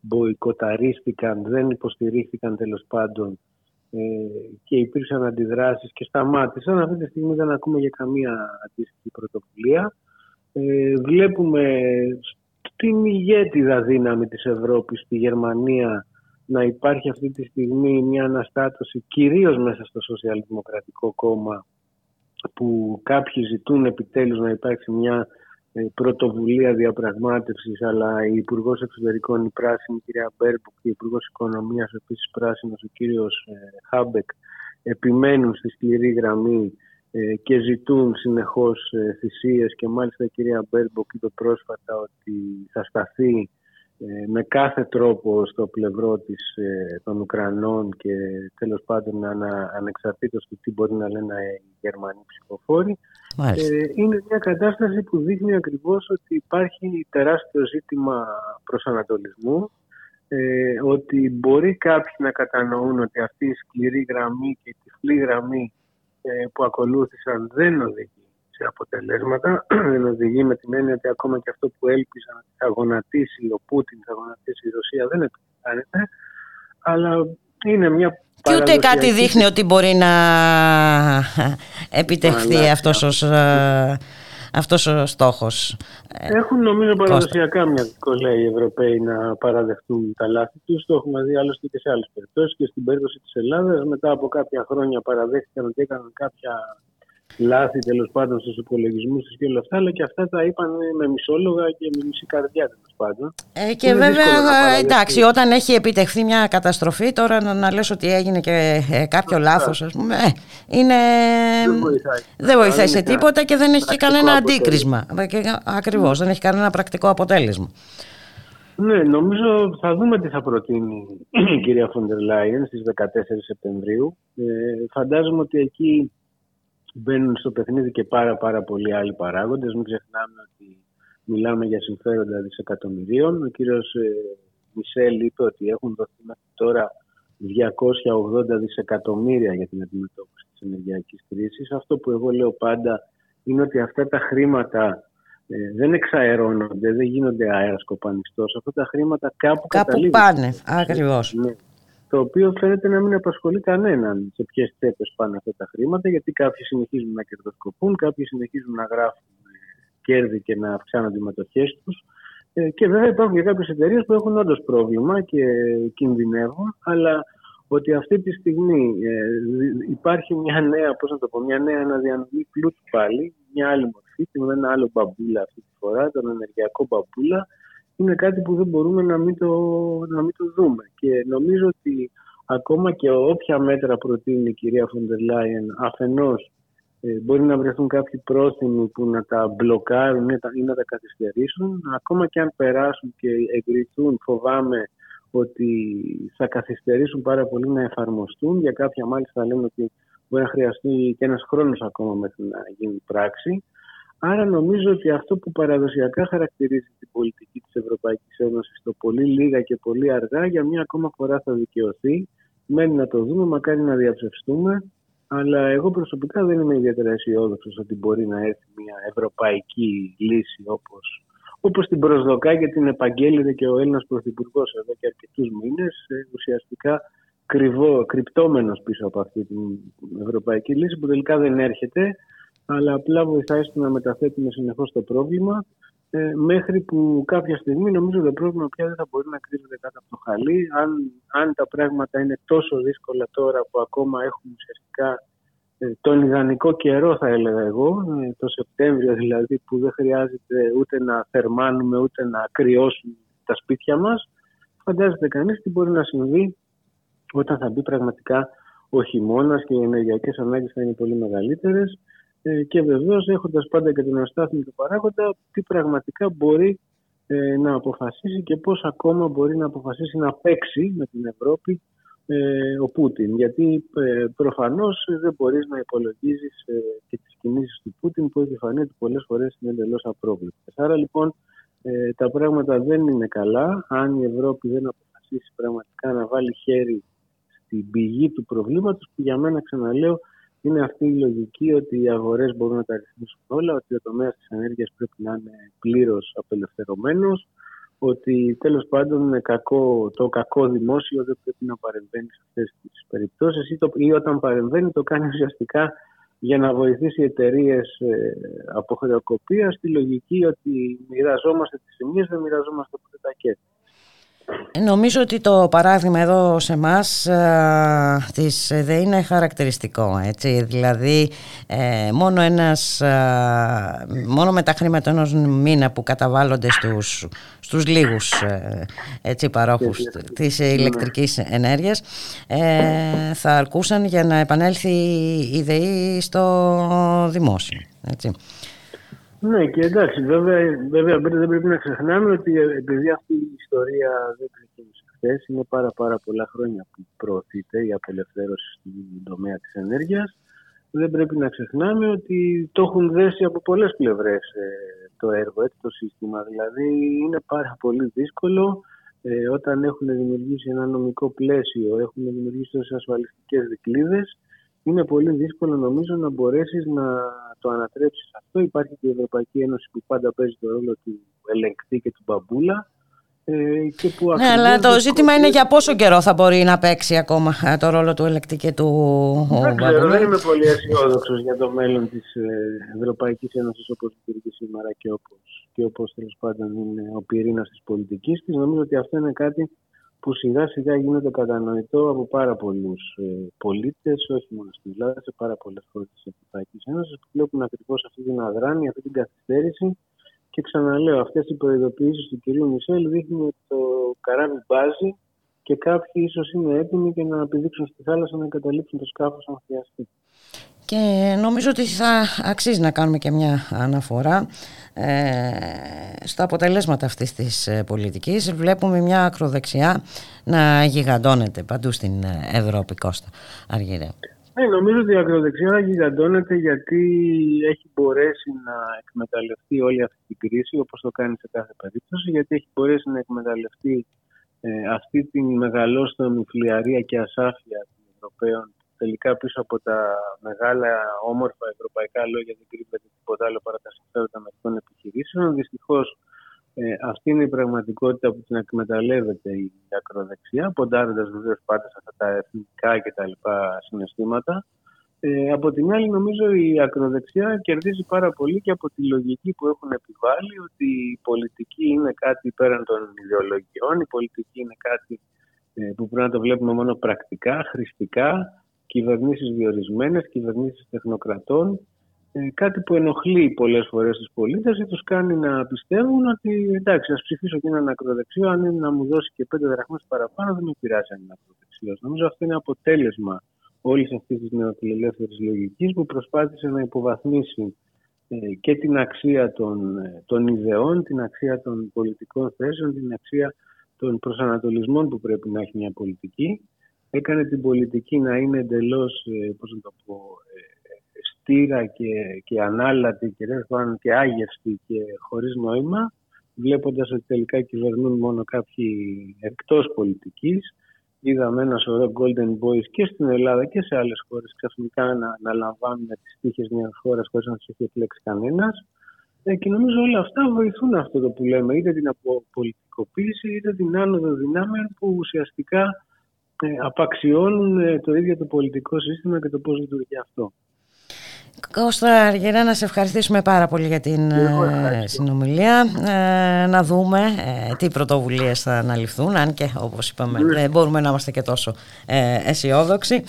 μποϊκοταρίστηκαν, δεν υποστηρίχθηκαν τέλος πάντων ε, και υπήρξαν αντιδράσεις και σταμάτησαν. Αυτή τη στιγμή δεν ακούμε για καμία αντίστοιχη πρωτοβουλία. Ε, βλέπουμε την ηγέτιδα δύναμη της Ευρώπης στη Γερμανία να υπάρχει αυτή τη στιγμή μια αναστάτωση κυρίως μέσα στο Σοσιαλδημοκρατικό κόμμα που κάποιοι ζητούν επιτέλους να υπάρξει μια ε, πρωτοβουλία διαπραγμάτευσης αλλά η Υπουργός Εξωτερικών η Πράσινη η κυρία Μπέρμποκ και η Υπουργός Οικονομίας επίσης Πράσινος ο κύριος ε, Χάμπεκ επιμένουν στη σκληρή γραμμή ε, και ζητούν συνεχώς θυσίες. Και μάλιστα η κυρία Μπέρμπουκ είπε πρόσφατα ότι θα σταθεί ε, με κάθε τρόπο στο πλευρό της, ε, των Ουκρανών και τέλος πάντων ανα, ανεξαρτήτως του τι μπορεί να λένε οι Γερμανοί ψηφοφόροι ε, είναι μια κατάσταση που δείχνει ακριβώς ότι υπάρχει τεράστιο ζήτημα προσανατολισμού ε, ότι μπορεί κάποιοι να κατανοούν ότι αυτή η σκληρή γραμμή και η τυφλή γραμμή ε, που ακολούθησαν δεν οδηγεί σε αποτελέσματα. [clears throat] Δεν οδηγεί με την έννοια ότι ακόμα και αυτό που έλπισαν ότι θα γονατίσει ο Πούτιν, θα γονατίσει η Ρωσία, δεν επιτυχάνεται. Αλλά είναι μια και ούτε κάτι δείχνει ότι μπορεί να [laughs] επιτευχθεί Αλλά, αυτός, ως, ε, αυτός ο στόχος. Έχουν νομίζω παραδοσιακά μια δυσκολία οι Ευρωπαίοι να παραδεχτούν τα λάθη τους. Το έχουμε δει άλλωστε και σε άλλες περιπτώσεις και στην περίπτωση της Ελλάδας μετά από κάποια χρόνια παραδέχτηκαν ότι έκαναν κάποια λάθη τέλος πάντων στους υπολογισμούς της και όλα αυτά, αλλά και αυτά τα είπαν με μισόλογα και με μισή καρδιά τέλος πάντων. Ε, και βέβαια, εντάξει, όταν έχει επιτευχθεί μια καταστροφή, τώρα να, να λες ότι έγινε και ε, κάποιο λάθος, ας πούμε, ε, είναι. Δεν βοηθάει, σε τίποτα και δεν έχει και κανένα αντίκρισμα. Ακριβώς, δεν έχει κανένα πρακτικό αποτέλεσμα. Ναι, νομίζω θα δούμε τι θα προτείνει η κυρία Φοντερ Λάιεν στις 14 Σεπτεμβρίου. Ε, φαντάζομαι ότι εκεί μπαίνουν στο παιχνίδι και πάρα πάρα πολλοί άλλοι παράγοντες. Μην ξεχνάμε ότι μιλάμε για συμφέροντα δισεκατομμυρίων. Ο κύριος ε, Μισελ είπε ότι έχουν δοθεί μέχρι τώρα 280 δισεκατομμύρια για την αντιμετώπιση της ενεργειακής κρίσης. Αυτό που εγώ λέω πάντα είναι ότι αυτά τα χρήματα ε, δεν εξαερώνονται, δεν γίνονται αέρας κοπανιστός. Αυτά τα χρήματα κάπου, κάπου πάνε, ακριβώς. Ναι το οποίο φαίνεται να μην απασχολεί κανέναν σε ποιες τσέπες πάνε αυτά τα χρήματα, γιατί κάποιοι συνεχίζουν να κερδοσκοπούν, κάποιοι συνεχίζουν να γράφουν κέρδη και να αυξάνονται οι μετοχές τους. Ε, και βέβαια υπάρχουν και κάποιες εταιρείες που έχουν όντως πρόβλημα και κινδυνεύουν, αλλά ότι αυτή τη στιγμή ε, υπάρχει μια νέα, πώς να το πω, μια νέα αναδιανομή πλούτου πάλι, μια άλλη μορφή, με ένα άλλο μπαμπούλα αυτή τη φορά, τον ενεργειακό μπαμπούλα, είναι κάτι που δεν μπορούμε να μην, το, να μην το δούμε. Και νομίζω ότι ακόμα και όποια μέτρα προτείνει η κυρία Φοντερ Λάιεν αφενός ε, μπορεί να βρεθούν κάποιοι πρόθυμοι που να τα μπλοκάρουν ή να τα καθυστερήσουν. Ακόμα και αν περάσουν και εγκριθούν φοβάμαι ότι θα καθυστερήσουν πάρα πολύ να εφαρμοστούν. Για κάποια μάλιστα λένε ότι μπορεί να χρειαστεί και ένας χρόνος ακόμα μέχρι να γίνει πράξη. Άρα νομίζω ότι αυτό που παραδοσιακά χαρακτηρίζει την πολιτική της Ευρωπαϊκής Ένωσης το πολύ λίγα και πολύ αργά για μια ακόμα φορά θα δικαιωθεί. Μένει να το δούμε, μακάρι να διαψευστούμε. Αλλά εγώ προσωπικά δεν είμαι ιδιαίτερα αισιόδοξος ότι μπορεί να έρθει μια ευρωπαϊκή λύση όπως, όπως την προσδοκά και την επαγγέλλεται και ο Έλληνας Πρωθυπουργός εδώ και αρκετούς μήνες, ε, ουσιαστικά κρυβό, κρυπτόμενος πίσω από αυτή την ευρωπαϊκή λύση που τελικά δεν έρχεται, αλλά απλά βοηθάει στο να μεταθέτουμε συνεχώς το πρόβλημα ε, μέχρι που κάποια στιγμή νομίζω το πρόβλημα πια δεν θα μπορεί να κρύβεται κάτω από το χαλί. Αν, αν τα πράγματα είναι τόσο δύσκολα τώρα που ακόμα έχουμε ουσιαστικά ε, τον ιδανικό καιρό θα έλεγα εγώ, ε, το Σεπτέμβριο δηλαδή που δεν χρειάζεται ούτε να θερμάνουμε ούτε να κρυώσουμε τα σπίτια μας, φαντάζεται κανείς τι μπορεί να συμβεί όταν θα μπει πραγματικά ο χειμώνας και οι ενεργειακές ανάγκες θα είναι πολύ μεγαλύτερες ε, και βεβαίως έχοντας πάντα και τον του παράγοντα τι πραγματικά μπορεί ε, να αποφασίσει και πώς ακόμα μπορεί να αποφασίσει να παίξει με την Ευρώπη ε, ο Πούτιν. Γιατί ε, προφανώς δεν μπορείς να υπολογίζεις ε, και τις κινήσεις του Πούτιν που έχει φανεί ότι πολλές φορές είναι εντελώς απρόβλεπτες. Άρα λοιπόν ε, τα πράγματα δεν είναι καλά αν η Ευρώπη δεν αποφασίσει πραγματικά να βάλει χέρι στην πηγή του προβλήματος που για μένα ξαναλέω είναι αυτή η λογική ότι οι αγορές μπορούν να τα ρυθμίσουν όλα, ότι ο τομέας της ενέργειας πρέπει να είναι πλήρως απελευθερωμένος, ότι τέλος πάντων είναι κακό, το κακό δημόσιο δεν πρέπει να παρεμβαίνει σε αυτές τις περιπτώσεις ή, το, ή όταν παρεμβαίνει το κάνει ουσιαστικά για να βοηθήσει εταιρείες ε, από χρεοκοπία στη λογική ότι μοιραζόμαστε τις σημείες, δεν μοιραζόμαστε ποτέ τα κέρδη. Νομίζω ότι το παράδειγμα εδώ σε εμάς της ΕΔΕ είναι χαρακτηριστικό. Έτσι. Δηλαδή ε, μόνο, ένας, μόνο με τα χρήματα ενός μήνα που καταβάλλονται στους, στους λίγους ε, έτσι, παρόχους της ηλεκτρικής ενέργειας ε, θα αρκούσαν για να επανέλθει η ΔΕΗ στο δημόσιο. Έτσι. Ναι, και εντάξει, βέβαια, βέβαια δεν πρέπει να ξεχνάμε ότι επειδή αυτή η ιστορία δεν ξεκίνησε χθες, είναι πάρα, πάρα πολλά χρόνια που προωθείται η απελευθέρωση στην τομέα της ενέργειας. Δεν πρέπει να ξεχνάμε ότι το έχουν δέσει από πολλές πλευρές ε, το έργο, έτσι, το σύστημα. Δηλαδή είναι πάρα πολύ δύσκολο ε, όταν έχουν δημιουργήσει ένα νομικό πλαίσιο, έχουν δημιουργήσει τόσες ασφαλιστικές δικλείδες, είναι πολύ δύσκολο νομίζω να μπορέσεις να το ανατρέψεις αυτό. Υπάρχει και η Ευρωπαϊκή Ένωση που πάντα παίζει το ρόλο του ελεγκτή και του μπαμπούλα. Ε, και που ναι, αλλά το ζήτημα είναι για πόσο καιρό θα μπορεί να παίξει ακόμα ε, το ρόλο του ελεγκτή και του δεν ξέρω, δεν είμαι πολύ αισιόδοξος για το μέλλον της ε, Ευρωπαϊκής Ένωσης όπως λειτουργεί σήμερα και όπως, και όπως τέλος πάντων είναι ο πυρήνας της πολιτικής της. Νομίζω ότι αυτό είναι κάτι που σιγά σιγά γίνεται κατανοητό από πάρα πολλούς ε, πολίτες, όχι μόνο στην Ελλάδα, σε πάρα πολλές χώρες της Ευρωπαϊκής Ένωσης, που βλέπουν ακριβώς αυτή την αδράνεια, αυτή την καθυστέρηση. Και ξαναλέω, αυτές οι προειδοποιήσεις του κυρίου Μισελ δείχνουν ότι το καράβι μπάζει και κάποιοι ίσως είναι έτοιμοι και να επιδείξουν στη θάλασσα να καταλήξουν το σκάφος αν χρειαστεί. Και νομίζω ότι θα αξίζει να κάνουμε και μια αναφορά ε, στα αποτελέσματα αυτής της ε, πολιτικής. Βλέπουμε μια ακροδεξιά να γιγαντώνεται παντού στην ε, Ευρώπη, Κώστα Αργυρέ. Ε, νομίζω ότι η ακροδεξιά γιγαντώνεται γιατί έχει μπορέσει να εκμεταλλευτεί όλη αυτή την κρίση όπως το κάνει σε κάθε περίπτωση γιατί έχει μπορέσει να εκμεταλλευτεί ε, αυτή την μεγαλόστομη φλιαρία και ασάφεια των Ευρωπαίων τελικά πίσω από τα μεγάλα όμορφα ευρωπαϊκά λόγια δεν κρύβεται τίποτα άλλο παρά τα συμφέροντα μερικών επιχειρήσεων. Δυστυχώς ε, αυτή είναι η πραγματικότητα που την εκμεταλλεύεται η ακροδεξιά, ποντάροντας βεβαίως πάντα σε αυτά τα εθνικά και τα λοιπά συναισθήματα. Ε, από την άλλη, νομίζω η ακροδεξιά κερδίζει πάρα πολύ και από τη λογική που έχουν επιβάλει ότι η πολιτική είναι κάτι πέραν των ιδεολογιών, η πολιτική είναι κάτι ε, που πρέπει να το βλέπουμε μόνο πρακτικά, χρηστικά, κυβερνήσεις διορισμένες, κυβερνήσεις τεχνοκρατών, ε, κάτι που ενοχλεί πολλές φορές τους πολίτες και τους κάνει να πιστεύουν ότι εντάξει ας ψηφίσω και έναν ακροδεξιό αν είναι να μου δώσει και πέντε δραχμές παραπάνω δεν με πειράζει αν είναι ακροδεξιός. Νομίζω αυτό είναι αποτέλεσμα όλης αυτής της νεοφιλελεύθερης λογικής που προσπάθησε να υποβαθμίσει ε, και την αξία των, ε, των ιδεών, την αξία των πολιτικών θέσεων, την αξία των προσανατολισμών που πρέπει να έχει μια πολιτική έκανε την πολιτική να είναι εντελώς, ε, πώς να το πω, ε, στήρα και, και ανάλατη και, και άγευστη και χωρίς νόημα, βλέποντας ότι τελικά κυβερνούν μόνο κάποιοι εκτός πολιτικής. Είδαμε ένα σωρό Golden Boys και στην Ελλάδα και σε άλλες χώρες ξαφνικά να, να λαμβάνουν τις τύχες μιας χώρας χωρίς να τους έχει εκλέξει κανένας. Ε, και νομίζω όλα αυτά βοηθούν αυτό το που λέμε, είτε την αποπολιτικοποίηση είτε την άνοδο δυνάμεων που ουσιαστικά ε, απαξιώνουν ε, το ίδιο το πολιτικό σύστημα και το πώς λειτουργεί αυτό. Κώστα Αργυρά, να σε ευχαριστήσουμε πάρα πολύ για την ε, συνομιλία. Ε, να δούμε ε, τι πρωτοβουλίες θα αναλυφθούν, αν και όπως είπαμε ναι. δεν μπορούμε να είμαστε και τόσο αισιόδοξοι.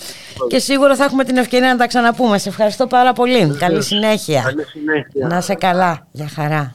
Και σίγουρα θα έχουμε την ευκαιρία να τα ξαναπούμε. Σε ευχαριστώ πάρα πολύ. Καλή συνέχεια. Καλή συνέχεια. Να σε καλά. Για χαρά.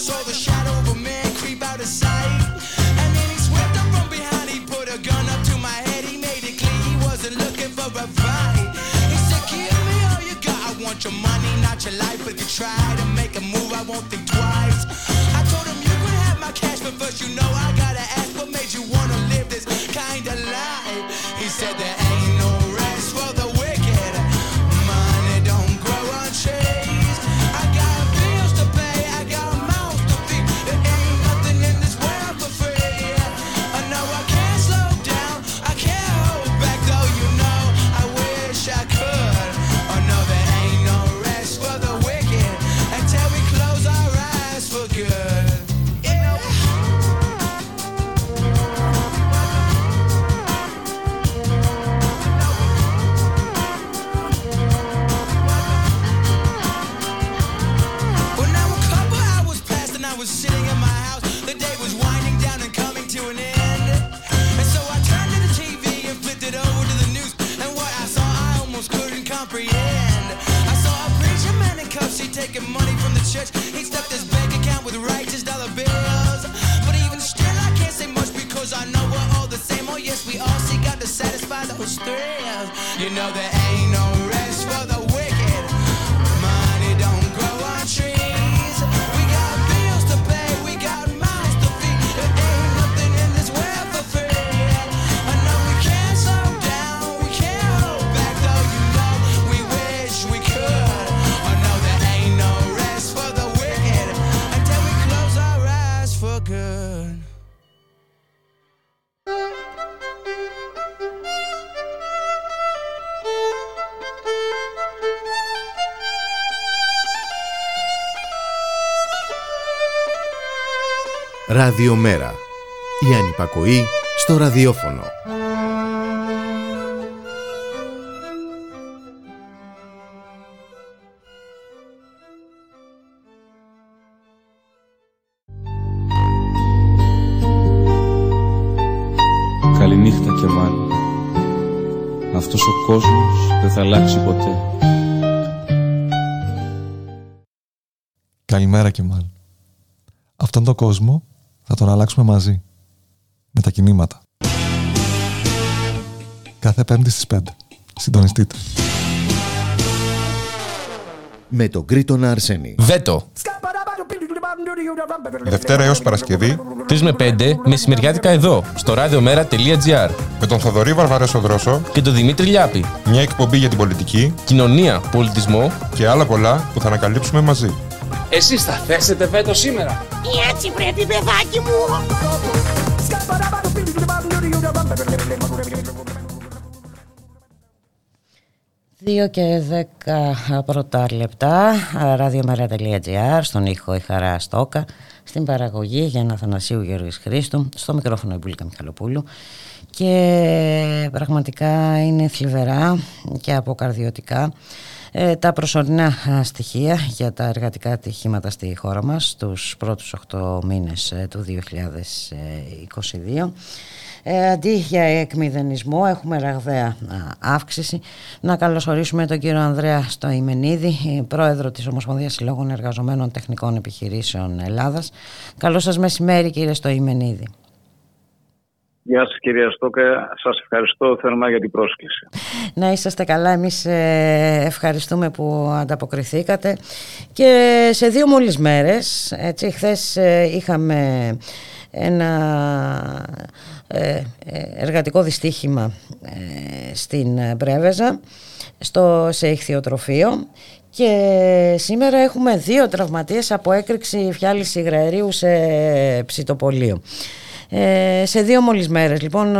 saw the shadow of a man creep out of sight. And then he swept up from behind, he put a gun up to my head. He made it clear he wasn't looking for a fight. He said, Give me all you got. I want your money, not your life. If you try to make a move, I won't think twice. I told him you could have my cash, but first you know I gotta ask what made you wanna live this kind of life. You know, there ain't Ραδιομέρα. Η ανυπακοή στο ραδιόφωνο. Καληνύχτα και μάλλον. Αυτός ο κόσμος δεν θα αλλάξει ποτέ. Καλημέρα και μάλλον. Αυτόν τον κόσμο θα τον αλλάξουμε μαζί. Με τα κινήματα. Κάθε πέμπτη στις 5. Συντονιστείτε. Με τον Κρήτονα Αρσένη. Βέτο. Δευτέρα έως Παρασκευή 3 με 5 μεσημεριάτικα εδώ, στο radiomera.gr. με τον Θοδωρή Βαρβαρέσο Δρόσο Και τον Δημήτρη Λιάπη. μια εκπομπή για την πολιτική Κοινωνία, πολιτισμό. και άλλα πολλά που θα ανακαλύψουμε μαζί. Εσείς θα θέσετε βέτο σήμερα; Έτσι πρέπει παιδάκι μου. 2 και 10 πρώτα λεπτά, radiomera.gr, στον ήχο η Χαρά Στόκα, στην παραγωγή Γιάννα Θανασίου Γεωργής Χρήστου, στο μικρόφωνο η Μπουλίκα Μιχαλοπούλου και πραγματικά είναι θλιβερά και αποκαρδιωτικά ε, τα προσωρινά στοιχεία για τα εργατικά ατυχήματα στη χώρα μας τους πρώτους 8 μήνες του 2022 ε, αντί για εκμηδενισμό έχουμε ραγδαία αύξηση. Να καλωσορίσουμε τον κύριο Ανδρέα Στοημενίδη, πρόεδρο της Ομοσπονδίας Συλλόγων Εργαζομένων Τεχνικών Επιχειρήσεων Ελλάδας. Καλό σας μεσημέρι κύριε Στοημενίδη. Γεια σας κυρία Στόκα, σας ευχαριστώ θερμά για την πρόσκληση. Να είσαστε καλά, εμείς ε, ευχαριστούμε που ανταποκριθήκατε και σε δύο μόλις μέρες, έτσι, χθες ε, είχαμε ένα ε, εργατικό δυστύχημα στην Πρέβεζα στο, σε ηχθειοτροφείο και σήμερα έχουμε δύο τραυματίες από έκρηξη φιάλης υγραερίου σε ψητοπολείο. Ε, σε δύο μόλις μέρες λοιπόν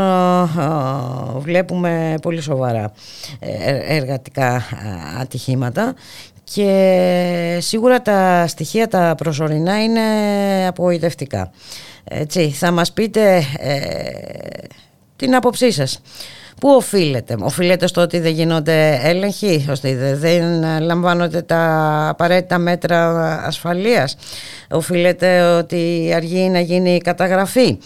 βλέπουμε πολύ σοβαρά ε, εργατικά ατυχήματα και σίγουρα τα στοιχεία τα προσωρινά είναι απογοητευτικά. Έτσι, θα μας πείτε ε, την άποψή σας. Πού οφείλεται, οφείλεται στο ότι δεν γίνονται έλεγχοι, ώστε δεν λαμβάνονται τα απαραίτητα μέτρα ασφαλείας, οφείλεται ότι αργεί να γίνει η καταγραφή.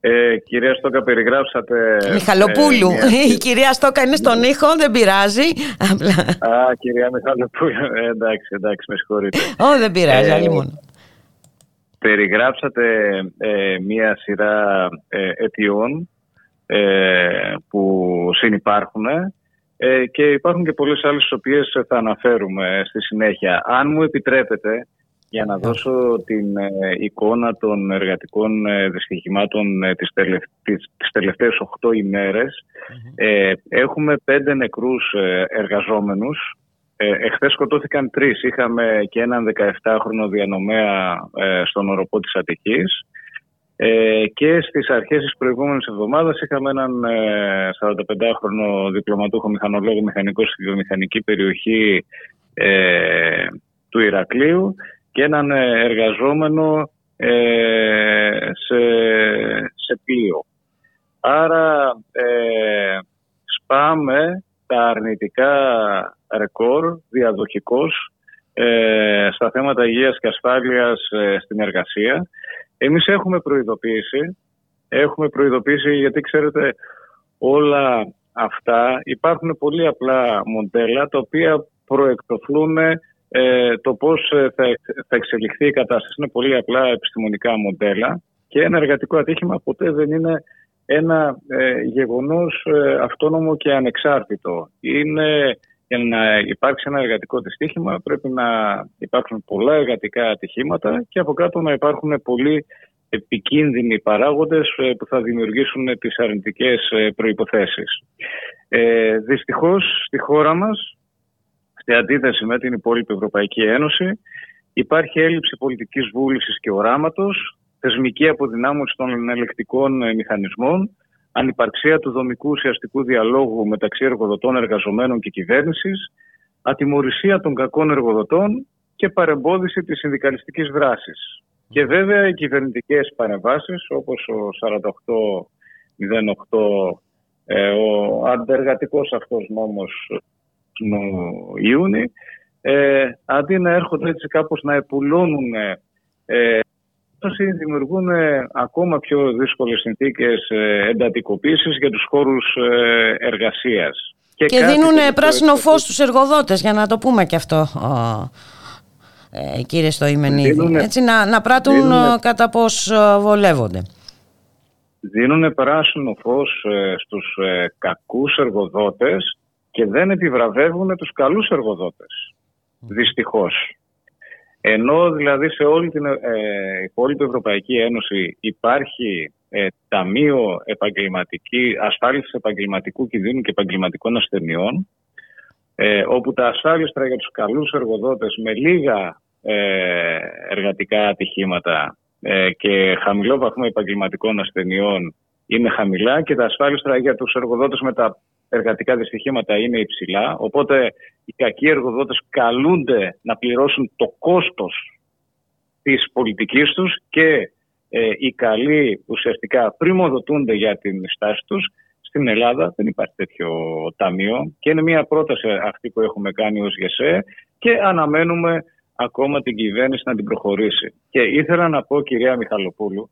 Ε, κυρία Στόκα, περιγράψατε. Μιχαλοπούλου. Ε, η κυρία Στόκα είναι στον ήχο, δεν πειράζει. Α, κυρία Μιχαλοπούλου. Ε, εντάξει, εντάξει, με συγχωρείτε. Ω, δεν πειράζει, άλλη μόνο. Περιγράψατε ε, μία σειρά ε, αιτιών ε, που συνυπάρχουν ε, και υπάρχουν και πολλές άλλες τις οποίες θα αναφέρουμε στη συνέχεια. Αν μου επιτρέπετε, για να δώσω την εικόνα των εργατικών δυστυχημάτων τις, τελευ, τις, τις τελευταίες 8 ημερες έχουμε πέντε νεκρούς εργαζόμενους ε, εχθές σκοτώθηκαν τρεις. Είχαμε και έναν 17χρονο διανομέα ε, στον οροπό της Αττικής ε, και στις αρχές της προηγούμενης εβδομάδας είχαμε έναν ε, 45χρονο διπλωματούχο μηχανολόγο μηχανικός στη βιομηχανική περιοχή ε, του Ηρακλείου και έναν ε, εργαζόμενο σε, σε πλοίο. Άρα σπάμε τα αρνητικά ρεκόρ διαδοχικός ε, στα θέματα υγείας και ασφάλειας ε, στην εργασία. Εμείς έχουμε προειδοποίηση. Έχουμε προειδοποίηση γιατί ξέρετε όλα αυτά υπάρχουν πολύ απλά μοντέλα τα οποία προεκτοθούν ε, το πώς ε, θα, θα εξελιχθεί η κατάσταση. Είναι πολύ απλά επιστημονικά μοντέλα και ένα εργατικό ατύχημα ποτέ δεν είναι ένα ε, γεγονός ε, αυτόνομο και ανεξάρτητο. Είναι, για να υπάρξει ένα εργατικό δυστύχημα πρέπει να υπάρξουν πολλά εργατικά ατυχήματα και από κάτω να υπάρχουν πολλοί επικίνδυνοι παράγοντες ε, που θα δημιουργήσουν τις αρνητικές ε, προϋποθέσεις. Ε, δυστυχώς στη χώρα μας, στη αντίθεση με την υπόλοιπη Ευρωπαϊκή Ένωση, υπάρχει έλλειψη πολιτικής βούλησης και οράματος θεσμική αποδυνάμωση των ελεκτικών ε, μηχανισμών, ανυπαρξία του δομικού ουσιαστικού διαλόγου μεταξύ εργοδοτών, εργαζομένων και κυβέρνησης, ατιμορρησία των κακών εργοδοτών και παρεμπόδιση της συνδικαλιστικής δράσης. Και βέβαια οι κυβερνητικές παρεμβάσεις όπως ο 4808, ε, ο αντεργατικός αυτός νόμος του Ιούνι, ε, αντί να έρχονται έτσι κάπως να επουλώνουν ε, δημιουργούν ε, ακόμα πιο δύσκολες συνθήκες ε, εντατικοποίησης για τους χώρους ε, εργασίας. Και, και δίνουν πράσινο φως στους εργοδότες, για να το πούμε και αυτό, ε, κύριε Στοημενίδη. Έτσι, να, να πράττουν δίνουνε, κατά πώς βολεύονται. Δίνουν πράσινο φως στους κακούς εργοδότες και δεν επιβραβεύουν τους καλούς εργοδότες. Δυστυχώς. Ενώ δηλαδή σε όλη την ε, υπόλοιπη Ευρωπαϊκή Ένωση υπάρχει ε, Ταμείο επαγγελματική, Ασφάλισης Επαγγελματικού Κινδύνου και Επαγγελματικών Ασθενειών, ε, όπου τα ασφάλιστρα για τους καλούς εργοδότες με λίγα ε, εργατικά ατυχήματα ε, και χαμηλό βαθμό επαγγελματικών ασθενειών είναι χαμηλά και τα ασφάλιστρα για τους εργοδότες με τα εργατικά δυστυχήματα είναι υψηλά. Οπότε οι κακοί εργοδότες καλούνται να πληρώσουν το κόστος της πολιτικής τους και ε, οι καλοί ουσιαστικά πρημοδοτούνται για την στάση τους Στην Ελλάδα δεν υπάρχει τέτοιο ταμείο και είναι μια πρόταση αυτή που έχουμε κάνει ως ΓΕΣΕ και αναμένουμε ακόμα την κυβέρνηση να την προχωρήσει. Και ήθελα να πω κυρία Μιχαλοπούλου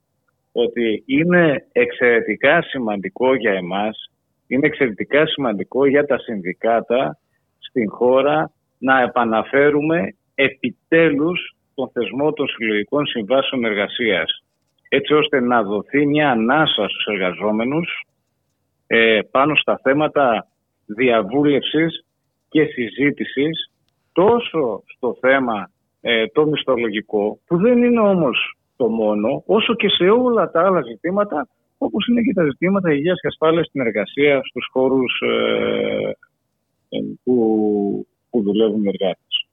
ότι είναι εξαιρετικά σημαντικό για εμάς, είναι εξαιρετικά σημαντικό για τα συνδικάτα στην χώρα να επαναφέρουμε επιτέλους τον θεσμό των συλλογικών συμβάσεων εργασίας έτσι ώστε να δοθεί μια ανάσα στους εργαζόμενους ε, πάνω στα θέματα διαβούλευσης και συζήτησης τόσο στο θέμα ε, το μισθολογικό που δεν είναι όμως το μόνο όσο και σε όλα τα άλλα ζητήματα όπως είναι και τα ζητήματα υγείας και ασφάλειας στην εργασία στους χώρους ε, ε που, που δουλεύουν οι εργάτες.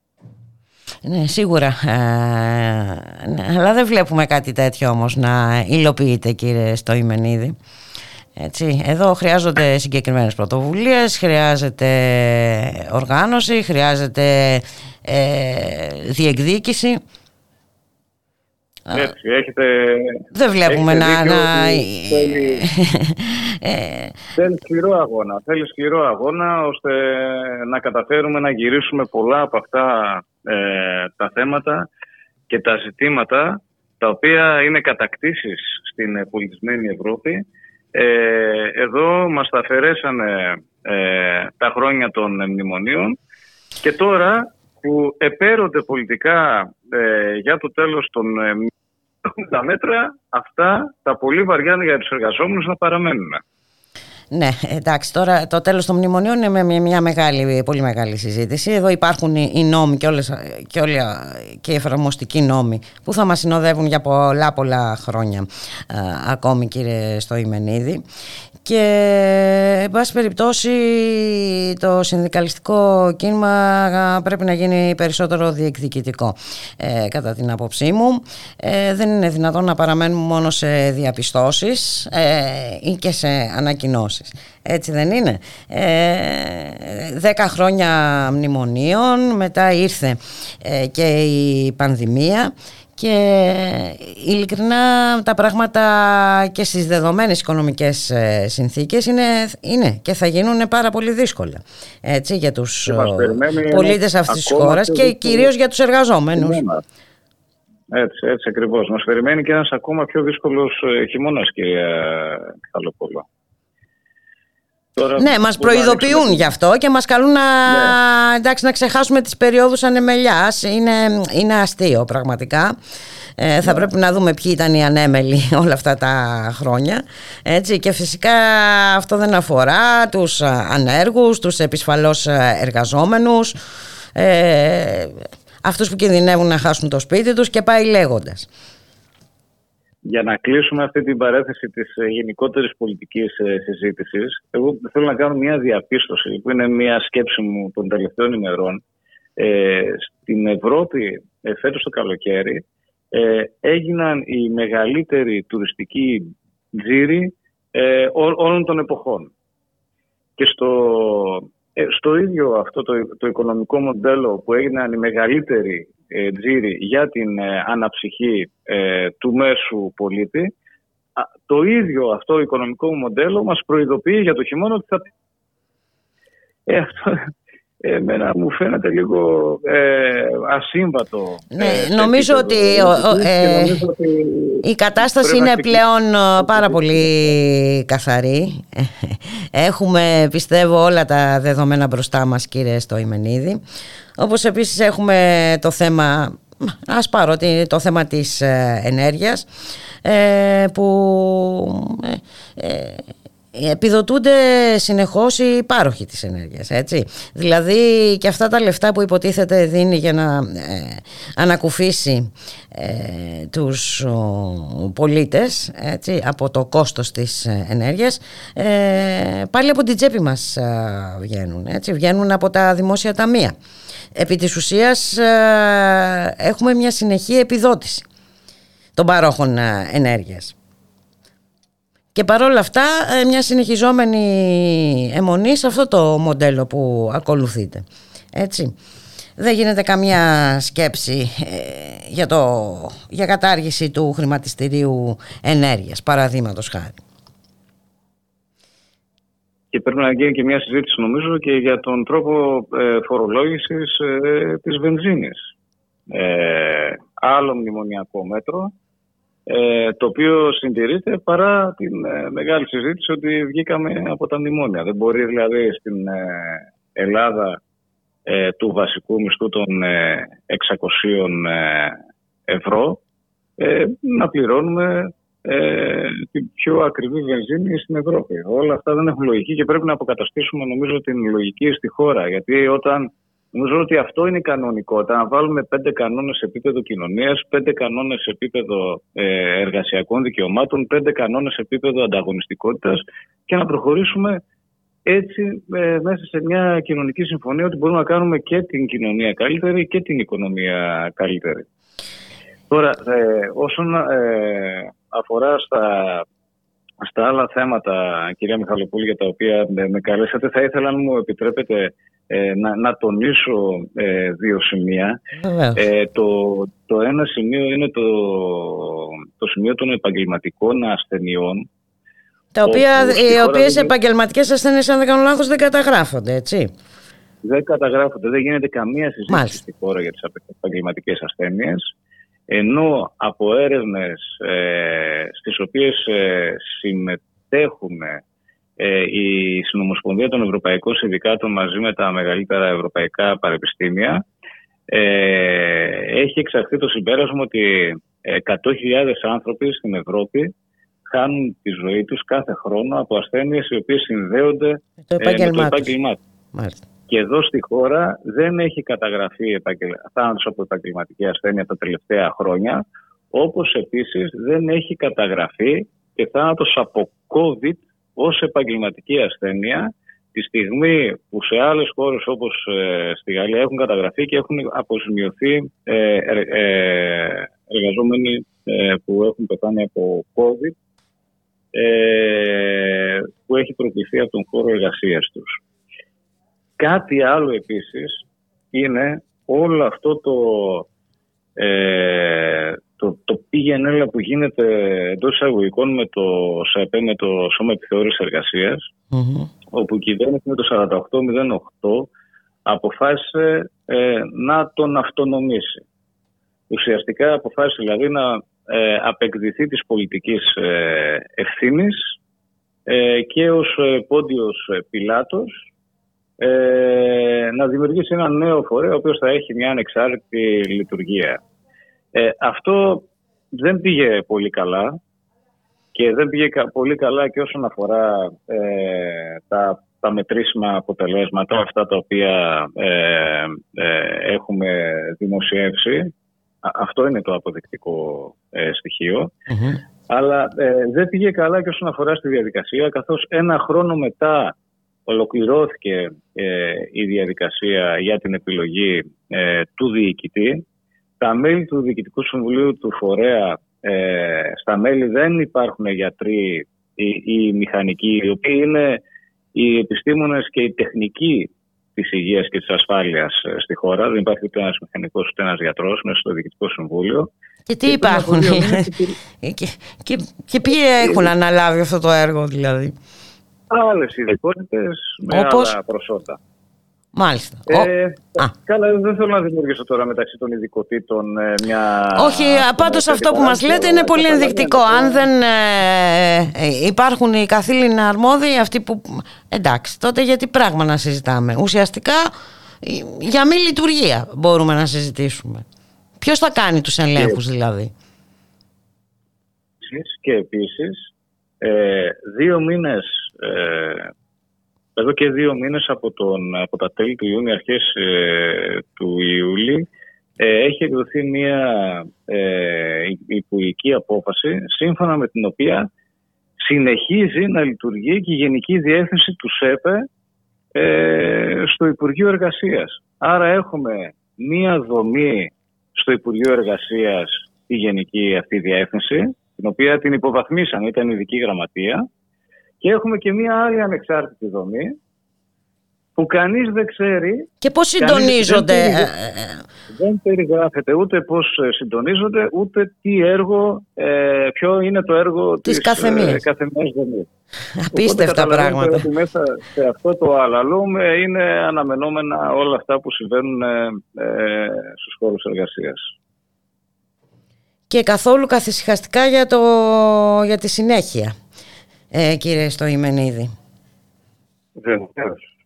Ναι, σίγουρα. Ε, ναι, αλλά δεν βλέπουμε κάτι τέτοιο όμως να υλοποιείται κύριε Στοημενίδη. Έτσι, εδώ χρειάζονται συγκεκριμένες πρωτοβουλίες, χρειάζεται οργάνωση, χρειάζεται ε, διεκδίκηση. Έτσι, έχετε, Δεν βλέπουμε να... να... Θέλει, [laughs] ε, θέλει σκληρό αγώνα. Θέλει σκληρό αγώνα ώστε να καταφέρουμε να γυρίσουμε πολλά από αυτά ε, τα θέματα και τα ζητήματα τα οποία είναι κατακτήσεις στην πολιτισμένη Ευρώπη. Ε, εδώ μας τα αφαιρέσανε ε, τα χρόνια των μνημονίων και τώρα που επέρονται πολιτικά ε, για το τέλος των ε, τα μέτρα, αυτά τα πολύ βαριά για τους εργαζόμενους να παραμένουν. Ναι, εντάξει, τώρα το τέλος των μνημονίων είναι με μια μεγάλη, πολύ μεγάλη συζήτηση. Εδώ υπάρχουν οι νόμοι και, όλες, και, όλα, και οι εφαρμοστικοί νόμοι που θα μας συνοδεύουν για πολλά πολλά χρόνια ακόμη κύριε Στοημενίδη και εν πάση περιπτώσει το συνδικαλιστικό κίνημα πρέπει να γίνει περισσότερο διεκδικητικό ε, κατά την άποψή μου. Ε, δεν είναι δυνατόν να παραμένουμε μόνο σε διαπιστώσεις ε, ή και σε ανακοινώσεις. Έτσι δεν είναι. Ε, δέκα χρόνια μνημονίων μετά ήρθε και η πανδημία και ειλικρινά τα πράγματα και στις δεδομένες οικονομικές ε, συνθήκες είναι, είναι και θα γίνουν πάρα πολύ δύσκολα έτσι, για τους ε, πολίτες αυτής της χώρας και, και κυρίως για τους εργαζόμενους. Έτσι, έτσι ακριβώς. Μας περιμένει και ένας ακόμα πιο δύσκολος ε, χειμώνας κυρία Καλοπόλα. Τώρα ναι, μας προειδοποιούν γι' αυτό και μας καλούν να, ναι. εντάξει, να ξεχάσουμε τις περιόδους ανεμελιάς. Είναι, είναι αστείο πραγματικά. Ε, θα ναι. πρέπει να δούμε ποιοι ήταν οι ανέμελοι [laughs] όλα αυτά τα χρόνια. Έτσι, και φυσικά αυτό δεν αφορά τους ανέργους, τους επισφαλώς εργαζόμενους, ε, αυτούς που κινδυνεύουν να χάσουν το σπίτι τους και πάει λέγοντας για να κλείσουμε αυτή την παρέθεση της ε, γενικότερης πολιτικής ε, συζήτησης, εγώ θέλω να κάνω μια διαπίστωση που είναι μια σκέψη μου των τελευταίων ημερών. Ε, στην Ευρώπη ε, φέτος το καλοκαίρι ε, έγιναν οι μεγαλύτεροι τουριστικοί τζίροι ε, όλων των εποχών. Και στο, στο ίδιο αυτό το, το οικονομικό μοντέλο που έγιναν οι μεγαλύτεροι ε, τζίρι για την ε, αναψυχή ε, του μέσου πολίτη, το ίδιο αυτό οικονομικό μοντέλο μας προειδοποιεί για το χειμώνα ότι θα... Ε, αυτό, εμένα μου φαίνεται λίγο ε, ασύμβατο. Ναι, νομίζω, ότι, η κατάσταση είναι πλέον πάρα πολύ καθαρή. [laughs] Έχουμε πιστεύω όλα τα δεδομένα μπροστά μας κύριε Στοημενίδη. Όπως επίσης έχουμε το θέμα, ας πάρω το θέμα της ε, ενέργειας ε, που ε, επιδοτούνται συνεχώς οι πάροχοι της ενέργειας έτσι. δηλαδή και αυτά τα λεφτά που υποτίθεται δίνει για να ε, ανακουφίσει ε, τους πολίτες έτσι, από το κόστος της ενέργειας πάλι από την τσέπη μας βγαίνουν έτσι, βγαίνουν από τα δημόσια ταμεία επί της ουσίας ε, έχουμε μια συνεχή επιδότηση των παρόχων ε, ενέργειας. Και παρόλα αυτά ε, μια συνεχιζόμενη αιμονή σε αυτό το μοντέλο που ακολουθείτε. Έτσι. Δεν γίνεται καμία σκέψη για, το, για κατάργηση του χρηματιστηρίου ενέργειας, παραδείγματος χάρη. και πρέπει να γίνει και μια συζήτηση νομίζω και για τον τρόπο ε, φορολόγησης ε, της βενζίνης. Ε, άλλο μνημονιακό μέτρο, ε, το οποίο συντηρείται παρά την ε, μεγάλη συζήτηση ότι βγήκαμε από τα μνημόνια. Δεν μπορεί δηλαδή στην ε, Ελλάδα ε, του βασικού μισθού των 600 ευρώ να πληρώνουμε ε, την πιο ακριβή βενζίνη στην Ευρώπη. Όλα αυτά δεν έχουν λογική και πρέπει να αποκαταστήσουμε νομίζω την λογική στη χώρα. Γιατί όταν νομίζω ότι αυτό είναι η κανονικότητα, να βάλουμε πέντε κανόνες σε επίπεδο κοινωνίας, πέντε κανόνες σε επίπεδο ε, εργασιακών δικαιωμάτων, πέντε κανόνες σε επίπεδο ανταγωνιστικότητας και να προχωρήσουμε έτσι ε, μέσα σε μια κοινωνική συμφωνία ότι μπορούμε να κάνουμε και την κοινωνία καλύτερη και την οικονομία καλύτερη. Τώρα, ε, όσον ε, αφορά στα, στα άλλα θέματα, κυρία Μιχαλοπούλη, για τα οποία με καλέσατε, θα ήθελα να μου επιτρέπετε ε, να, να τονίσω ε, δύο σημεία. Ε, το, το ένα σημείο είναι το, το σημείο των επαγγελματικών ασθενειών. Τα οποία, οι οποίες δεν... επαγγελματικές ασθένειες, αν δεν κάνω λάθος, δεν καταγράφονται, έτσι. Δεν καταγράφονται. Δεν γίνεται καμία συζήτηση Μάλιστα. στη χώρα για τις επαγγελματικές ασθένειες ενώ από έρευνες ε, στις οποίες ε, συμμετέχουμε ε, η Συνομοσπονδία των Ευρωπαϊκών Συνδικάτων μαζί με τα μεγαλύτερα ευρωπαϊκά πανεπιστήμια ε, έχει εξαχθεί το συμπέρασμα ότι 100.000 άνθρωποι στην Ευρώπη χάνουν τη ζωή τους κάθε χρόνο από ασθένειες οι οποίες συνδέονται με το επάγγελμά τους. Και εδώ στη χώρα δεν έχει καταγραφεί θάνατος από επαγγελματική ασθένεια τα τελευταία χρόνια, όπως επίσης δεν έχει καταγραφεί και θάνατος από COVID ως επαγγελματική ασθένεια τη στιγμή που σε άλλες χώρες όπως ε, στη Γαλλία έχουν καταγραφεί και έχουν αποζημιωθεί ε, ε, εργαζόμενοι που έχουν πεθάνει από COVID που έχει προκληθεί από τον χώρο εργασίας τους. Κάτι άλλο επίσης είναι όλο αυτό το, ε, το, το πήγαινε που γίνεται εντός εισαγωγικών με το ΣΕΠΕ, με το Σώμα Επιθεώρησης Εργασίας, όπου η κυβέρνηση με το 4808 αποφάσισε ε, να τον αυτονομήσει. Ουσιαστικά αποφάσισε δηλαδή να ε, απεκδηθεί της πολιτικής ε, ευθύνης ε, και ως ε, πόντιος πιλάτος ε, να δημιουργήσει ένα νέο φορέα ο οποίος θα έχει μια ανεξάρτητη λειτουργία. Ε, αυτό δεν πήγε πολύ καλά και δεν πήγε πολύ καλά και όσον αφορά ε, τα, τα μετρήσιμα αποτελέσματα, αυτά τα οποία ε, έχουμε δημοσιεύσει. Αυτό είναι το αποδεικτικό στοιχείο. Αλλά δεν πήγε καλά και όσον αφορά στη διαδικασία, καθώς ένα χρόνο μετά ολοκληρώθηκε ε, η διαδικασία για την επιλογή ε, του διοικητή. Τα μέλη του Διοικητικού Συμβουλίου του Φορέα, ε, στα μέλη δεν υπάρχουν γιατροί ή, ή μηχανικοί, οι οποίοι είναι οι επιστήμονες και οι τεχνικοί της υγείας και της ασφάλειας στη χώρα. Δεν υπάρχει ούτε ένας μηχανικός ούτε ένας γιατρός μέσα στο Διοικητικό Συμβούλιο. Και τι υπάρχουν; Και, [laughs] και, και ποιοι έχουν αναλάβει αυτό το έργο δηλαδή; Άλλες ειδικότητες με Όπως... άλλα προσόντα. Μάλιστα. Ε, καλά, δεν θέλω να δημιουργήσω τώρα μεταξύ των ειδικοτήτων ε, μια. Όχι, πάντως αυτό που μας λέτε είναι πολύ ενδεικτικό. Αν δεν ε, ε, υπάρχουν οι καθήλυνα αρμόδιοι, αυτοί που. Εντάξει, τότε γιατί πράγμα να συζητάμε. Ουσιαστικά για μη λειτουργία μπορούμε να συζητήσουμε. Ποιος θα κάνει τους ελέγχους δηλαδή; Και επίσης, ε, δύο μήνες ε, εδώ και δύο μήνες από, τον, από τα τέλη του Ιούνιου, αρχές ε, του Ιούλη, ε, έχει εκδοθεί μια ε, υπουργική απόφαση σύμφωνα με την οποία συνεχίζει να λειτουργεί και η Γενική Διεύθυνση του ΣΕΠΕ ε, στο Υπουργείο Εργασίας. Άρα έχουμε μία δομή στο Υπουργείο Εργασίας τη Γενική αυτή Διεύθυνση, την οποία την υποβαθμίσαν, ήταν ειδική γραμματεία, και έχουμε και μία άλλη ανεξάρτητη δομή, που κανείς δεν ξέρει. Και πώς συντονίζονται. Δεν, ε, δεν περιγράφεται ούτε πώς συντονίζονται, ούτε τι έργο, ποιο είναι το έργο της, της καθεμίας. Απίστευτα πράγματα. Ότι μέσα σε αυτό το αλαλούμε είναι αναμενόμενα όλα αυτά που συμβαίνουν ε, στους χώρους εργασίας. Και καθόλου καθησυχαστικά για, το, για τη συνέχεια, ε, κύριε Στοημενίδη. Βεβαίως.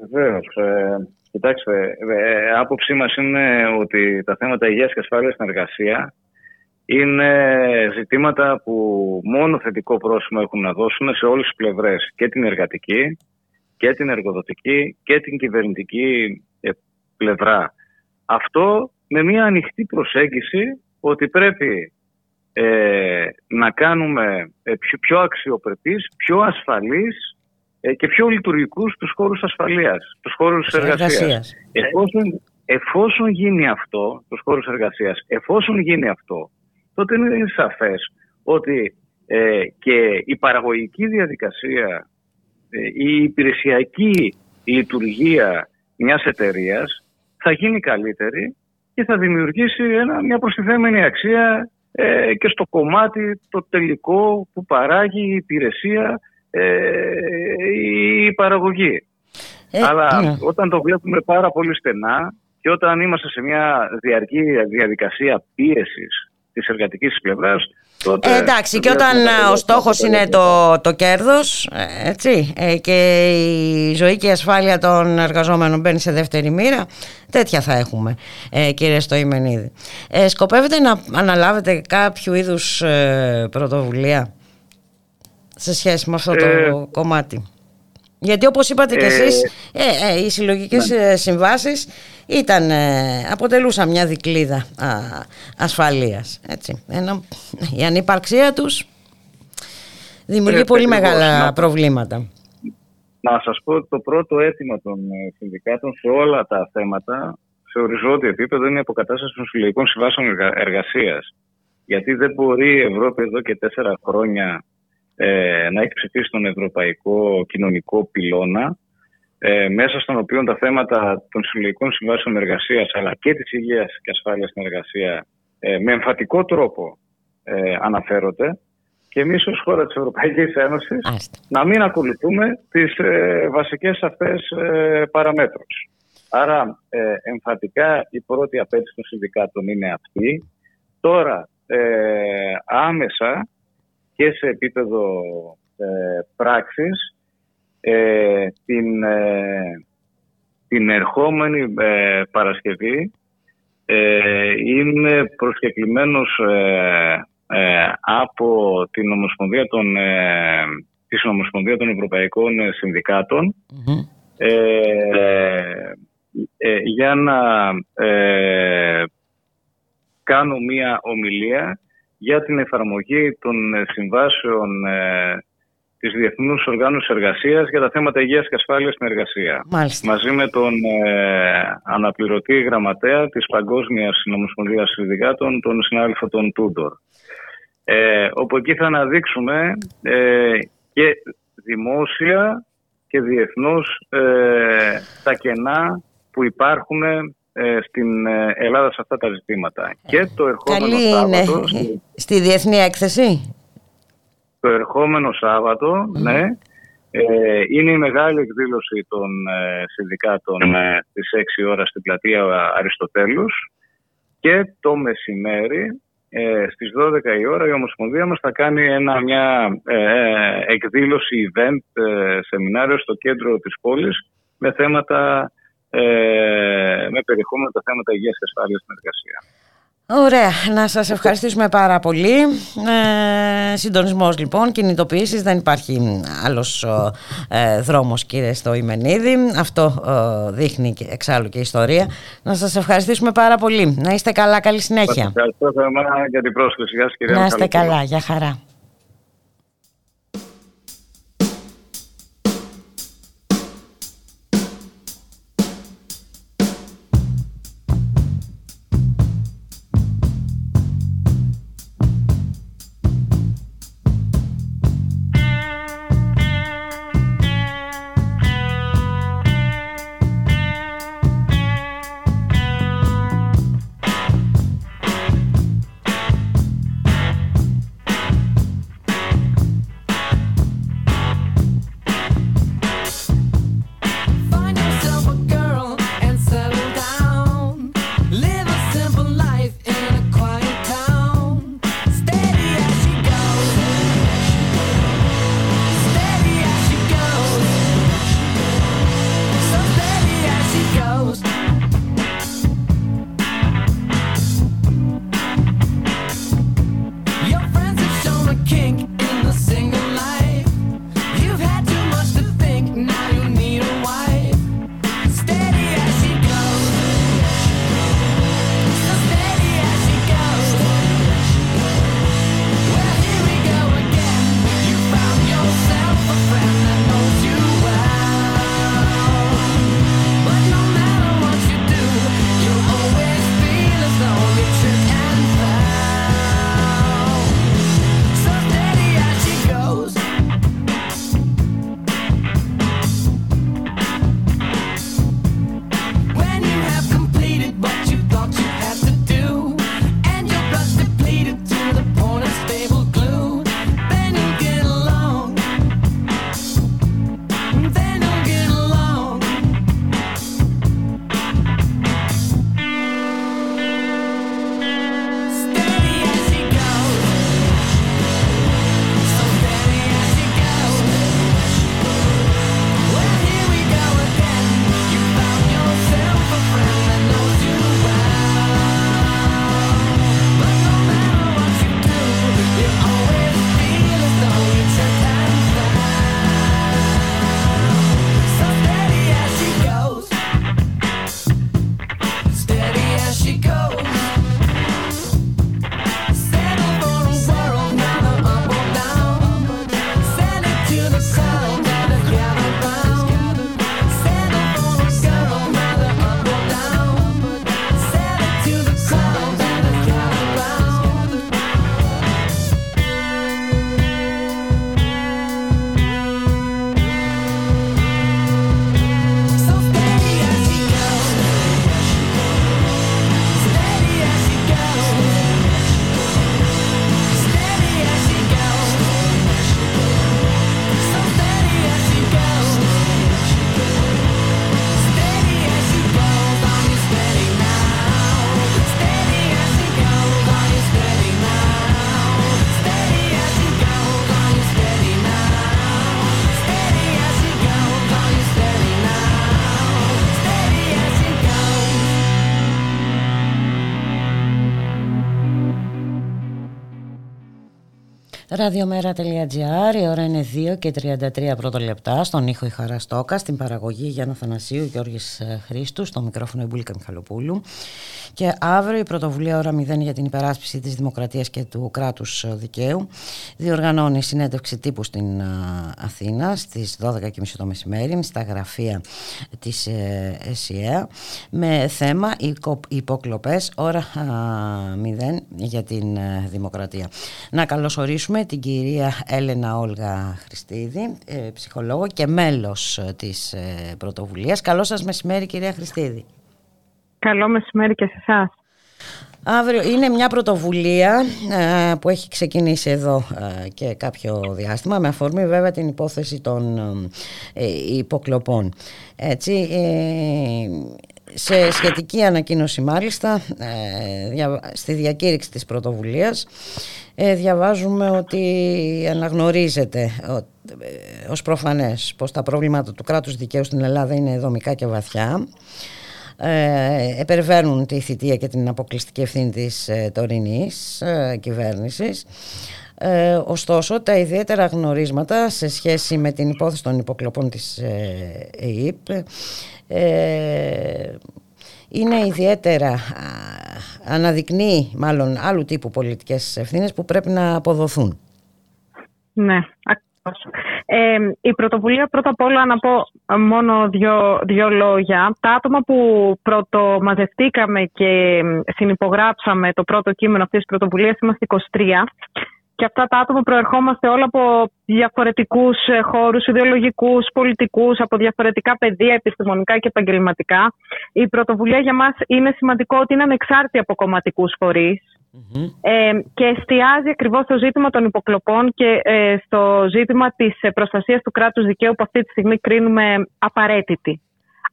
Βεβαίως. Ε, κοιτάξτε, ε, άποψή μας είναι ότι τα θέματα υγείας και ασφάλειας στην εργασία είναι ζητήματα που μόνο θετικό πρόσημο έχουν να δώσουν σε όλες τις πλευρές και την εργατική και την εργοδοτική και την κυβερνητική ε, πλευρά. Αυτό με μια ανοιχτή προσέγγιση ότι πρέπει ε, να κάνουμε ε, πιο, πιο αξιοπρεπείς, πιο ασφαλείς ε, και πιο λειτουργικούς τους χώρους ασφαλείας, τους χώρους εργασίας. Εφόσον, εφόσον γίνει αυτό, τους χώρους εργασίας, εφόσον γίνει αυτό, τότε είναι σαφές ότι ε, και η παραγωγική διαδικασία, ε, η υπηρεσιακή λειτουργία μιας εταιρείας θα γίνει καλύτερη και θα δημιουργήσει ένα, μια προστιθέμενη αξία ε, και στο κομμάτι το τελικό που παράγει η υπηρεσία η παραγωγή. Αλλά ναι. όταν το βλέπουμε πάρα πολύ στενά και όταν είμαστε σε μια διαρκή διαδικασία πίεσης της εργατικής πλευράς Τότε ε, εντάξει, και όταν ε, ο στόχος είναι το, το κέρδος ε, έτσι, ε, και η ζωή και η ασφάλεια των εργαζόμενων μπαίνει σε δεύτερη μοίρα, τέτοια θα έχουμε, ε, κύριε Στοημενίδη. Ε, σκοπεύετε να αναλάβετε κάποιο είδους πρωτοβουλία σε σχέση με αυτό το κομμάτι; Γιατί όπως είπατε και εσείς, οι συλλογικές ναι. συμβάσεις ήταν, ε, αποτελούσαν μια δικλίδα α, ασφαλείας. Έτσι. Ένα, η ανύπαρξία τους δημιουργεί ε, πολύ μεγάλα προβλήματα. Να σας πω ότι το πρώτο αίτημα των ε, συνδικάτων σε όλα τα θέματα σε οριζόντιο επίπεδο είναι η αποκατάσταση των συλλογικών συμβάσεων εργασίας. Γιατί δεν μπορεί η Ευρώπη εδώ και τέσσερα χρόνια ε, να έχει ψηφίσει τον ευρωπαϊκό κοινωνικό πυλώνα ε, μέσα στον οποίο τα θέματα των συλλογικών συμβάσεων εργασίας αλλά και της υγείας και ασφάλειας στην εργασία ε, με εμφατικό τρόπο ε, αναφέρονται και εμείς ως χώρα της Ευρωπαϊκής Ένωσης να μην ακολουθούμε τις ε, βασικές αυτές ε, παραμέτρους. Άρα, ε, εμφατικά η πρώτη απέτηση των συνδικάτων είναι αυτή. Τώρα, ε, άμεσα και σε επίπεδο ε, πράξης ε, την, ε, την ερχόμενη ε, Παρασκευή ε, είμαι προσκεκλημένος από την Ομοσπονδία των, της Ομοσπονδία των Ευρωπαϊκών για να κάνω μία ομιλία για την εφαρμογή των συμβάσεων της Διεθνούς Οργάνωσης Εργασίας για τα θέματα υγείας και ασφάλειας στην εργασία. Μαζί με τον ε, αναπληρωτή γραμματέα της Παγκόσμιας Συνομοσπονδίας Συνδικάτων, τον συνάδελφο τον Τούντορ. Ε, όπου εκεί θα αναδείξουμε ε, και δημόσια και διεθνώς ε, τα κενά που υπάρχουν ε, στην Ελλάδα σε αυτά τα ζητήματα. Και το ερχόμενο Καλή Σάββατο... Είναι. Στη Διεθνή Έκθεση; Το ερχόμενο ναι, ε, είναι η μεγάλη εκδήλωση των ε, συνδικάτων ε, στις 6 ώρα στην πλατεία Αριστοτέλους και το μεσημέρι ε, στις 12 η ώρα η Ομοσπονδία μας θα κάνει ένα, μια ε, εκδήλωση event σεμινάριο στο κέντρο της πόλης με θέματα με περιεχόμενο τα θέματα υγείας και ασφάλειας στην εργασία. Ωραία, να σας ευχαριστήσουμε πάρα πολύ. Ε, συντονισμός λοιπόν, κινητοποιήσεις, δεν υπάρχει άλλος ε, δρόμος κύριε στο Ιμενίδη. Αυτό ε, δείχνει εξάλλου και η ιστορία. Να σας ευχαριστήσουμε πάρα πολύ. Να είστε καλά, καλή συνέχεια. Ευχαριστώ για την πρόσκληση. Γεια σας κυρία. Να είστε καλά, για χαρά. Ραδιομέρα.gr, η ώρα είναι 2 και 33 πρώτα λεπτά. Στον ήχο η Χαρά Στόκα, στην παραγωγή Γιάννα Θανασίου, Γιώργης ε, Χρήστου, στο μικρόφωνο η Μπουλίκα Μιχαλοπούλου. Και αύριο η πρωτοβουλία ώρα 0 για την υπεράσπιση της δημοκρατίας και του κράτους ε, δικαίου διοργανώνει συνέντευξη τύπου στην ε, Αθήνα στις 12.30 το μεσημέρι στα γραφεία της ΕΣΥΑ με θέμα υποκλοπές ώρα 0 για την δημοκρατία. Να καλωσορίσουμε την κυρία Έλενα Όλγα Χριστίδη, ε, ψυχολόγο και μέλος ε, της ε, πρωτοβουλίας. Καλό σας μεσημέρι κυρία Χριστίδη. Καλό μεσημέρι και σε εσάς. Αύριο είναι μια πρωτοβουλία που έχει ξεκινήσει εδώ και κάποιο διάστημα με αφορμή βέβαια την υπόθεση των υποκλοπών. Έτσι, σε σχετική ανακοίνωση μάλιστα στη διακήρυξη της πρωτοβουλίας ε, διαβάζουμε ότι αναγνωρίζεται ε, ως προφανές πως τα προβλήματα του κράτους δικαίου στην Ελλάδα είναι δομικά και βαθιά. Ε, επερβαίνουν τη θητεία και την αποκλειστική ευθύνη της ε, τωρινής ε, κυβέρνησης ε, ωστόσο τα ιδιαίτερα γνωρίσματα σε σχέση με την υπόθεση των υποκλοπών της ΕΕΠ είναι ιδιαίτερα αναδεικνύει μάλλον άλλου τύπου πολιτικές ευθύνες που πρέπει να αποδοθούν. Ναι, ακριβώς. Ε, η πρωτοβουλία πρώτα απ' όλα να πω μόνο δύο, δύο λόγια. Τα άτομα που πρωτομαζευτήκαμε και συνυπογράψαμε το πρώτο κείμενο αυτής της πρωτοβουλίας είμαστε 23 και αυτά τα άτομα προερχόμαστε όλα από διαφορετικούς ε, χώρους, ιδεολογικούς, πολιτικούς, από διαφορετικά πεδία, επιστημονικά και επαγγελματικά. Η πρωτοβουλία για μας είναι σημαντικό ότι είναι ανεξάρτητη από κομματικούς ε, και εστιάζει ακριβώς στο ζήτημα των υποκλοπών και ε, στο ζήτημα της προστασίας του κράτους δικαίου που αυτή τη στιγμή κρίνουμε απαραίτητη.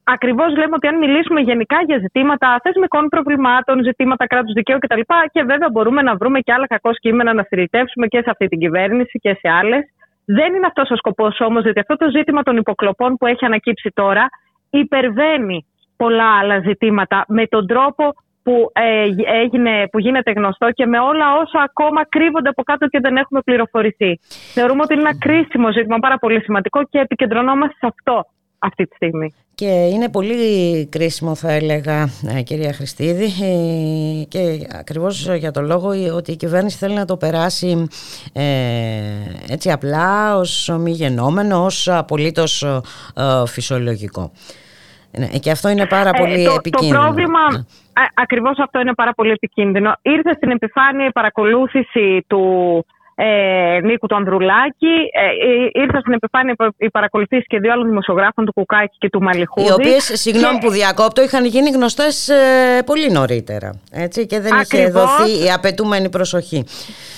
Ακριβώς λέμε ότι αν μιλήσουμε γενικά για ζητήματα θεσμικών προβλημάτων, ζητήματα κράτους δικαίου κτλ. Και βέβαια μπορούμε να βρούμε και άλλα κακό κείμενα να στηριτεύσουμε και σε αυτή την κυβέρνηση και σε άλλες. Δεν είναι αυτός ο σκοπός όμως, διότι αυτό το ζήτημα των υποκλοπών που έχει ανακύψει τώρα υπερβαίνει πολλά άλλα ζητήματα με τον τρόπο που, ε, έγινε, που γίνεται γνωστό και με όλα όσα ακόμα κρύβονται από κάτω και δεν έχουμε πληροφορηθεί. Θεωρούμε ότι είναι ένα κρίσιμο ζήτημα, πάρα πολύ σημαντικό και επικεντρωνόμαστε σε αυτό αυτή τη στιγμή. Και είναι πολύ κρίσιμο θα έλεγα ε, κυρία Χριστίδη ε, και ακριβώς για το λόγο ότι η κυβέρνηση θέλει να το περάσει ε, έτσι απλά ως μη γενόμενο, ως απολύτως φυσιολογικό. Και αυτό είναι πάρα πολύ το, επικίνδυνο. Το πρόβλημα, ναι. ακριβώς αυτό είναι πάρα πολύ επικίνδυνο. Ήρθε στην επιφάνεια η παρακολούθηση του ε, Νίκου του Ανδρουλάκη. Ε, ε, ήρθα στην επιφάνεια οι παρακολουθήσεις και δύο άλλων δημοσιογράφων, του Κουκάκη και του Μαλιχούδη. Οι οποίες, συγγνώμη που διακόπτω, είχαν γίνει γνωστές ε, πολύ νωρίτερα. Έτσι, και δεν Ακριβώς. είχε δοθεί η απαιτούμενη προσοχή.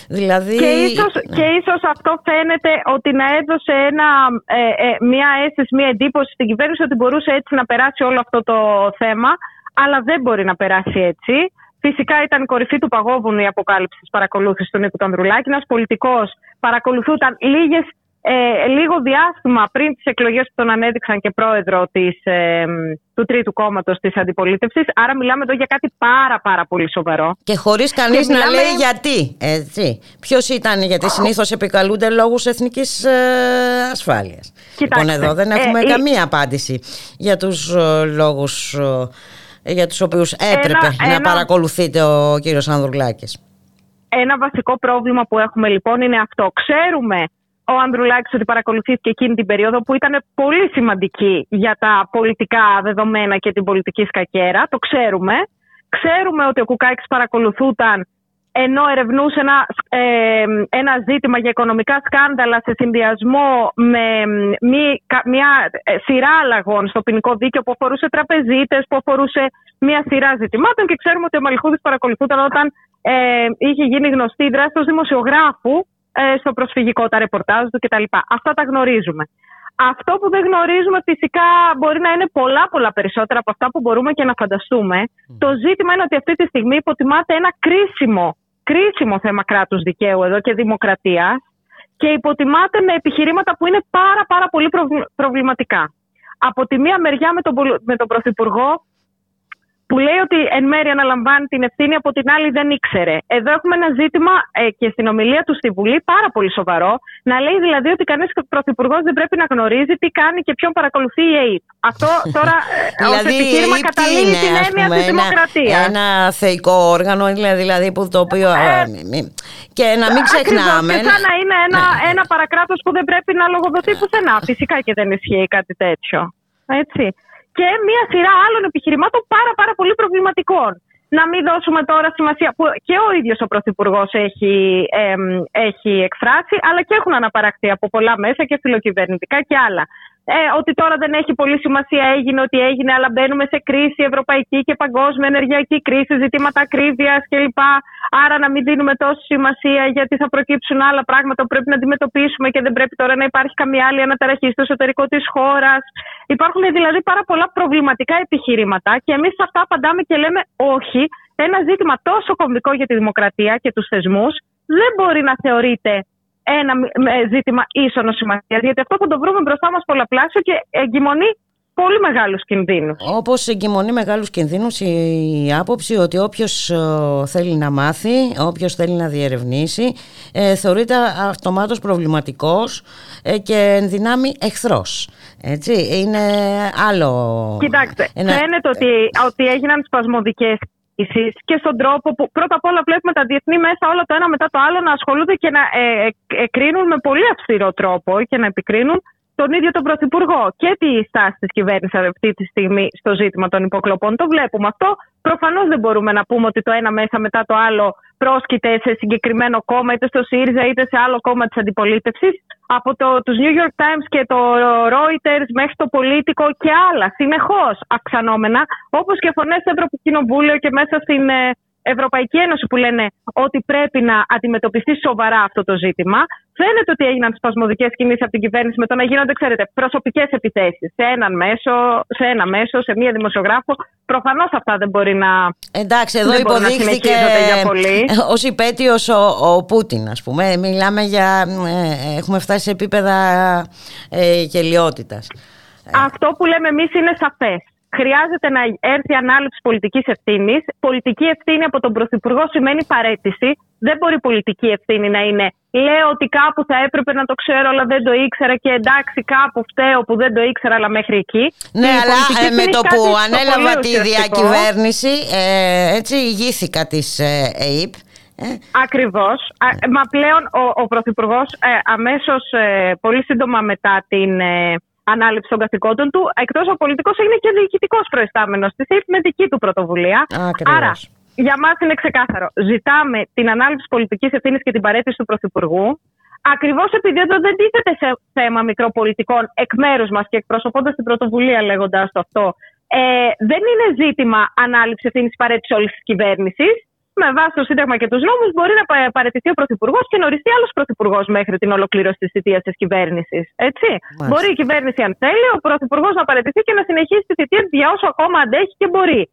Δηλαδή... Και ίσως, ναι. και ίσως αυτό φαίνεται ότι να έδωσε ένα, ε, ε, μια αίσθηση, μια εντύπωση στην κυβέρνηση ότι μπορούσε έτσι να περάσει όλο αυτό το θέμα, αλλά δεν μπορεί να περάσει έτσι. Φυσικά ήταν η κορυφή του παγόβουνου η αποκάλυψη της παρακολούθησης του Νίκου Τανδρουλάκη. Ένας πολιτικός παρακολουθούταν λίγες, ε, λίγο διάστημα πριν τις εκλογές που τον ανέδειξαν και πρόεδρο της, ε, του τρίτου κόμματος της αντιπολίτευσης. Άρα, μιλάμε εδώ για κάτι πάρα, πάρα πολύ σοβαρό. Και χωρίς κανείς να μιλάμε... λέει γιατί. Ποιος ήταν, γιατί συνήθως επικαλούνται λόγους εθνικής ε, ασφάλειας. Λοιπόν, εδώ δεν ε, έχουμε καμία απάντηση για τους ε, λόγους ε, για τους οποίους έπρεπε να παρακολουθείτε ο κύριος Ανδρουλάκης. Ένα βασικό πρόβλημα που έχουμε λοιπόν είναι αυτό. Ξέρουμε ο Ανδρουλάκης ότι παρακολουθήθηκε εκείνη την περίοδο που ήταν πολύ σημαντική για τα πολιτικά δεδομένα και την πολιτική σκακέρα. Το ξέρουμε. Ξέρουμε ότι ο Κουκάκης παρακολουθούταν ενώ ερευνούσε ένα, ε, ένα ζήτημα για οικονομικά σκάνδαλα σε συνδυασμό με μια ε, σειρά αλλαγών στο ποινικό δίκαιο που αφορούσε τραπεζίτες, που αφορούσε μια σειρά ζητημάτων και ξέρουμε ότι ο Μαλιχούδης παρακολουθούταν όταν ε, είχε γίνει γνωστή η δράση ως δημοσιογράφου ε, στο προσφυγικό, τα ρεπορτάζ του κτλ. Αυτά τα γνωρίζουμε. Αυτό που δεν γνωρίζουμε φυσικά μπορεί να είναι πολλά πολλά περισσότερα από αυτά που μπορούμε και να φανταστούμε. Το ζήτημα είναι ότι αυτή τη στιγμή υποτιμάται ένα κρίσιμο κρίσιμο θέμα κράτους δικαίου εδώ και δημοκρατία και υποτιμάται με επιχειρήματα που είναι πάρα πάρα πολύ προβληματικά. Από τη μία μεριά με τον, με τον Πρωθυπουργό που λέει ότι εν μέρει αναλαμβάνει την ευθύνη, από την άλλη δεν ήξερε. Εδώ έχουμε ένα ζήτημα ε, και στην ομιλία του στη Βουλή πάρα πολύ σοβαρό, να λέει δηλαδή ότι κανένα πρωθυπουργός δεν πρέπει να γνωρίζει τι κάνει και ποιον παρακολουθεί η ΑΕΠ. Αυτό τώρα ε, [laughs] δηλαδή, ως επιχείρημα καταλήγει είναι, την έννοια πούμε, της δημοκρατίας. Ένα, ένα θεϊκό όργανο, δηλαδή, δηλαδή που το οποίο. Ε, και να μην ξεχνάμε. Ακριβώς, και σαν να είναι ένα, ένα παρακράτος που δεν πρέπει να λογοδοτεί πουθενά. Φυσικά και δεν ισχύει κάτι τέτοιο. Έτσι και μια σειρά άλλων επιχειρημάτων πάρα, πάρα πολύ προβληματικών. Να μην δώσουμε τώρα σημασία που και ο ίδιος ο Πρωθυπουργός έχει, έχει εκφράσει, αλλά και έχουν αναπαραχθεί από πολλά μέσα και φιλοκυβερνητικά και άλλα. Ε, ότι τώρα δεν έχει πολύ σημασία έγινε ότι έγινε, αλλά μπαίνουμε σε κρίση ευρωπαϊκή και παγκόσμια ενεργειακή κρίση, ζητήματα ακρίβειας κλπ. Άρα να μην δίνουμε τόση σημασία γιατί θα προκύψουν άλλα πράγματα που πρέπει να αντιμετωπίσουμε και δεν πρέπει τώρα να υπάρχει καμία άλλη αναταραχή στο εσωτερικό της χώρας. Υπάρχουν δηλαδή πάρα πολλά προβληματικά επιχειρήματα και εμείς σε αυτά απαντάμε και λέμε όχι. Ένα ζήτημα τόσο κομβικό για τη δημοκρατία και τους θεσμούς δεν μπορεί να θεωρείται ένα ζήτημα ίσονο σημασία. Γιατί αυτό θα το βρούμε μπροστά μας πολλαπλάσιο και εγκυμονεί πολύ μεγάλους κινδύνους. Όπως εγκυμονεί μεγάλους κινδύνους η άποψη ότι όποιος ε, θέλει να μάθει, όποιος θέλει να διερευνήσει, ε, θεωρείται αυτομάτως προβληματικός ε, και ενδυνάμει εχθρός. Έτσι, είναι άλλο... Κοιτάξτε, ένα... φαίνεται ότι, ότι έγιναν σπασμωδικές και στον τρόπο που πρώτα απ' όλα βλέπουμε τα διεθνή μέσα όλα το ένα μετά το άλλο να ασχολούνται και να ε, εκρίνουν με πολύ αυστηρό τρόπο και να επικρίνουν τον ίδιο τον Πρωθυπουργό και τη στάση της κυβέρνησης αυτή τη στιγμή στο ζήτημα των υποκλοπών. Το βλέπουμε αυτό. Προφανώς δεν μπορούμε να πούμε ότι το ένα μέσα μετά το άλλο πρόσκειται σε συγκεκριμένο κόμμα, είτε στο ΣΥΡΙΖΑ είτε σε άλλο κόμμα της αντιπολίτευσης. Από το, τους New York Times και το Reuters μέχρι το Πολίτικο και άλλα, συνεχώς αυξανόμενα, όπως και φωνές στο Ευρωκοινοβούλιο και μέσα στην ε, Ευρωπαϊκή Ένωση που λένε ότι πρέπει να αντιμετωπιστεί σοβαρά αυτό το ζήτημα. Φαίνεται ότι έγιναν σπασμωδικές κινήσεις από την κυβέρνηση με το να γίνονται, ξέρετε, προσωπικές επιθέσεις σε έναν μέσο, σε ένα μέσο, σε μία δημοσιογράφο. Προφανώς αυτά δεν μπορεί να. Εντάξει, εδώ υποδείχθηκε [laughs] ως υπέτειος ο, ο Πούτιν, ας πούμε. Μιλάμε για. Ε, έχουμε φτάσει σε επίπεδα ε, γελιότητας. Αυτό που λέμε εμείς είναι σαφές χρειάζεται να έρθει ανάληψη πολιτικής ευθύνης. Πολιτική ευθύνη από τον Πρωθυπουργό σημαίνει παρέτηση. Δεν μπορεί πολιτική ευθύνη να είναι λέω ότι κάπου θα έπρεπε να το ξέρω, αλλά δεν το ήξερα και εντάξει, κάπου φταίω που δεν το ήξερα, αλλά μέχρι εκεί. Ναι, αλλά ε, με το που ανέλαβα τη διακυβέρνηση, ε, έτσι ηγήθηκα της ε, ΕΕΠ. Ε. Ακριβώς. Μα πλέον ο, ο Πρωθυπουργός ε, αμέσως, ε, πολύ σύντομα μετά την ανάληψη των καθηκόντων του, εκτός ο πολιτικός έγινε και διοικητικός προϊστάμενος τη ΕΕΠ με δική του πρωτοβουλία. Άρα, για μας είναι ξεκάθαρο. Ζητάμε την ανάληψη πολιτικής ευθύνης και την παρέτηση του Πρωθυπουργού. Ακριβώς επειδή εδώ δεν τίθεται σε θέμα μικροπολιτικών εκ μέρους μας και εκπροσωπώντας την πρωτοβουλία λέγοντας το αυτό, ε, δεν είναι ζήτημα ανάληψη ευθύνης παρέτηση όλης της κυβέρνησης με βάση το Σύνταγμα και τους νόμους μπορεί να παραιτηθεί ο Πρωθυπουργός και να οριστεί άλλος Πρωθυπουργός μέχρι την ολοκλήρωση της θητείας της κυβέρνησης. Έτσι. Μπορεί η κυβέρνηση, αν θέλει, ο Πρωθυπουργός να παραιτηθεί και να συνεχίσει τη θητεία της για όσο ακόμα αντέχει και μπορεί.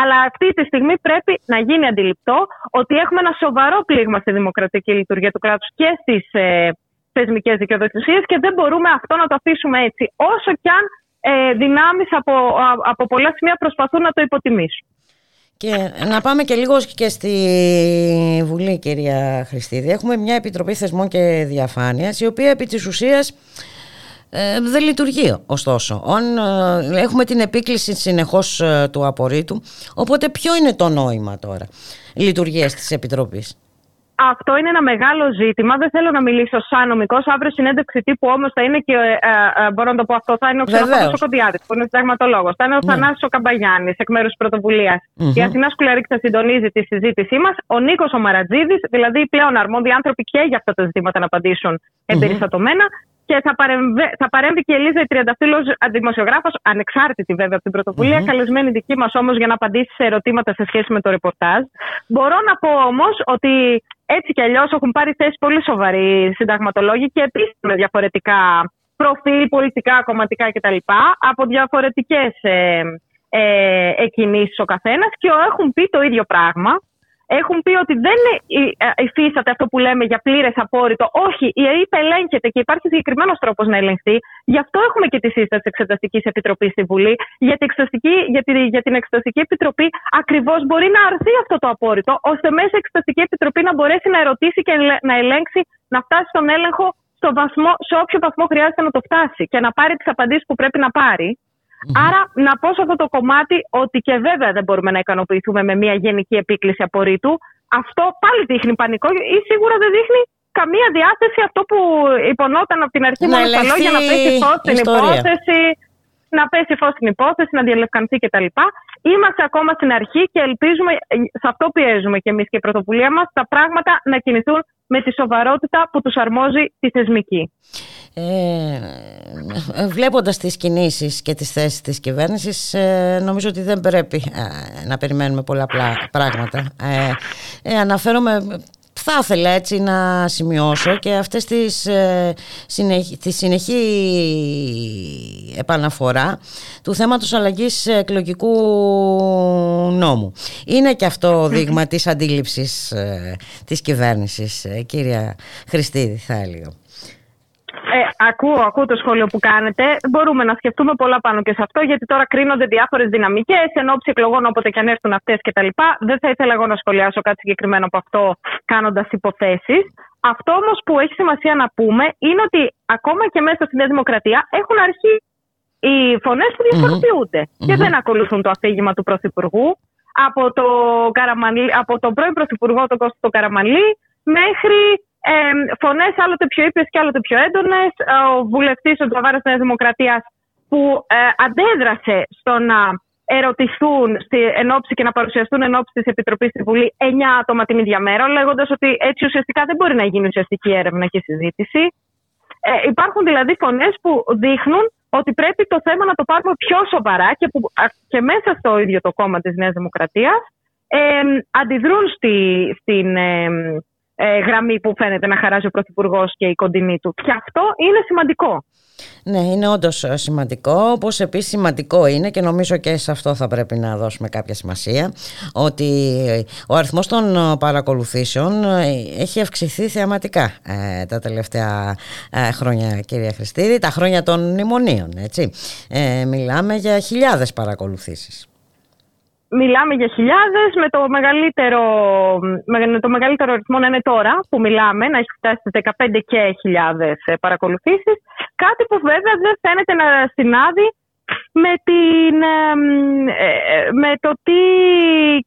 Αλλά αυτή τη στιγμή πρέπει να γίνει αντιληπτό ότι έχουμε ένα σοβαρό πλήγμα στη δημοκρατική λειτουργία του κράτους και στις ε, θεσμικές δικαιοδοσίες και δεν μπορούμε αυτό να το αφήσουμε έτσι. Όσο κι αν ε, δυνάμεις από, από πολλά σημεία προσπαθούν να το υποτιμήσουν. Και να πάμε και λίγο και στη Βουλή, κυρία Χριστίδη. Έχουμε μια Επιτροπή Θεσμών και Διαφάνειας, η οποία επί της ουσίας ε, δεν λειτουργεί ωστόσο. ε, έχουμε την επίκληση συνεχώς ε, του απορρίτου, οπότε ποιο είναι το νόημα τώρα λειτουργίας της Επιτροπής; Αυτό είναι ένα μεγάλο ζήτημα. Δεν θέλω να μιλήσω σαν νομικός. Αύριο συνέντευξη τύπου όμως θα είναι και. Ε, ε, μπορώ να το πω αυτό. Θα είναι ο Ξενοφάνο Κοντιάδης, που είναι συνταγματολόγος. Θα είναι ο ναι. Θανάσης ο Καμπαγιάννη, εκ μέρους της πρωτοβουλίας. Η Αθηνά Σκουλαρίκη θα συντονίζει τη συζήτησή μας. Ο Νίκος ο Μαρατζίδης, δηλαδή οι πλέον αρμόδιοι άνθρωποι και για αυτά τα ζητήματα να απαντήσουν εμπεριστατωμένα. Και θα, παρεμβε, θα παρέμβει και η Ελίζα η Τριανταφύλλο, δημοσιογράφος, ανεξάρτητη βέβαια από την πρωτοβουλία, mm-hmm. καλεσμένη δική μας όμως για να απαντήσει σε ερωτήματα σε σχέση με το ρεπορτάζ. Μπορώ να πω όμως ότι έτσι κι αλλιώς έχουν πάρει θέση πολύ σοβαροί συνταγματολόγοι και επίσης με διαφορετικά προφίλ, πολιτικά, κομματικά κτλ. από διαφορετικές ε, ε, εκκινήσεις ο καθένας και έχουν πει το ίδιο πράγμα. Έχουν πει ότι δεν ε, υφίσταται αυτό που λέμε για πλήρες απόρριτο. Όχι, η ΕΕΠ ελέγχεται και υπάρχει συγκεκριμένος τρόπος να ελεγχθεί. Γι' αυτό έχουμε και τη σύσταση της Εξεταστικής Επιτροπής στη Βουλή. Για την, για, τη, για την Εξεταστική Επιτροπή ακριβώς μπορεί να αρθεί αυτό το απόρριτο, ώστε μέσα η Εξεταστική Επιτροπή να μπορέσει να ερωτήσει και να ελέγξει, να φτάσει στον έλεγχο στο βαθμό, σε όποιο βαθμό χρειάζεται να το φτάσει και να πάρει τις απαντήσεις που πρέπει να πάρει. Άρα, να πω σε αυτό το κομμάτι ότι και βέβαια δεν μπορούμε να ικανοποιηθούμε με μια γενική επίκληση απορρίτου. Αυτό πάλι δείχνει πανικό ή σίγουρα δεν δείχνει καμία διάθεση αυτό που υπονόταν από την αρχή μόνο στα λόγια να πέσει φως στην υπόθεση, να πέσει φως στην υπόθεση, να διαλευκανθεί κτλ. Είμαστε ακόμα στην αρχή και ελπίζουμε, σε αυτό πιέζουμε και εμείς και η πρωτοβουλία μας, τα πράγματα να κινηθούν με τη σοβαρότητα που τους αρμόζει τη θεσμική. Ε, βλέποντας τις κινήσεις και τις θέσεις της κυβέρνησης ε, νομίζω ότι δεν πρέπει ε, να περιμένουμε πολλά πράγματα ε, ε, αναφέρομαι θα ήθελα έτσι να σημειώσω και αυτές τις, ε, συνεχή, τη συνεχή επαναφορά του θέματος αλλαγής εκλογικού νόμου. Είναι και αυτό δείγμα [laughs] της αντίληψης ε, της κυβέρνησης, ε, κυρία Χριστίδη θα έλεγα. Ε, ακούω, ακούω το σχόλιο που κάνετε. Μπορούμε να σκεφτούμε πολλά πάνω και σε αυτό, γιατί τώρα κρίνονται διάφορες δυναμικές εν ώψη εκλογών, όποτε και αν έρθουν αυτές κτλ. Δεν θα ήθελα εγώ να σχολιάσω κάτι συγκεκριμένο από αυτό, κάνοντας υποθέσεις. Αυτό όμως που έχει σημασία να πούμε είναι ότι ακόμα και μέσα στη Νέα Δημοκρατία έχουν αρχίσει οι φωνές που διαφοροποιούνται και δεν ακολουθούν το αφήγημα του Πρωθυπουργού. Από, το από τον πρώην Πρωθυπουργό, τον Κώστο Καραμαλή, μέχρι ε, φωνές άλλοτε πιο ήπιες και άλλοτε πιο έντονες. Ο βουλευτής ο Τζαβάρας Νέας Δημοκρατίας που ε, αντέδρασε στο να ερωτηθούν στη ενόψη και να παρουσιαστούν εν ώψη της Επιτροπής στη Βουλή 9 άτομα την ίδια μέρα, λέγοντας ότι έτσι ουσιαστικά δεν μπορεί να γίνει ουσιαστική έρευνα και συζήτηση. Ε, υπάρχουν δηλαδή φωνές που δείχνουν ότι πρέπει το θέμα να το πάρουμε πιο σοβαρά και που και μέσα στο ίδιο το κόμμα της Νέας Δημοκρατίας ε, αντιδρούν στη, στην, ε, γραμμή που φαίνεται να χαράζει ο Πρωθυπουργός και η κοντινή του. Και αυτό είναι σημαντικό. Ναι, είναι όντως ε, σημαντικό. Όπως επίσης σημαντικό είναι και νομίζω και σε αυτό θα πρέπει να δώσουμε κάποια σημασία ότι ο αριθμός των παρακολουθήσεων ε, έχει αυξηθεί θεαματικά τα τελευταία χρόνια, κυρία Χριστίδη, τα χρόνια των μνημονίων. Έτσι. μιλάμε για χιλιάδες παρακολουθήσεις. Μιλάμε για χιλιάδες, με το μεγαλύτερο, με το μεγαλύτερο αριθμό να είναι τώρα που μιλάμε, να έχει φτάσει στις 15 και χιλιάδες παρακολουθήσεις. Κάτι που βέβαια δεν φαίνεται να συνάδει με, την, ε, με το τι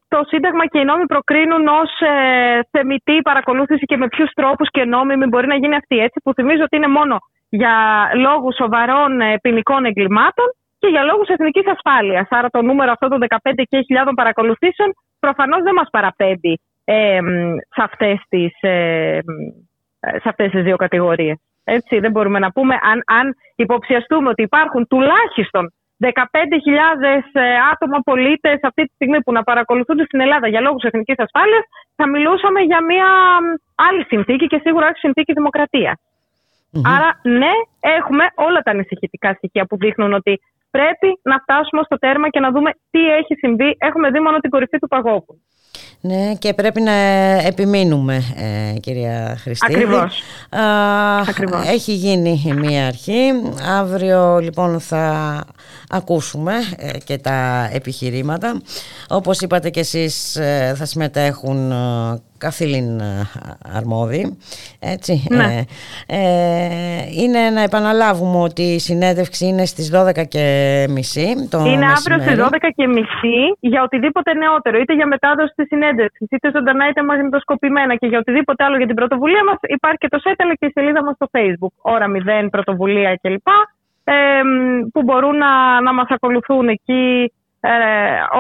το Σύνταγμα και οι νόμοι προκρίνουν ως ε, θεμητή παρακολούθηση και με ποιους τρόπους και νόμιμη μπορεί να γίνει αυτή. Έτσι, που θυμίζω ότι είναι μόνο για λόγους σοβαρών ε, ποινικών εγκλημάτων και για λόγους εθνικής ασφάλειας. Άρα το νούμερο αυτό των 15 και χιλιάδων παρακολουθήσεων προφανώς δεν μας παραπέμπει ε, σε αυτές τις ε, σε αυτές τις δύο κατηγορίες. Έτσι, δεν μπορούμε να πούμε αν, αν υποψιαστούμε ότι υπάρχουν τουλάχιστον 15.000 ε, άτομα πολίτες αυτή τη στιγμή που να παρακολουθούνται στην Ελλάδα για λόγους εθνικής ασφάλειας, θα μιλούσαμε για μια άλλη συνθήκη και σίγουρα όχι συνθήκη Άρα, ναι, έχουμε όλα τα ανησυχητικά στοιχεία που δείχνουν ότι πρέπει να φτάσουμε στο τέρμα και να δούμε τι έχει συμβεί. Έχουμε δει μόνο την κορυφή του παγόβου. Ναι και πρέπει να επιμείνουμε ε, κυρία Χριστίδη. Ακριβώς. Ακριβώς. Έχει γίνει μία αρχή. Αύριο λοιπόν θα ακούσουμε ε, και τα επιχειρήματα. Όπως είπατε και εσείς ε, θα συμμετέχουν καθήλυν αρμόδιοι. Έτσι. Ναι. είναι να επαναλάβουμε ότι η συνέντευξη είναι στις 12 και μισή Είναι αύριο στις 12 και μισή για οτιδήποτε νεότερο, είτε για μετάδοση της συνέντευξης, είτε ζωντανά είτε μαγνητοσκοπημένα και για οτιδήποτε άλλο για την πρωτοβουλία μας, υπάρχει και το ΣΕΤΕΛ και η σελίδα μας στο Facebook. Ώρα 0, πρωτοβουλία κλπ. Ε, που μπορούν να, να μας ακολουθούν εκεί ε,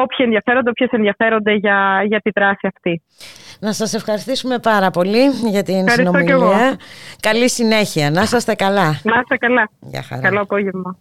όποιοι ενδιαφέρονται, όποιες ενδιαφέρονται για, για τη δράση αυτή. Να σας ευχαριστήσουμε πάρα πολύ για την Ευχαριστώ συνομιλία. Καλή συνέχεια. Να είστε καλά. Να είστε καλά. Γεια χαρά. Καλό απόγευμα.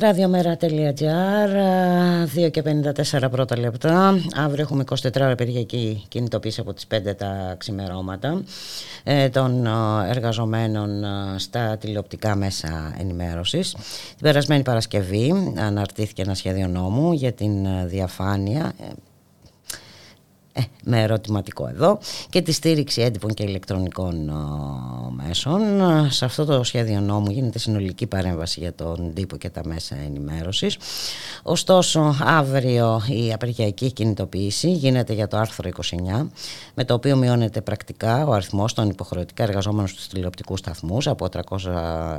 Ραδιομέρα.gr 2 και 54 πρώτα λεπτά. Αύριο έχουμε 24 ώρα περιακή κινητοποίηση από τις 5 τα ξημερώματα ε, των ε, εργαζομένων ε, στα τηλεοπτικά μέσα ενημέρωσης. Την περασμένη Παρασκευή αναρτήθηκε ένα σχέδιο νόμου για την ε, διαφάνεια ε, ε, με ερωτηματικό εδώ και τη στήριξη έντυπων και ηλεκτρονικών ε, μέσων. Σε αυτό το σχέδιο νόμου γίνεται συνολική παρέμβαση για τον τύπο και τα μέσα ενημέρωσης. Ωστόσο, αύριο η απεργιακή κινητοποίηση γίνεται για το άρθρο 29, με το οποίο μειώνεται πρακτικά ο αριθμός των υποχρεωτικά εργαζόμενων στους τηλεοπτικούς σταθμούς από, 300,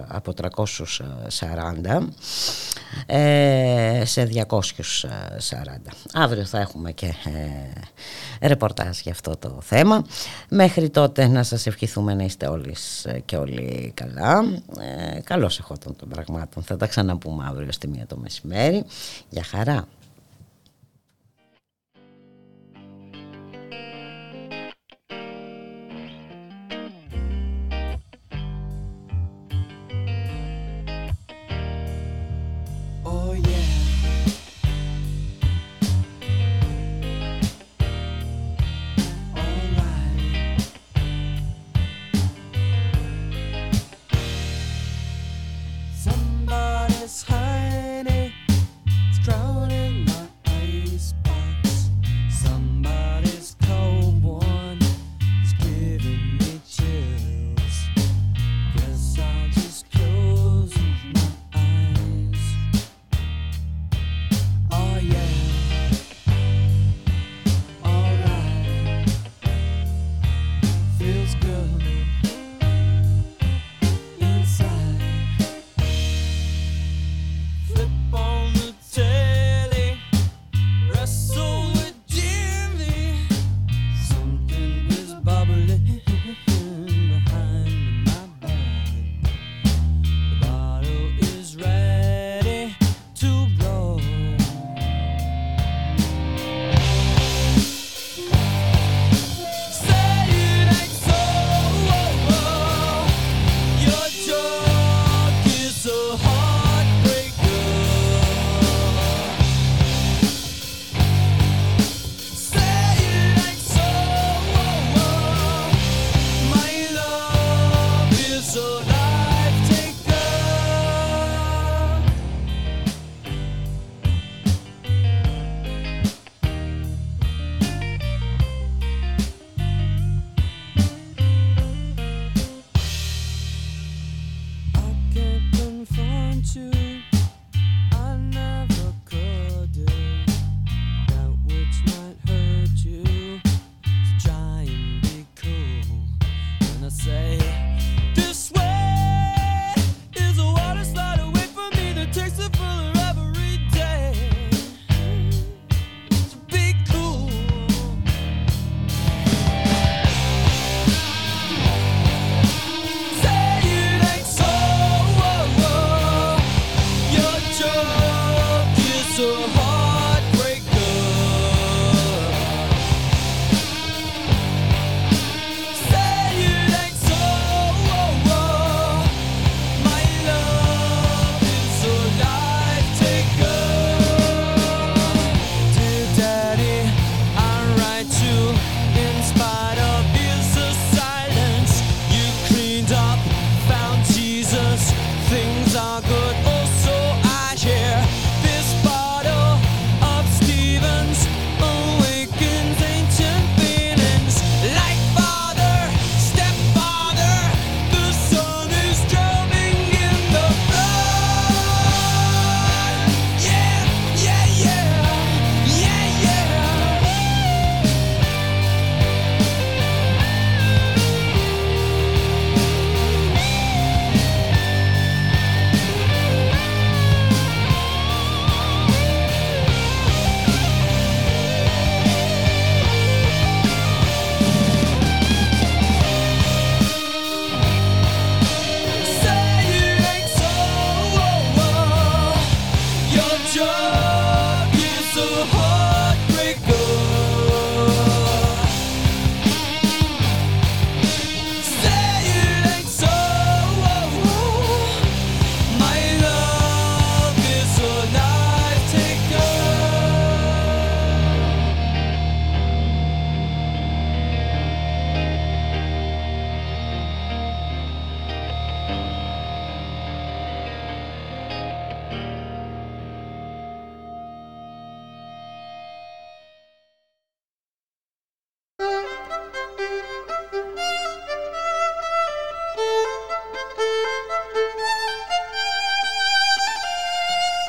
από 340 ε, σε 240. Αύριο θα έχουμε και ε, ρεπορτάζ για αυτό το θέμα. Μέχρι τότε να σας ευχηθούμε να είστε όλοι και όλοι καλά. Ε, καλώς εχόταν των πραγμάτων. Θα τα ξαναπούμε αύριο στη μία το μεσημέρι. Για χαρά.